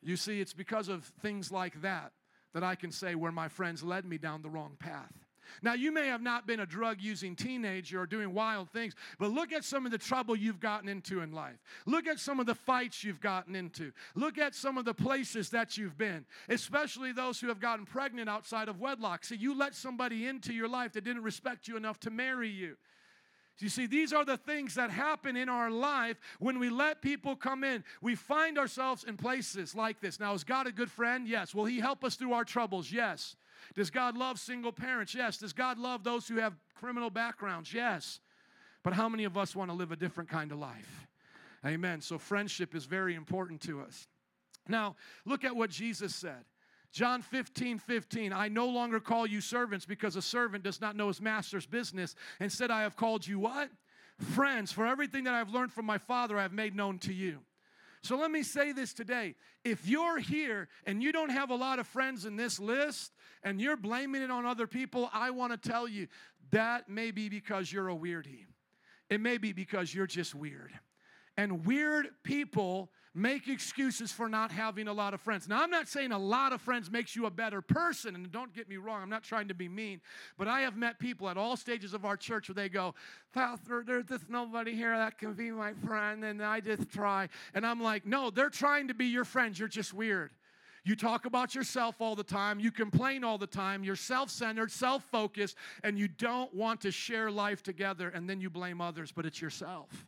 S5: You see, it's because of things like that that I can say where my friends led me down the wrong path. Now, you may have not been a drug using teenager or doing wild things, but look at some of the trouble you've gotten into in life. Look at some of the fights you've gotten into. Look at some of the places that you've been, especially those who have gotten pregnant outside of wedlock. See, you let somebody into your life that didn't respect you enough to marry you. You see, these are the things that happen in our life when we let people come in. We find ourselves in places like this. Now, is God a good friend? Yes. Will He help us through our troubles? Yes. Does God love single parents? Yes. Does God love those who have criminal backgrounds? Yes. But how many of us want to live a different kind of life? Amen. So, friendship is very important to us. Now, look at what Jesus said. John 15, 15, I no longer call you servants because a servant does not know his master's business. Instead, I have called you what? Friends, for everything that I've learned from my Father, I have made known to you. So let me say this today. If you're here and you don't have a lot of friends in this list and you're blaming it on other people, I want to tell you that may be because you're a weirdie. It may be because you're just weird. And weird people make excuses for not having a lot of friends. Now, I'm not saying a lot of friends makes you a better person, and don't get me wrong, I'm not trying to be mean, but I have met people at all stages of our church where they go, Pastor, there's just nobody here that can be my friend, and I just try. And I'm like, no, they're trying to be your friends, you're just weird. You talk about yourself all the time. You complain all the time. You're self centered, self focused, and you don't want to share life together, and then you blame others, but it's yourself.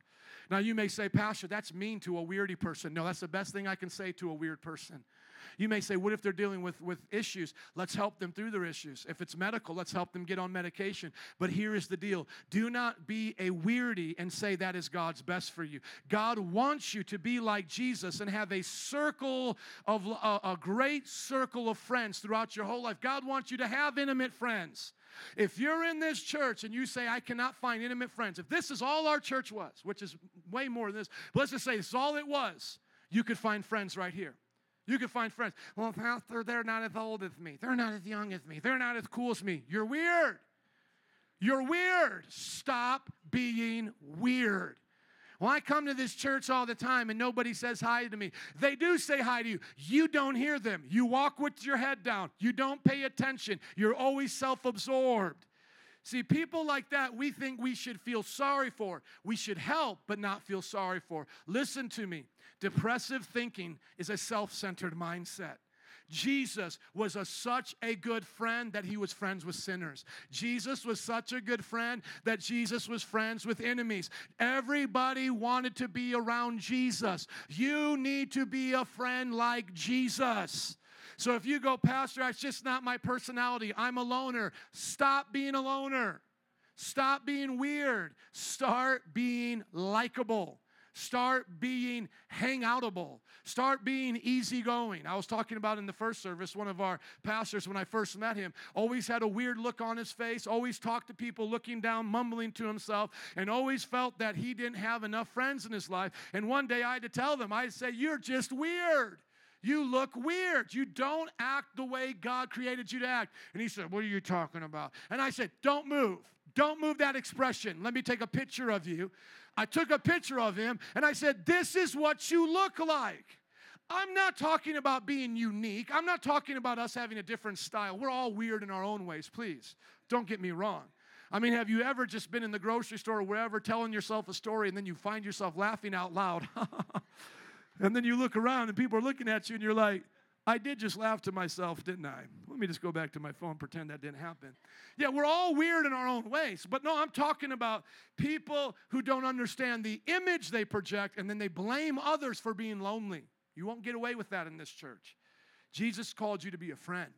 S5: Now, you may say, Pastor, that's mean to a weirdy person. No, that's the best thing I can say to a weird person. You may say, What if they're dealing with, with issues? Let's help them through their issues. If it's medical, let's help them get on medication. But here is the deal do not be a weirdy and say that is God's best for you. God wants you to be like Jesus and have a circle of a, a great circle of friends throughout your whole life. God wants you to have intimate friends. If you're in this church and you say, I cannot find intimate friends, if this is all our church was, which is way more than this, but let's just say this is all it was, you could find friends right here. You can find friends. Well, Pastor, they're not as old as me. They're not as young as me. They're not as cool as me. You're weird. You're weird. Stop being weird. Well, I come to this church all the time and nobody says hi to me. They do say hi to you. You don't hear them. You walk with your head down. You don't pay attention. You're always self absorbed. See, people like that, we think we should feel sorry for. We should help, but not feel sorry for. Listen to me. Depressive thinking is a self centered mindset. Jesus was a, such a good friend that he was friends with sinners. Jesus was such a good friend that Jesus was friends with enemies. Everybody wanted to be around Jesus. You need to be a friend like Jesus. So if you go, Pastor, that's just not my personality, I'm a loner, stop being a loner. Stop being weird. Start being likable. Start being hangoutable. Start being easygoing. I was talking about in the first service, one of our pastors, when I first met him, always had a weird look on his face, always talked to people looking down, mumbling to himself, and always felt that he didn't have enough friends in his life. And one day I had to tell them, I'd say, You're just weird. You look weird. You don't act the way God created you to act. And he said, What are you talking about? And I said, Don't move. Don't move that expression. Let me take a picture of you. I took a picture of him and I said, This is what you look like. I'm not talking about being unique. I'm not talking about us having a different style. We're all weird in our own ways, please. Don't get me wrong. I mean, have you ever just been in the grocery store or wherever telling yourself a story and then you find yourself laughing out loud? and then you look around and people are looking at you and you're like, I did just laugh to myself, didn't I? Let me just go back to my phone, pretend that didn't happen. Yeah, we're all weird in our own ways, but no, I'm talking about people who don't understand the image they project and then they blame others for being lonely. You won't get away with that in this church. Jesus called you to be a friend,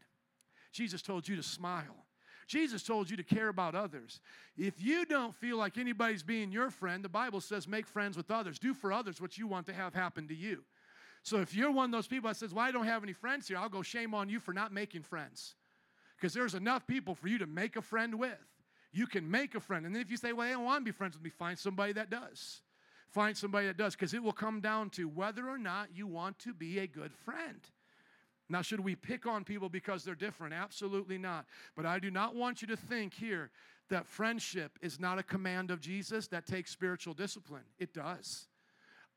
S5: Jesus told you to smile. Jesus told you to care about others. If you don't feel like anybody's being your friend, the Bible says make friends with others. Do for others what you want to have happen to you. So if you're one of those people that says, Well, I don't have any friends here, I'll go shame on you for not making friends. Because there's enough people for you to make a friend with. You can make a friend. And then if you say, Well, I don't want to be friends with me, find somebody that does. Find somebody that does. Because it will come down to whether or not you want to be a good friend. Now, should we pick on people because they're different? Absolutely not. But I do not want you to think here that friendship is not a command of Jesus that takes spiritual discipline. It does.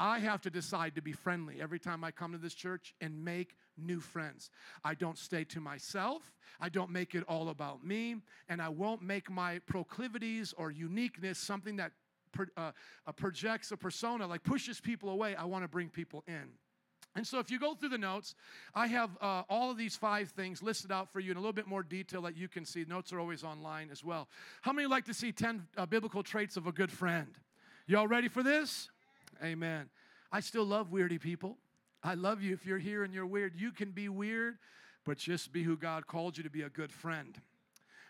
S5: I have to decide to be friendly every time I come to this church and make new friends. I don't stay to myself. I don't make it all about me. And I won't make my proclivities or uniqueness something that uh, uh, projects a persona, like pushes people away. I want to bring people in. And so, if you go through the notes, I have uh, all of these five things listed out for you in a little bit more detail that you can see. Notes are always online as well. How many like to see 10 uh, biblical traits of a good friend? Y'all ready for this? Amen. I still love weirdy people. I love you if you're here and you're weird. You can be weird, but just be who God called you to be a good friend.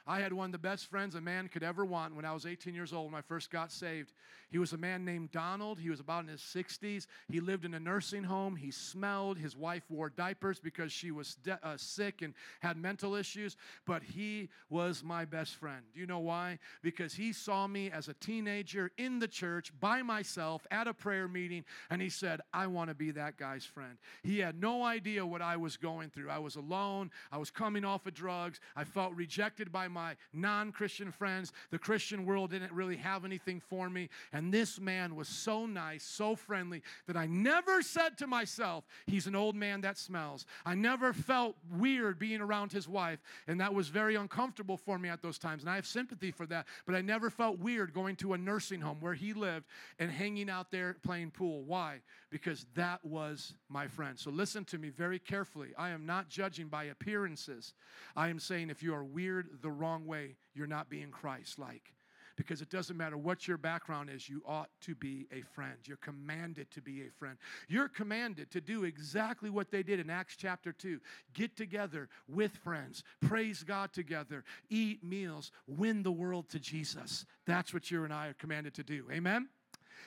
S5: I had one of the best friends a man could ever want when I was 18 years old when I first got saved. He was a man named Donald. He was about in his 60s. He lived in a nursing home. He smelled. His wife wore diapers because she was de- uh, sick and had mental issues. But he was my best friend. Do you know why? Because he saw me as a teenager in the church by myself at a prayer meeting, and he said, I want to be that guy's friend. He had no idea what I was going through. I was alone. I was coming off of drugs. I felt rejected by my non Christian friends. The Christian world didn't really have anything for me. And this man was so nice, so friendly, that I never said to myself, He's an old man that smells. I never felt weird being around his wife. And that was very uncomfortable for me at those times. And I have sympathy for that. But I never felt weird going to a nursing home where he lived and hanging out there playing pool. Why? Because that was my friend. So listen to me very carefully. I am not judging by appearances. I am saying if you are weird the wrong way, you're not being Christ like. Because it doesn't matter what your background is, you ought to be a friend. You're commanded to be a friend. You're commanded to do exactly what they did in Acts chapter 2 get together with friends, praise God together, eat meals, win the world to Jesus. That's what you and I are commanded to do. Amen?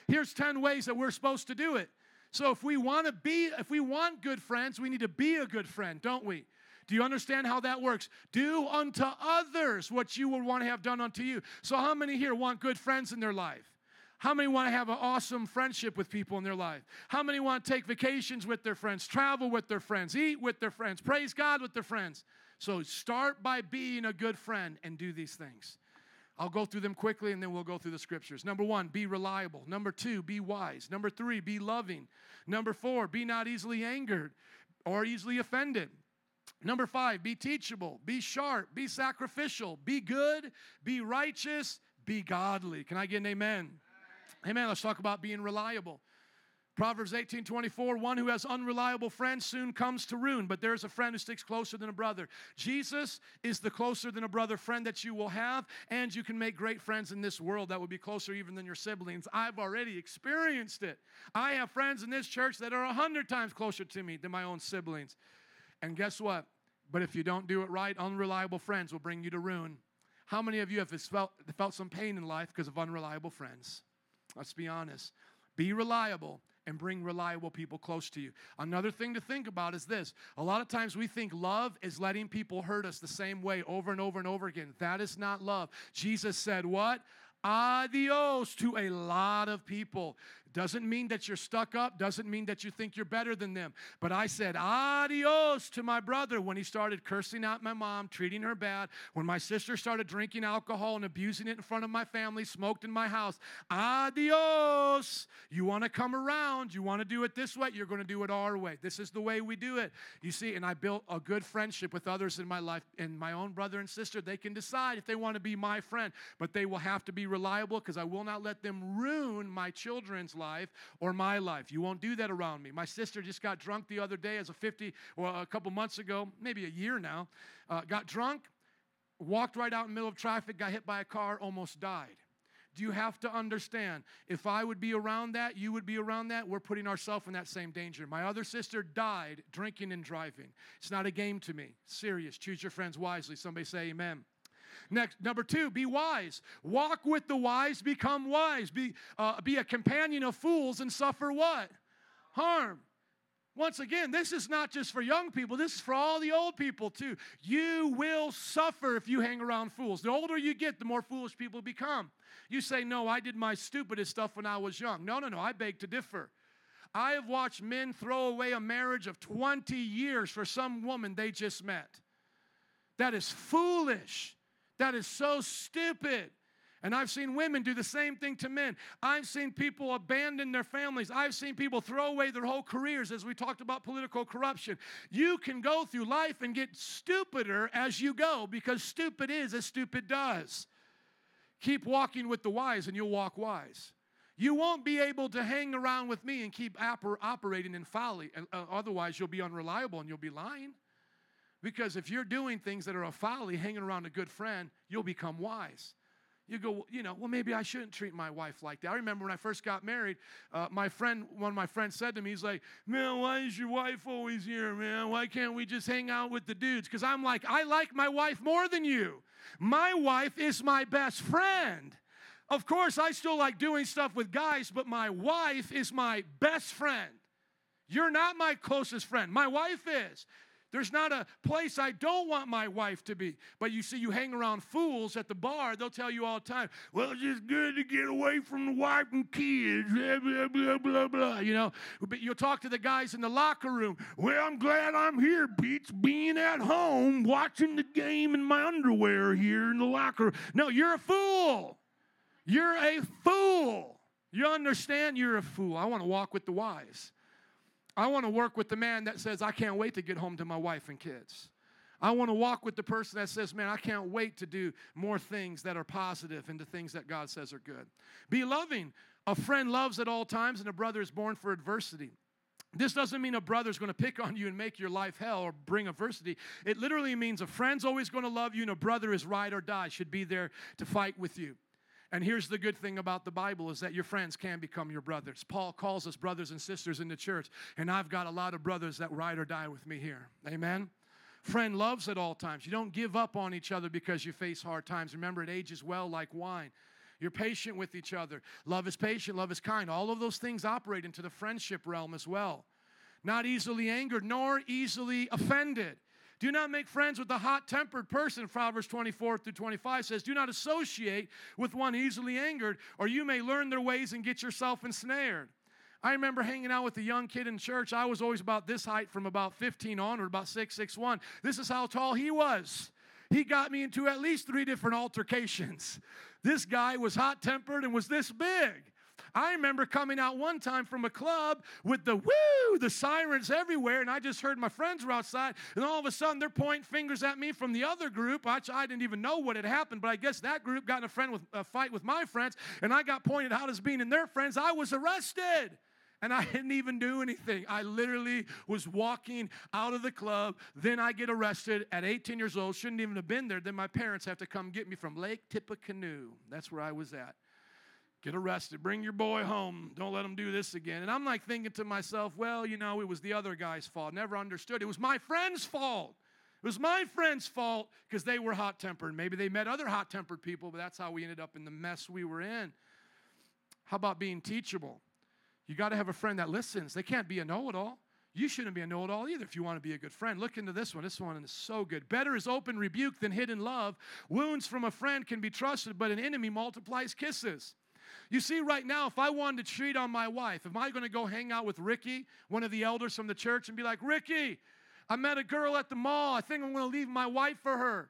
S5: Here's 10 ways that we're supposed to do it. So if we want to be, if we want good friends, we need to be a good friend, don't we? Do you understand how that works? Do unto others what you would want to have done unto you. So, how many here want good friends in their life? How many want to have an awesome friendship with people in their life? How many want to take vacations with their friends, travel with their friends, eat with their friends, praise God with their friends? So, start by being a good friend and do these things. I'll go through them quickly and then we'll go through the scriptures. Number one, be reliable. Number two, be wise. Number three, be loving. Number four, be not easily angered or easily offended. Number five, be teachable, be sharp, be sacrificial, be good, be righteous, be godly. Can I get an amen? Amen. Let's talk about being reliable. Proverbs 18 24, one who has unreliable friends soon comes to ruin, but there's a friend who sticks closer than a brother. Jesus is the closer than a brother friend that you will have, and you can make great friends in this world that will be closer even than your siblings. I've already experienced it. I have friends in this church that are a hundred times closer to me than my own siblings. And guess what? But if you don't do it right, unreliable friends will bring you to ruin. How many of you have felt, felt some pain in life because of unreliable friends? Let's be honest. Be reliable and bring reliable people close to you. Another thing to think about is this a lot of times we think love is letting people hurt us the same way over and over and over again. That is not love. Jesus said, What? Adios to a lot of people. Doesn't mean that you're stuck up, doesn't mean that you think you're better than them. But I said adios to my brother when he started cursing out my mom, treating her bad, when my sister started drinking alcohol and abusing it in front of my family, smoked in my house. Adios. You want to come around, you want to do it this way, you're going to do it our way. This is the way we do it. You see, and I built a good friendship with others in my life, and my own brother and sister, they can decide if they want to be my friend, but they will have to be reliable because I will not let them ruin my children's or my life. You won't do that around me. My sister just got drunk the other day as a 50 or a couple months ago, maybe a year now, uh, got drunk, walked right out in the middle of traffic, got hit by a car, almost died. Do you have to understand? If I would be around that, you would be around that, we're putting ourselves in that same danger. My other sister died drinking and driving. It's not a game to me. Serious. Choose your friends wisely. Somebody say amen. Next, number two, be wise. Walk with the wise, become wise. Be, uh, be a companion of fools and suffer what? Harm. Once again, this is not just for young people, this is for all the old people too. You will suffer if you hang around fools. The older you get, the more foolish people become. You say, No, I did my stupidest stuff when I was young. No, no, no, I beg to differ. I have watched men throw away a marriage of 20 years for some woman they just met. That is foolish. That is so stupid. And I've seen women do the same thing to men. I've seen people abandon their families. I've seen people throw away their whole careers as we talked about political corruption. You can go through life and get stupider as you go because stupid is as stupid does. Keep walking with the wise and you'll walk wise. You won't be able to hang around with me and keep oper- operating in folly. uh, otherwise, you'll be unreliable and you'll be lying. Because if you're doing things that are a folly, hanging around a good friend, you'll become wise. You go, you know, well, maybe I shouldn't treat my wife like that. I remember when I first got married, uh, my friend, one of my friends said to me, he's like, man, why is your wife always here, man? Why can't we just hang out with the dudes? Because I'm like, I like my wife more than you. My wife is my best friend. Of course, I still like doing stuff with guys, but my wife is my best friend. You're not my closest friend. My wife is. There's not a place I don't want my wife to be. But you see, you hang around fools at the bar, they'll tell you all the time, well, it's just good to get away from the wife and kids, blah, blah, blah, blah, blah. You know, but you'll talk to the guys in the locker room, well, I'm glad I'm here, beats being at home, watching the game in my underwear here in the locker room. No, you're a fool. You're a fool. You understand? You're a fool. I want to walk with the wise. I want to work with the man that says, I can't wait to get home to my wife and kids. I want to walk with the person that says, Man, I can't wait to do more things that are positive and the things that God says are good. Be loving. A friend loves at all times, and a brother is born for adversity. This doesn't mean a brother's going to pick on you and make your life hell or bring adversity. It literally means a friend's always going to love you, and a brother is ride or die, should be there to fight with you. And here's the good thing about the Bible is that your friends can become your brothers. Paul calls us brothers and sisters in the church, and I've got a lot of brothers that ride or die with me here. Amen. Friend loves at all times. You don't give up on each other because you face hard times. Remember, it ages well like wine. You're patient with each other. Love is patient, love is kind. All of those things operate into the friendship realm as well. Not easily angered, nor easily offended. Do not make friends with a hot tempered person. Proverbs 24 through 25 says, Do not associate with one easily angered, or you may learn their ways and get yourself ensnared. I remember hanging out with a young kid in church. I was always about this height from about 15 onward, about 6, 6, 1. This is how tall he was. He got me into at least three different altercations. This guy was hot tempered and was this big. I remember coming out one time from a club with the woo, the sirens everywhere, and I just heard my friends were outside, and all of a sudden they're pointing fingers at me from the other group. I, I didn't even know what had happened, but I guess that group got in a friend with a fight with my friends, and I got pointed out as being in their friends. I was arrested. And I didn't even do anything. I literally was walking out of the club. Then I get arrested at 18 years old. Shouldn't even have been there. Then my parents have to come get me from Lake Tippecanoe. That's where I was at get arrested. Bring your boy home. Don't let him do this again. And I'm like thinking to myself, well, you know, it was the other guy's fault. Never understood. It was my friend's fault. It was my friend's fault because they were hot tempered. Maybe they met other hot tempered people, but that's how we ended up in the mess we were in. How about being teachable? You got to have a friend that listens. They can't be a know it all. You shouldn't be a know it all either if you want to be a good friend. Look into this one. This one is so good. Better is open rebuke than hidden love. Wounds from a friend can be trusted, but an enemy multiplies kisses. You see, right now, if I wanted to cheat on my wife, am I going to go hang out with Ricky, one of the elders from the church, and be like, Ricky, I met a girl at the mall. I think I'm going to leave my wife for her.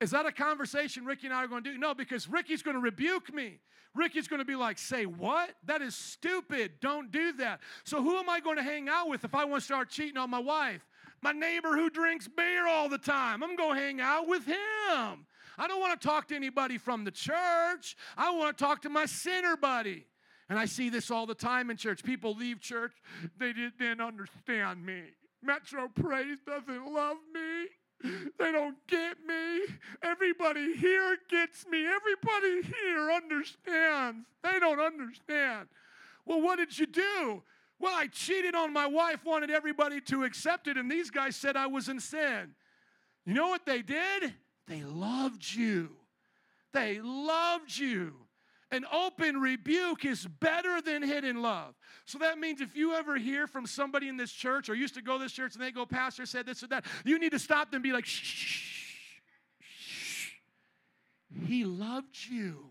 S5: Is that a conversation Ricky and I are going to do? No, because Ricky's going to rebuke me. Ricky's going to be like, say what? That is stupid. Don't do that. So, who am I going to hang out with if I want to start cheating on my wife? My neighbor who drinks beer all the time. I'm going to hang out with him. I don't want to talk to anybody from the church. I want to talk to my sinner buddy. And I see this all the time in church. People leave church, they didn't understand me. Metro Praise doesn't love me. They don't get me. Everybody here gets me. Everybody here understands. They don't understand. Well, what did you do? Well, I cheated on my wife, wanted everybody to accept it, and these guys said I was in sin. You know what they did? They loved you. They loved you. An open rebuke is better than hidden love. So that means if you ever hear from somebody in this church or used to go to this church and they go, Pastor said this or that, you need to stop them and be like, shh, shh, shh. He loved you.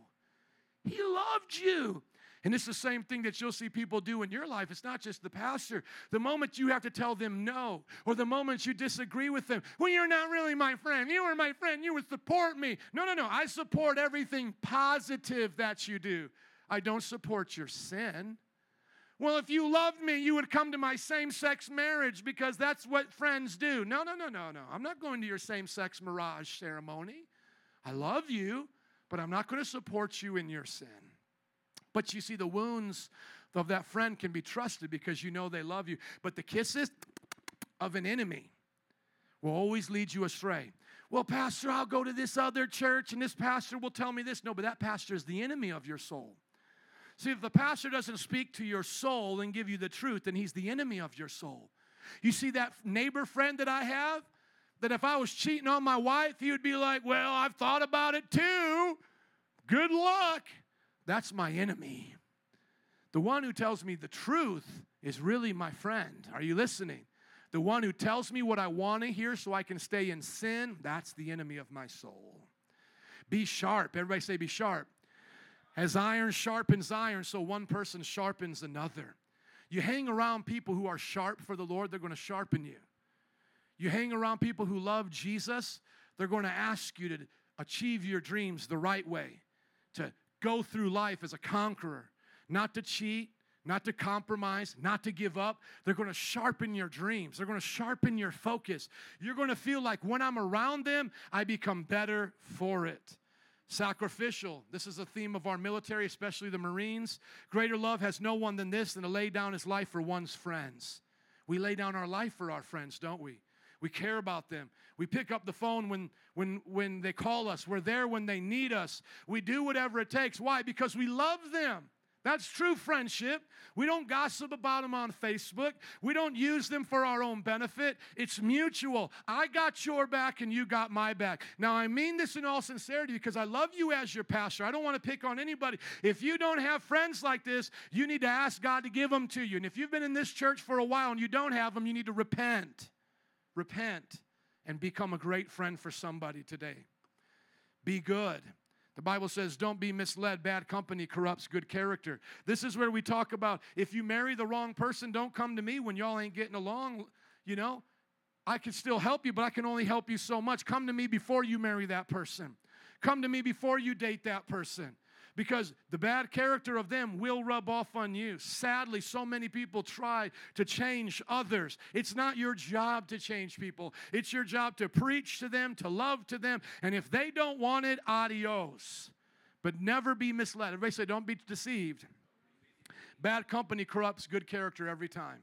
S5: He loved you. And it's the same thing that you'll see people do in your life. It's not just the pastor. The moment you have to tell them no, or the moment you disagree with them, well, you're not really my friend. You were my friend. You would support me. No, no, no. I support everything positive that you do. I don't support your sin. Well, if you loved me, you would come to my same sex marriage because that's what friends do. No, no, no, no, no. I'm not going to your same sex mirage ceremony. I love you, but I'm not going to support you in your sin. But you see, the wounds of that friend can be trusted because you know they love you. But the kisses of an enemy will always lead you astray. Well, Pastor, I'll go to this other church and this pastor will tell me this. No, but that pastor is the enemy of your soul. See, if the pastor doesn't speak to your soul and give you the truth, then he's the enemy of your soul. You see that neighbor friend that I have? That if I was cheating on my wife, he would be like, Well, I've thought about it too. Good luck. That's my enemy. The one who tells me the truth is really my friend. Are you listening? The one who tells me what I want to hear so I can stay in sin, that's the enemy of my soul. Be sharp. Everybody say, Be sharp. As iron sharpens iron, so one person sharpens another. You hang around people who are sharp for the Lord, they're going to sharpen you. You hang around people who love Jesus, they're going to ask you to achieve your dreams the right way, to go through life as a conqueror, not to cheat, not to compromise, not to give up. They're going to sharpen your dreams. They're going to sharpen your focus. You're going to feel like when I'm around them, I become better for it. Sacrificial. This is a theme of our military, especially the Marines. Greater love has no one than this than to lay down his life for one's friends. We lay down our life for our friends, don't we? We care about them. We pick up the phone when, when, when they call us. We're there when they need us. We do whatever it takes. Why? Because we love them. That's true friendship. We don't gossip about them on Facebook. We don't use them for our own benefit. It's mutual. I got your back and you got my back. Now, I mean this in all sincerity because I love you as your pastor. I don't want to pick on anybody. If you don't have friends like this, you need to ask God to give them to you. And if you've been in this church for a while and you don't have them, you need to repent. Repent and become a great friend for somebody today. Be good. The Bible says, don't be misled. Bad company corrupts good character. This is where we talk about if you marry the wrong person, don't come to me when y'all ain't getting along. You know, I can still help you, but I can only help you so much. Come to me before you marry that person. Come to me before you date that person. Because the bad character of them will rub off on you. Sadly, so many people try to change others. It's not your job to change people, it's your job to preach to them, to love to them. And if they don't want it, adios. But never be misled. Everybody say, don't be deceived. Bad company corrupts good character every time.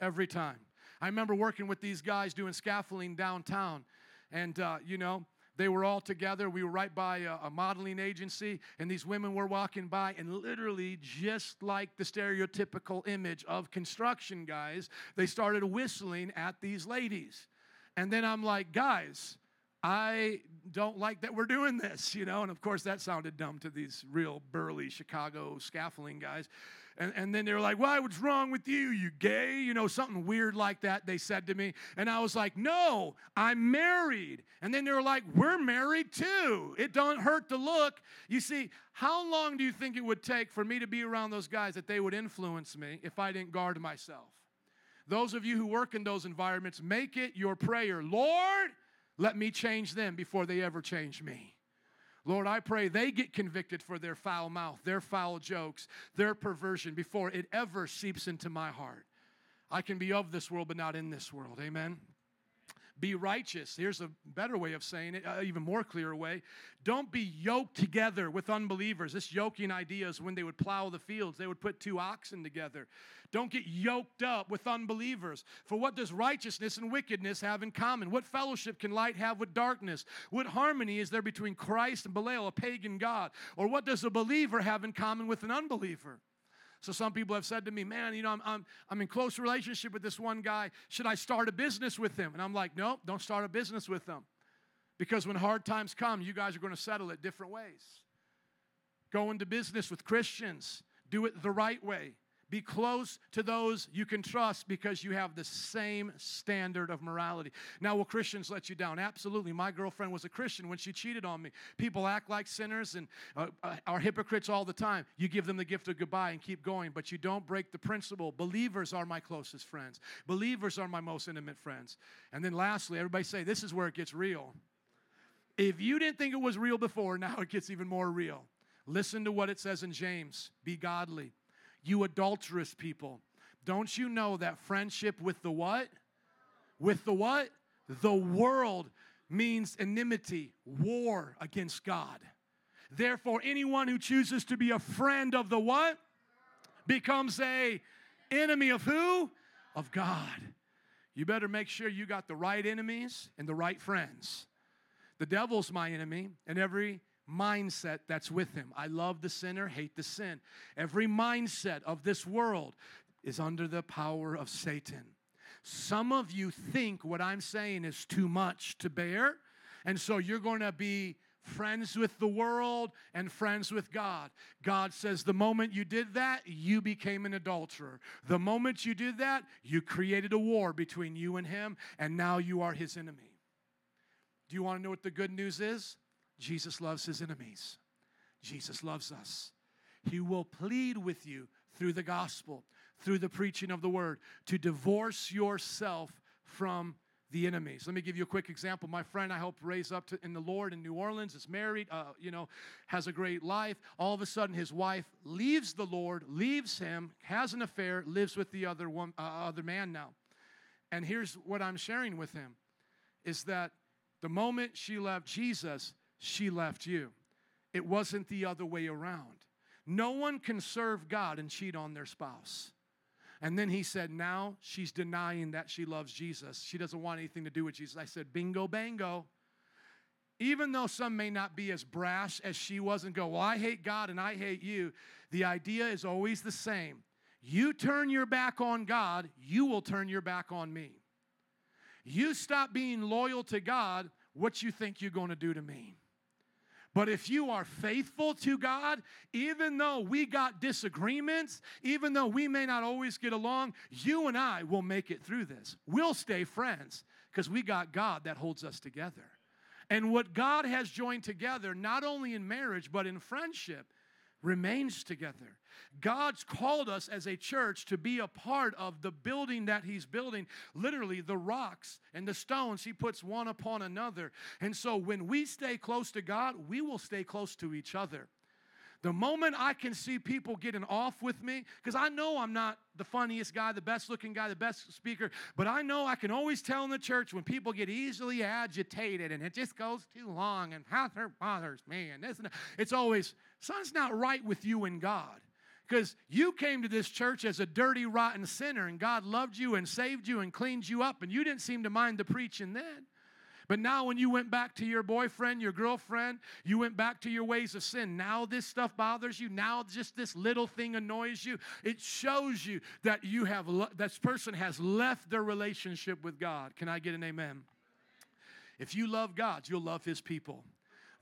S5: Every time. I remember working with these guys doing scaffolding downtown. And, uh, you know, they were all together. We were right by a, a, modeling agency, and these women were walking by, and literally, just like the stereotypical image of construction guys, they started whistling at these ladies. And then I'm like, guys, I don't like that we're doing this, you know. And of course, that sounded dumb to these real burly Chicago scaffolding guys. And, and then they were like, Why, what's wrong with you? You gay? You know, something weird like that, they said to me. And I was like, No, I'm married. And then they were like, We're married too. It don't hurt to look. You see, how long do you think it would take for me to be around those guys that they would influence me if I didn't guard myself? Those of you who work in those environments, make it your prayer. Lord, let me change them before they ever change me. Lord, I pray they get convicted for their foul mouth, their foul jokes, their perversion before it ever seeps into my heart. I can be of this world, but not in this world. Amen. Be righteous. Here's a better way of saying it, even more clear way. Don't be yoked together with unbelievers. This yoking idea is when they would plow the fields, they would put two oxen together. Don't get yoked up with unbelievers. For what does righteousness and wickedness have in common? What fellowship can light have with darkness? What harmony is there between Christ and Belial, a pagan god? Or what does a believer have in common with an unbeliever? So some people have said to me, man, you know, I'm, I'm, I'm in close relationship with this one guy. Should I start a business with him? And I'm like, nope, don't start a business with them. Because when hard times come, you guys are going to settle it different ways. Go into business with Christians. Do it the right way. Be close to those you can trust because you have the same standard of morality. Now, will Christians let you down? Absolutely. My girlfriend was a Christian when she cheated on me. People act like sinners and uh, uh, are hypocrites all the time. You give them the gift of goodbye and keep going, but you don't break the principle. Believers are my closest friends, believers are my most intimate friends. And then lastly, everybody say, This is where it gets real. If you didn't think it was real before, now it gets even more real. Listen to what it says in James be godly. You adulterous people, don't you know that friendship with the what? With the what? The world means enmity, war against God. Therefore, anyone who chooses to be a friend of the what? Becomes a enemy of who? Of God. You better make sure you got the right enemies and the right friends. The devil's my enemy, and every mindset that's with him. I love the sinner, hate the sin. Every mindset of this world is under the power of Satan. Some of you think what I'm saying is too much to bear, and so you're going to be friends with the world and friends with God. God says the moment you did that, you became an adulterer. The moment you did that, you created a war between you and him, and now you are his enemy. Do you want to know what the good news is? Jesus loves his enemies. Jesus loves us. He will plead with you through the gospel, through the preaching of the word, to divorce yourself from the enemies. Let me give you a quick example. My friend I helped raise up to, in the Lord in New Orleans is married, uh, you know, has a great life. All of a sudden, his wife leaves the Lord, leaves him, has an affair, lives with the other one, uh, other man now. And here's what I'm sharing with him: is that the moment she left Jesus, she left you. It wasn't the other way around. No one can serve God and cheat on their spouse. And then he said, Now she's denying that she loves Jesus. She doesn't want anything to do with Jesus. I said, Bingo, bango. Even though some may not be as brash as she was and go, Well, I hate God and I hate you, the idea is always the same. You turn your back on God, you will turn your back on me. You stop being loyal to God, what you think you're going to do to me. But if you are faithful to God, even though we got disagreements, even though we may not always get along, you and I will make it through this. We'll stay friends because we got God that holds us together. And what God has joined together, not only in marriage, but in friendship, remains together. God's called us as a church to be a part of the building that He's building, literally the rocks and the stones He puts one upon another. And so when we stay close to God, we will stay close to each other. The moment I can see people getting off with me, because I know I'm not the funniest guy, the best looking guy, the best speaker, but I know I can always tell in the church when people get easily agitated and it just goes too long and pastor bothers me and this and that. It's always, something's not right with you and God. Because you came to this church as a dirty, rotten sinner, and God loved you and saved you and cleaned you up, and you didn't seem to mind the preaching then. But now, when you went back to your boyfriend, your girlfriend, you went back to your ways of sin. Now, this stuff bothers you. Now, just this little thing annoys you. It shows you that you have this person has left their relationship with God. Can I get an amen? If you love God, you'll love His people.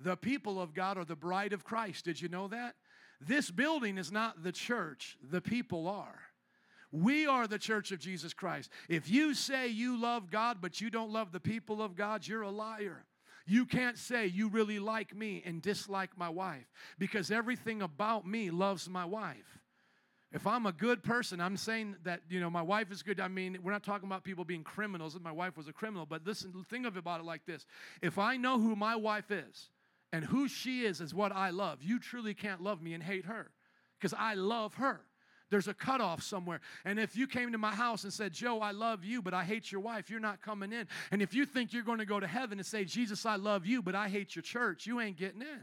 S5: The people of God are the bride of Christ. Did you know that? This building is not the church, the people are. We are the church of Jesus Christ. If you say you love God, but you don't love the people of God, you're a liar. You can't say you really like me and dislike my wife because everything about me loves my wife. If I'm a good person, I'm saying that, you know, my wife is good. I mean, we're not talking about people being criminals, my wife was a criminal, but listen, think of it about it like this. If I know who my wife is and who she is is what I love, you truly can't love me and hate her because I love her. There's a cutoff somewhere. And if you came to my house and said, Joe, I love you, but I hate your wife, you're not coming in. And if you think you're going to go to heaven and say, Jesus, I love you, but I hate your church, you ain't getting in.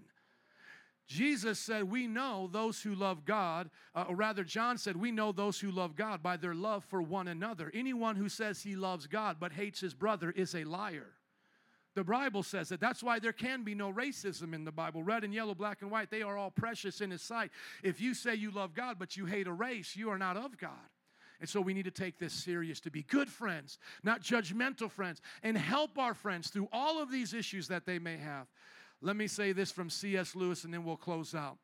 S5: Jesus said, We know those who love God, uh, or rather, John said, We know those who love God by their love for one another. Anyone who says he loves God but hates his brother is a liar. The Bible says that. That's why there can be no racism in the Bible. Red and yellow, black and white, they are all precious in His sight. If you say you love God but you hate a race, you are not of God. And so we need to take this serious to be good friends, not judgmental friends, and help our friends through all of these issues that they may have. Let me say this from C.S. Lewis and then we'll close out.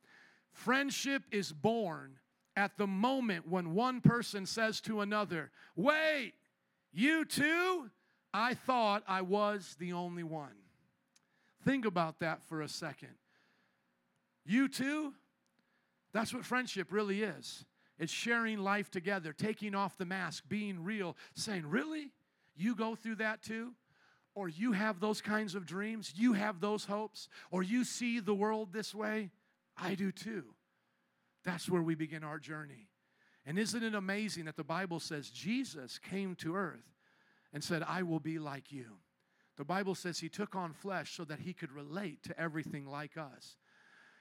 S5: Friendship is born at the moment when one person says to another, Wait, you too? I thought I was the only one. Think about that for a second. You too? That's what friendship really is. It's sharing life together, taking off the mask, being real, saying, Really? You go through that too? Or you have those kinds of dreams? You have those hopes? Or you see the world this way? I do too. That's where we begin our journey. And isn't it amazing that the Bible says Jesus came to earth and said, I will be like you? The Bible says he took on flesh so that he could relate to everything like us.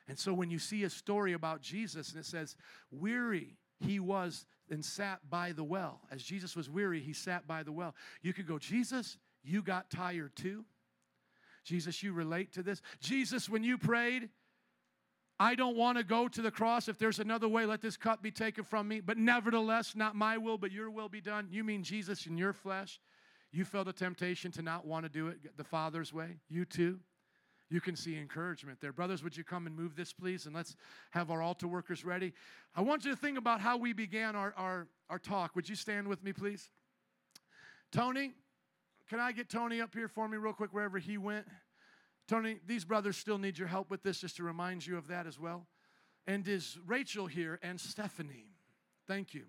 S5: And so when you see a story about Jesus and it says, weary he was and sat by the well. As Jesus was weary, he sat by the well. You could go, Jesus, you got tired too? Jesus, you relate to this? Jesus, when you prayed, I don't want to go to the cross. If there's another way, let this cup be taken from me. But nevertheless, not my will, but your will be done. You mean Jesus in your flesh? You felt a temptation to not want to do it the Father's way? You too? You can see encouragement there. Brothers, would you come and move this, please? And let's have our altar workers ready. I want you to think about how we began our, our, our talk. Would you stand with me, please? Tony, can I get Tony up here for me, real quick, wherever he went? Tony, these brothers still need your help with this, just to remind you of that as well. And is Rachel here and Stephanie? Thank you.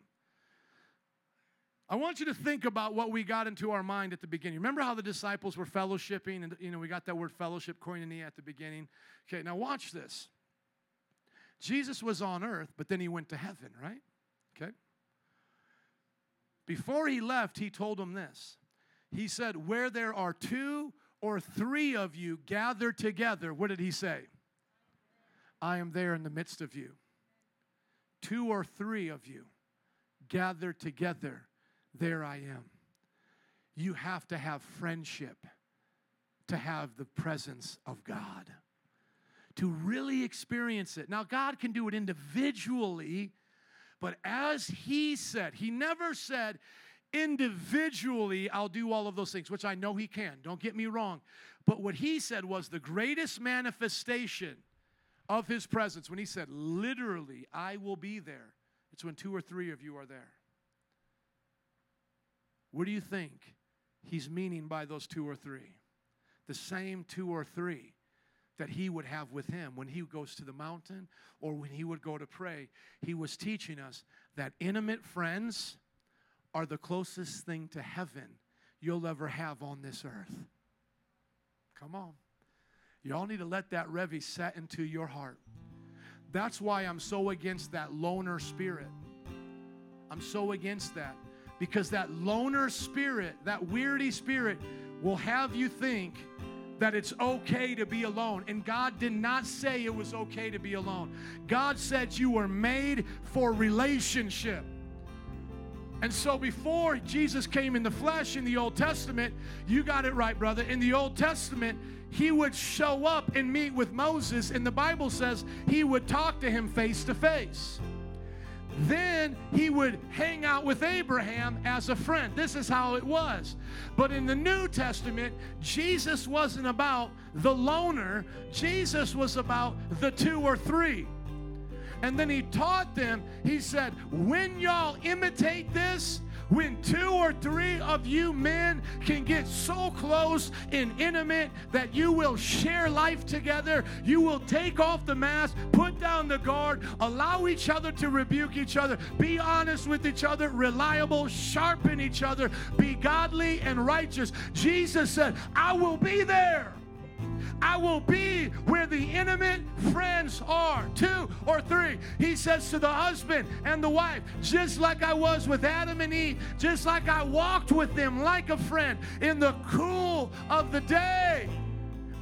S5: I want you to think about what we got into our mind at the beginning. Remember how the disciples were fellowshipping, and you know we got that word fellowship, koinonia, at the beginning. Okay, now watch this. Jesus was on earth, but then he went to heaven, right? Okay. Before he left, he told them this. He said, "Where there are two or three of you gathered together, what did he say? I am there in the midst of you. Two or three of you gathered together, there I am. You have to have friendship to have the presence of God, to really experience it. Now, God can do it individually, but as He said, He never said, individually, I'll do all of those things, which I know He can. Don't get me wrong. But what He said was the greatest manifestation of His presence when He said, literally, I will be there. It's when two or three of you are there. What do you think He's meaning by those two or three? The same two or three that he would have with him when he goes to the mountain or when he would go to pray. He was teaching us that intimate friends are the closest thing to heaven you'll ever have on this earth. Come on. Y'all need to let that Revy set into your heart. That's why I'm so against that loner spirit. I'm so against that because that loner spirit, that weirdy spirit, will have you think that it's okay to be alone. And God did not say it was okay to be alone. God said you were made for relationship. And so before Jesus came in the flesh in the Old Testament, you got it right, brother. In the Old Testament, he would show up and meet with Moses, and the Bible says he would talk to him face to face. Then he would hang out with Abraham as a friend. This is how it was. But in the New Testament, Jesus wasn't about the loner, Jesus was about the two or three. And then he taught them, he said, when y'all imitate this, when two or three of you men can get so close and intimate that you will share life together, you will take off the mask, put down the guard, allow each other to rebuke each other, be honest with each other, reliable, sharpen each other, be godly and righteous. Jesus said, I will be there. I will be where the intimate friends are. Two or three. He says to the husband and the wife, just like I was with Adam and Eve, just like I walked with them like a friend in the cool of the day.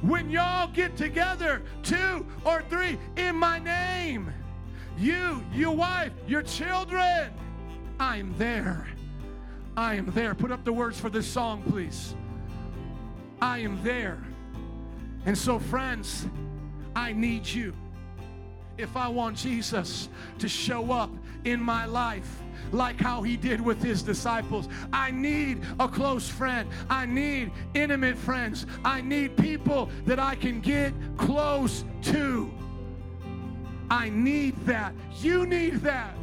S5: When y'all get together, two or three, in my name, you, your wife, your children, I'm there. I am there. Put up the words for this song, please. I am there. And so, friends, I need you. If I want Jesus to show up in my life, like how he did with his disciples. I need a close friend. I need intimate friends. I need people that I can get close to. I need that. You need that.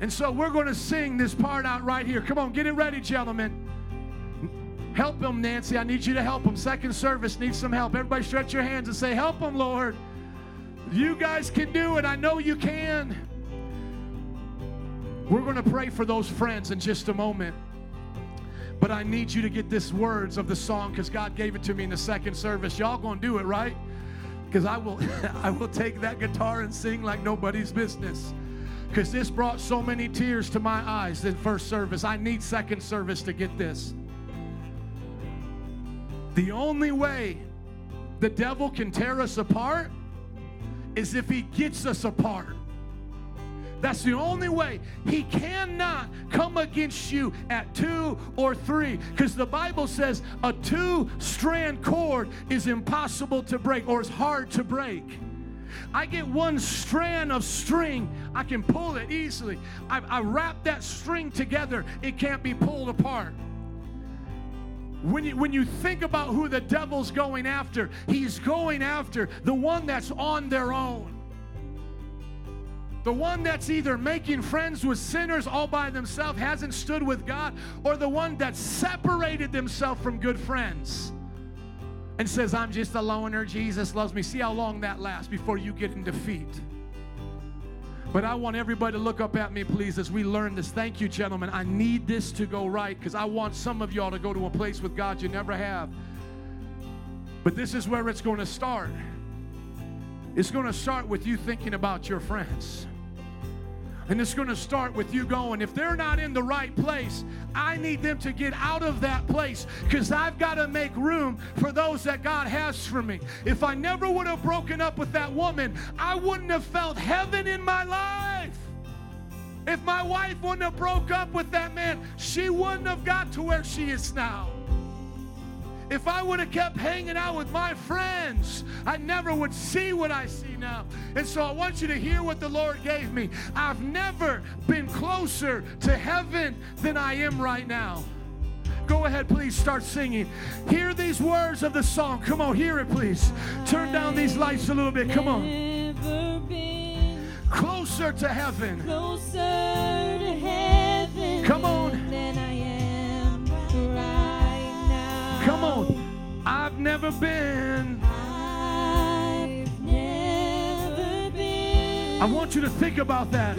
S5: And so we're going to sing this part out right here. Come on, get it ready, gentlemen. Help them, Nancy. I need you to help them. Second service needs some help. Everybody stretch your hands and say, Help them, Lord. You guys can do it. I know you can. We're going to pray for those friends in just a moment. But I need you to get this words of the song because God gave it to me in the second service. Y'all going to do it, right? Because I will, I will take that guitar and sing like nobody's business. Because this brought so many tears to my eyes in first service. I need second service to get this. The only way the devil can tear us apart is if he gets us apart. That's the only way. He cannot come against you at two or three because the Bible says a two strand cord is impossible to break or is hard to break. I get one strand of string, I can pull it easily. I, I wrap that string together, it can't be pulled apart. When you, when you think about who the devil's going after, he's going after the one that's on their own. The one that's either making friends with sinners all by themselves, hasn't stood with God, or the one that separated themselves from good friends and says, I'm just a loner, Jesus loves me. See how long that lasts before you get in defeat. But I want everybody to look up at me, please, as we learn this. Thank you, gentlemen. I need this to go right because I want some of y'all to go to a place with God you never have. But this is where it's going to start. It's going to start with you thinking about your friends. And it's going to start with you going, if they're not in the right place, I need them to get out of that place because I've got to make room for those that God has for me. If I never would have broken up with that woman, I wouldn't have felt heaven in my life. If my wife wouldn't have broke up with that man, she wouldn't have got to where she is now. If I would have kept hanging out with my friends, I never would see what I see now. And so I want you to hear what the Lord gave me. I've never been closer to heaven than I am right now. Go ahead, please start singing. Hear these words of the song. Come on, hear it, please. Turn down these lights a little bit. Come on. Closer to heaven.
S6: closer to heaven
S5: Come on. Come on. I've never been.
S6: I've never been
S5: I want you to think about that.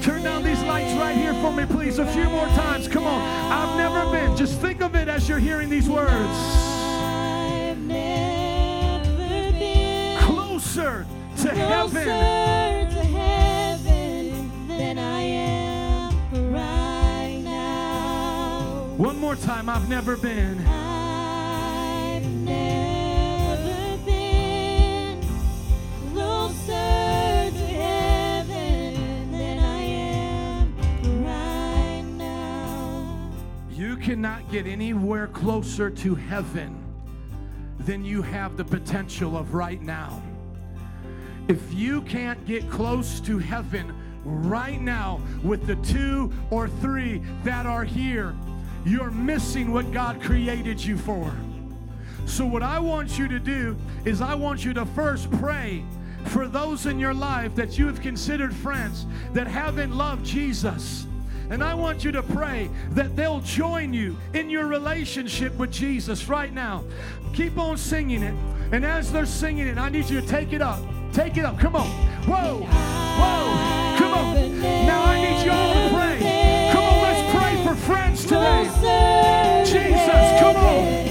S5: Turn down these lights right here for me, please, a few more times. Come on. I've never been. Just think of it as you're hearing these words. Closer to heaven One more time. I've never been.
S6: I've never been closer to heaven than I am right now.
S5: You cannot get anywhere closer to heaven than you have the potential of right now. If you can't get close to heaven right now with the two or three that are here, you're missing what God created you for. So, what I want you to do is, I want you to first pray for those in your life that you have considered friends that haven't loved Jesus. And I want you to pray that they'll join you in your relationship with Jesus right now. Keep on singing it. And as they're singing it, I need you to take it up. Take it up. Come on. Whoa. Whoa. Come on. Now I need you all to pray. Friends today. Jesus, come on.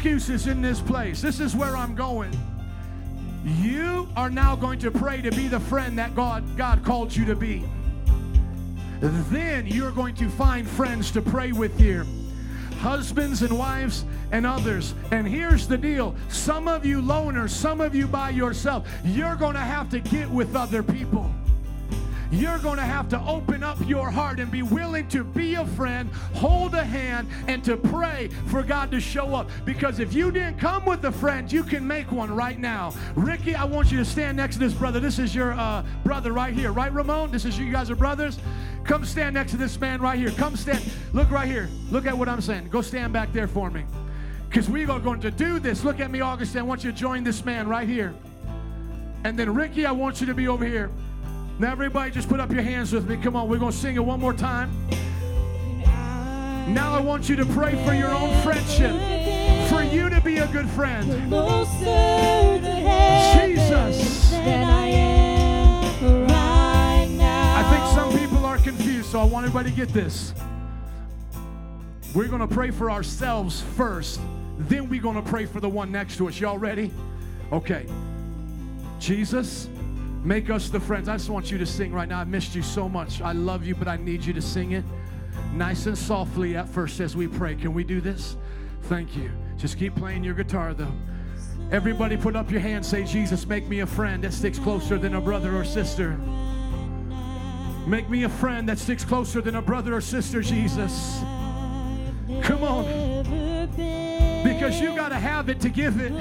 S5: Excuses in this place. This is where I'm going. You are now going to pray to be the friend that God, God called you to be. Then you're going to find friends to pray with here husbands and wives and others. And here's the deal some of you loners, some of you by yourself, you're going to have to get with other people. You're going to have to open up your heart and be willing to be a friend, hold a hand, and to pray for God to show up. Because if you didn't come with a friend, you can make one right now. Ricky, I want you to stand next to this brother. This is your uh, brother right here, right, Ramon? This is you guys are brothers. Come stand next to this man right here. Come stand. Look right here. Look at what I'm saying. Go stand back there for me. Because we are going to do this. Look at me, Augustine. I want you to join this man right here. And then, Ricky, I want you to be over here. Now, everybody, just put up your hands with me. Come on, we're going to sing it one more time. Now, I want you to pray for your own friendship, for you to be a good friend. Jesus. I think some people are confused, so I want everybody to get this. We're going to pray for ourselves first, then we're going to pray for the one next to us. Y'all ready? Okay. Jesus, make us the friends. I just want you to sing right now. I missed you so much. I love you, but I need you to sing it nice and softly at first as we pray. Can we do this? Thank you. Just keep playing your guitar though. Everybody put up your hand, say, Jesus, make me a friend that sticks closer than a brother or sister. Make me a friend that sticks closer than a brother or sister, Jesus. Come on. Because you got to have it to give it.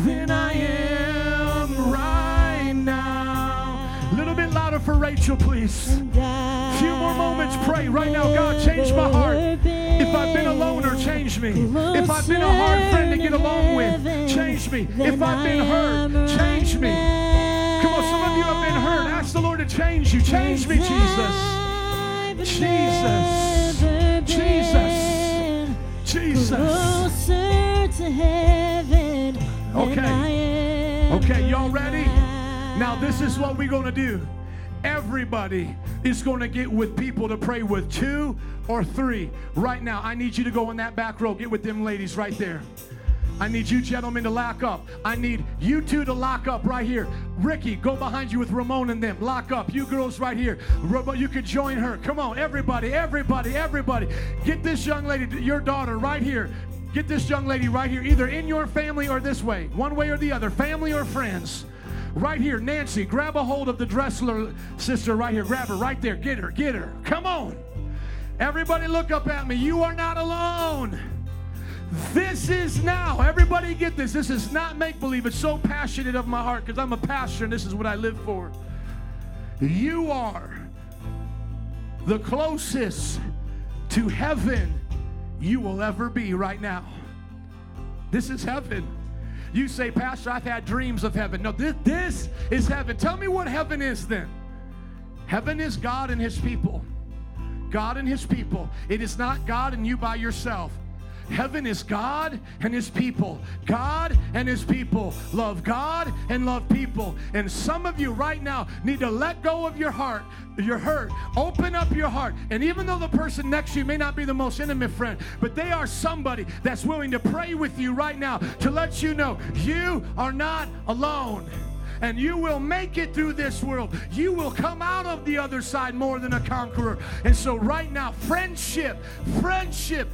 S5: Than I am right now. A little bit louder for Rachel, please. A few more moments, pray right now. God, change my heart. If I've been a loner, change me. If I've been a hard friend to get along with, change me. If I've been hurt, change me. Come on, some of you have been hurt. Ask the Lord to change you. Change me, Jesus. Jesus. Jesus. Jesus.
S6: Closer to heaven.
S5: Okay. Okay, y'all ready? Now, this is what we're going to do. Everybody is going to get with people to pray with, two or three. Right now, I need you to go in that back row. Get with them ladies right there. I need you gentlemen to lock up. I need you two to lock up right here. Ricky, go behind you with Ramon and them. Lock up. You girls right here. You could join her. Come on, everybody, everybody, everybody. Get this young lady, your daughter, right here. Get this young lady right here, either in your family or this way, one way or the other, family or friends. Right here, Nancy, grab a hold of the Dressler sister right here. Grab her right there. Get her, get her. Come on. Everybody, look up at me. You are not alone. This is now. Everybody get this. This is not make believe. It's so passionate of my heart because I'm a pastor and this is what I live for. You are the closest to heaven you will ever be right now. This is heaven. You say, Pastor, I've had dreams of heaven. No, this, this is heaven. Tell me what heaven is then. Heaven is God and His people. God and His people. It is not God and you by yourself. Heaven is God and His people. God and His people love God and love people. And some of you right now need to let go of your heart, your hurt. Open up your heart. And even though the person next to you may not be the most intimate friend, but they are somebody that's willing to pray with you right now to let you know you are not alone and you will make it through this world. You will come out of the other side more than a conqueror. And so, right now, friendship, friendship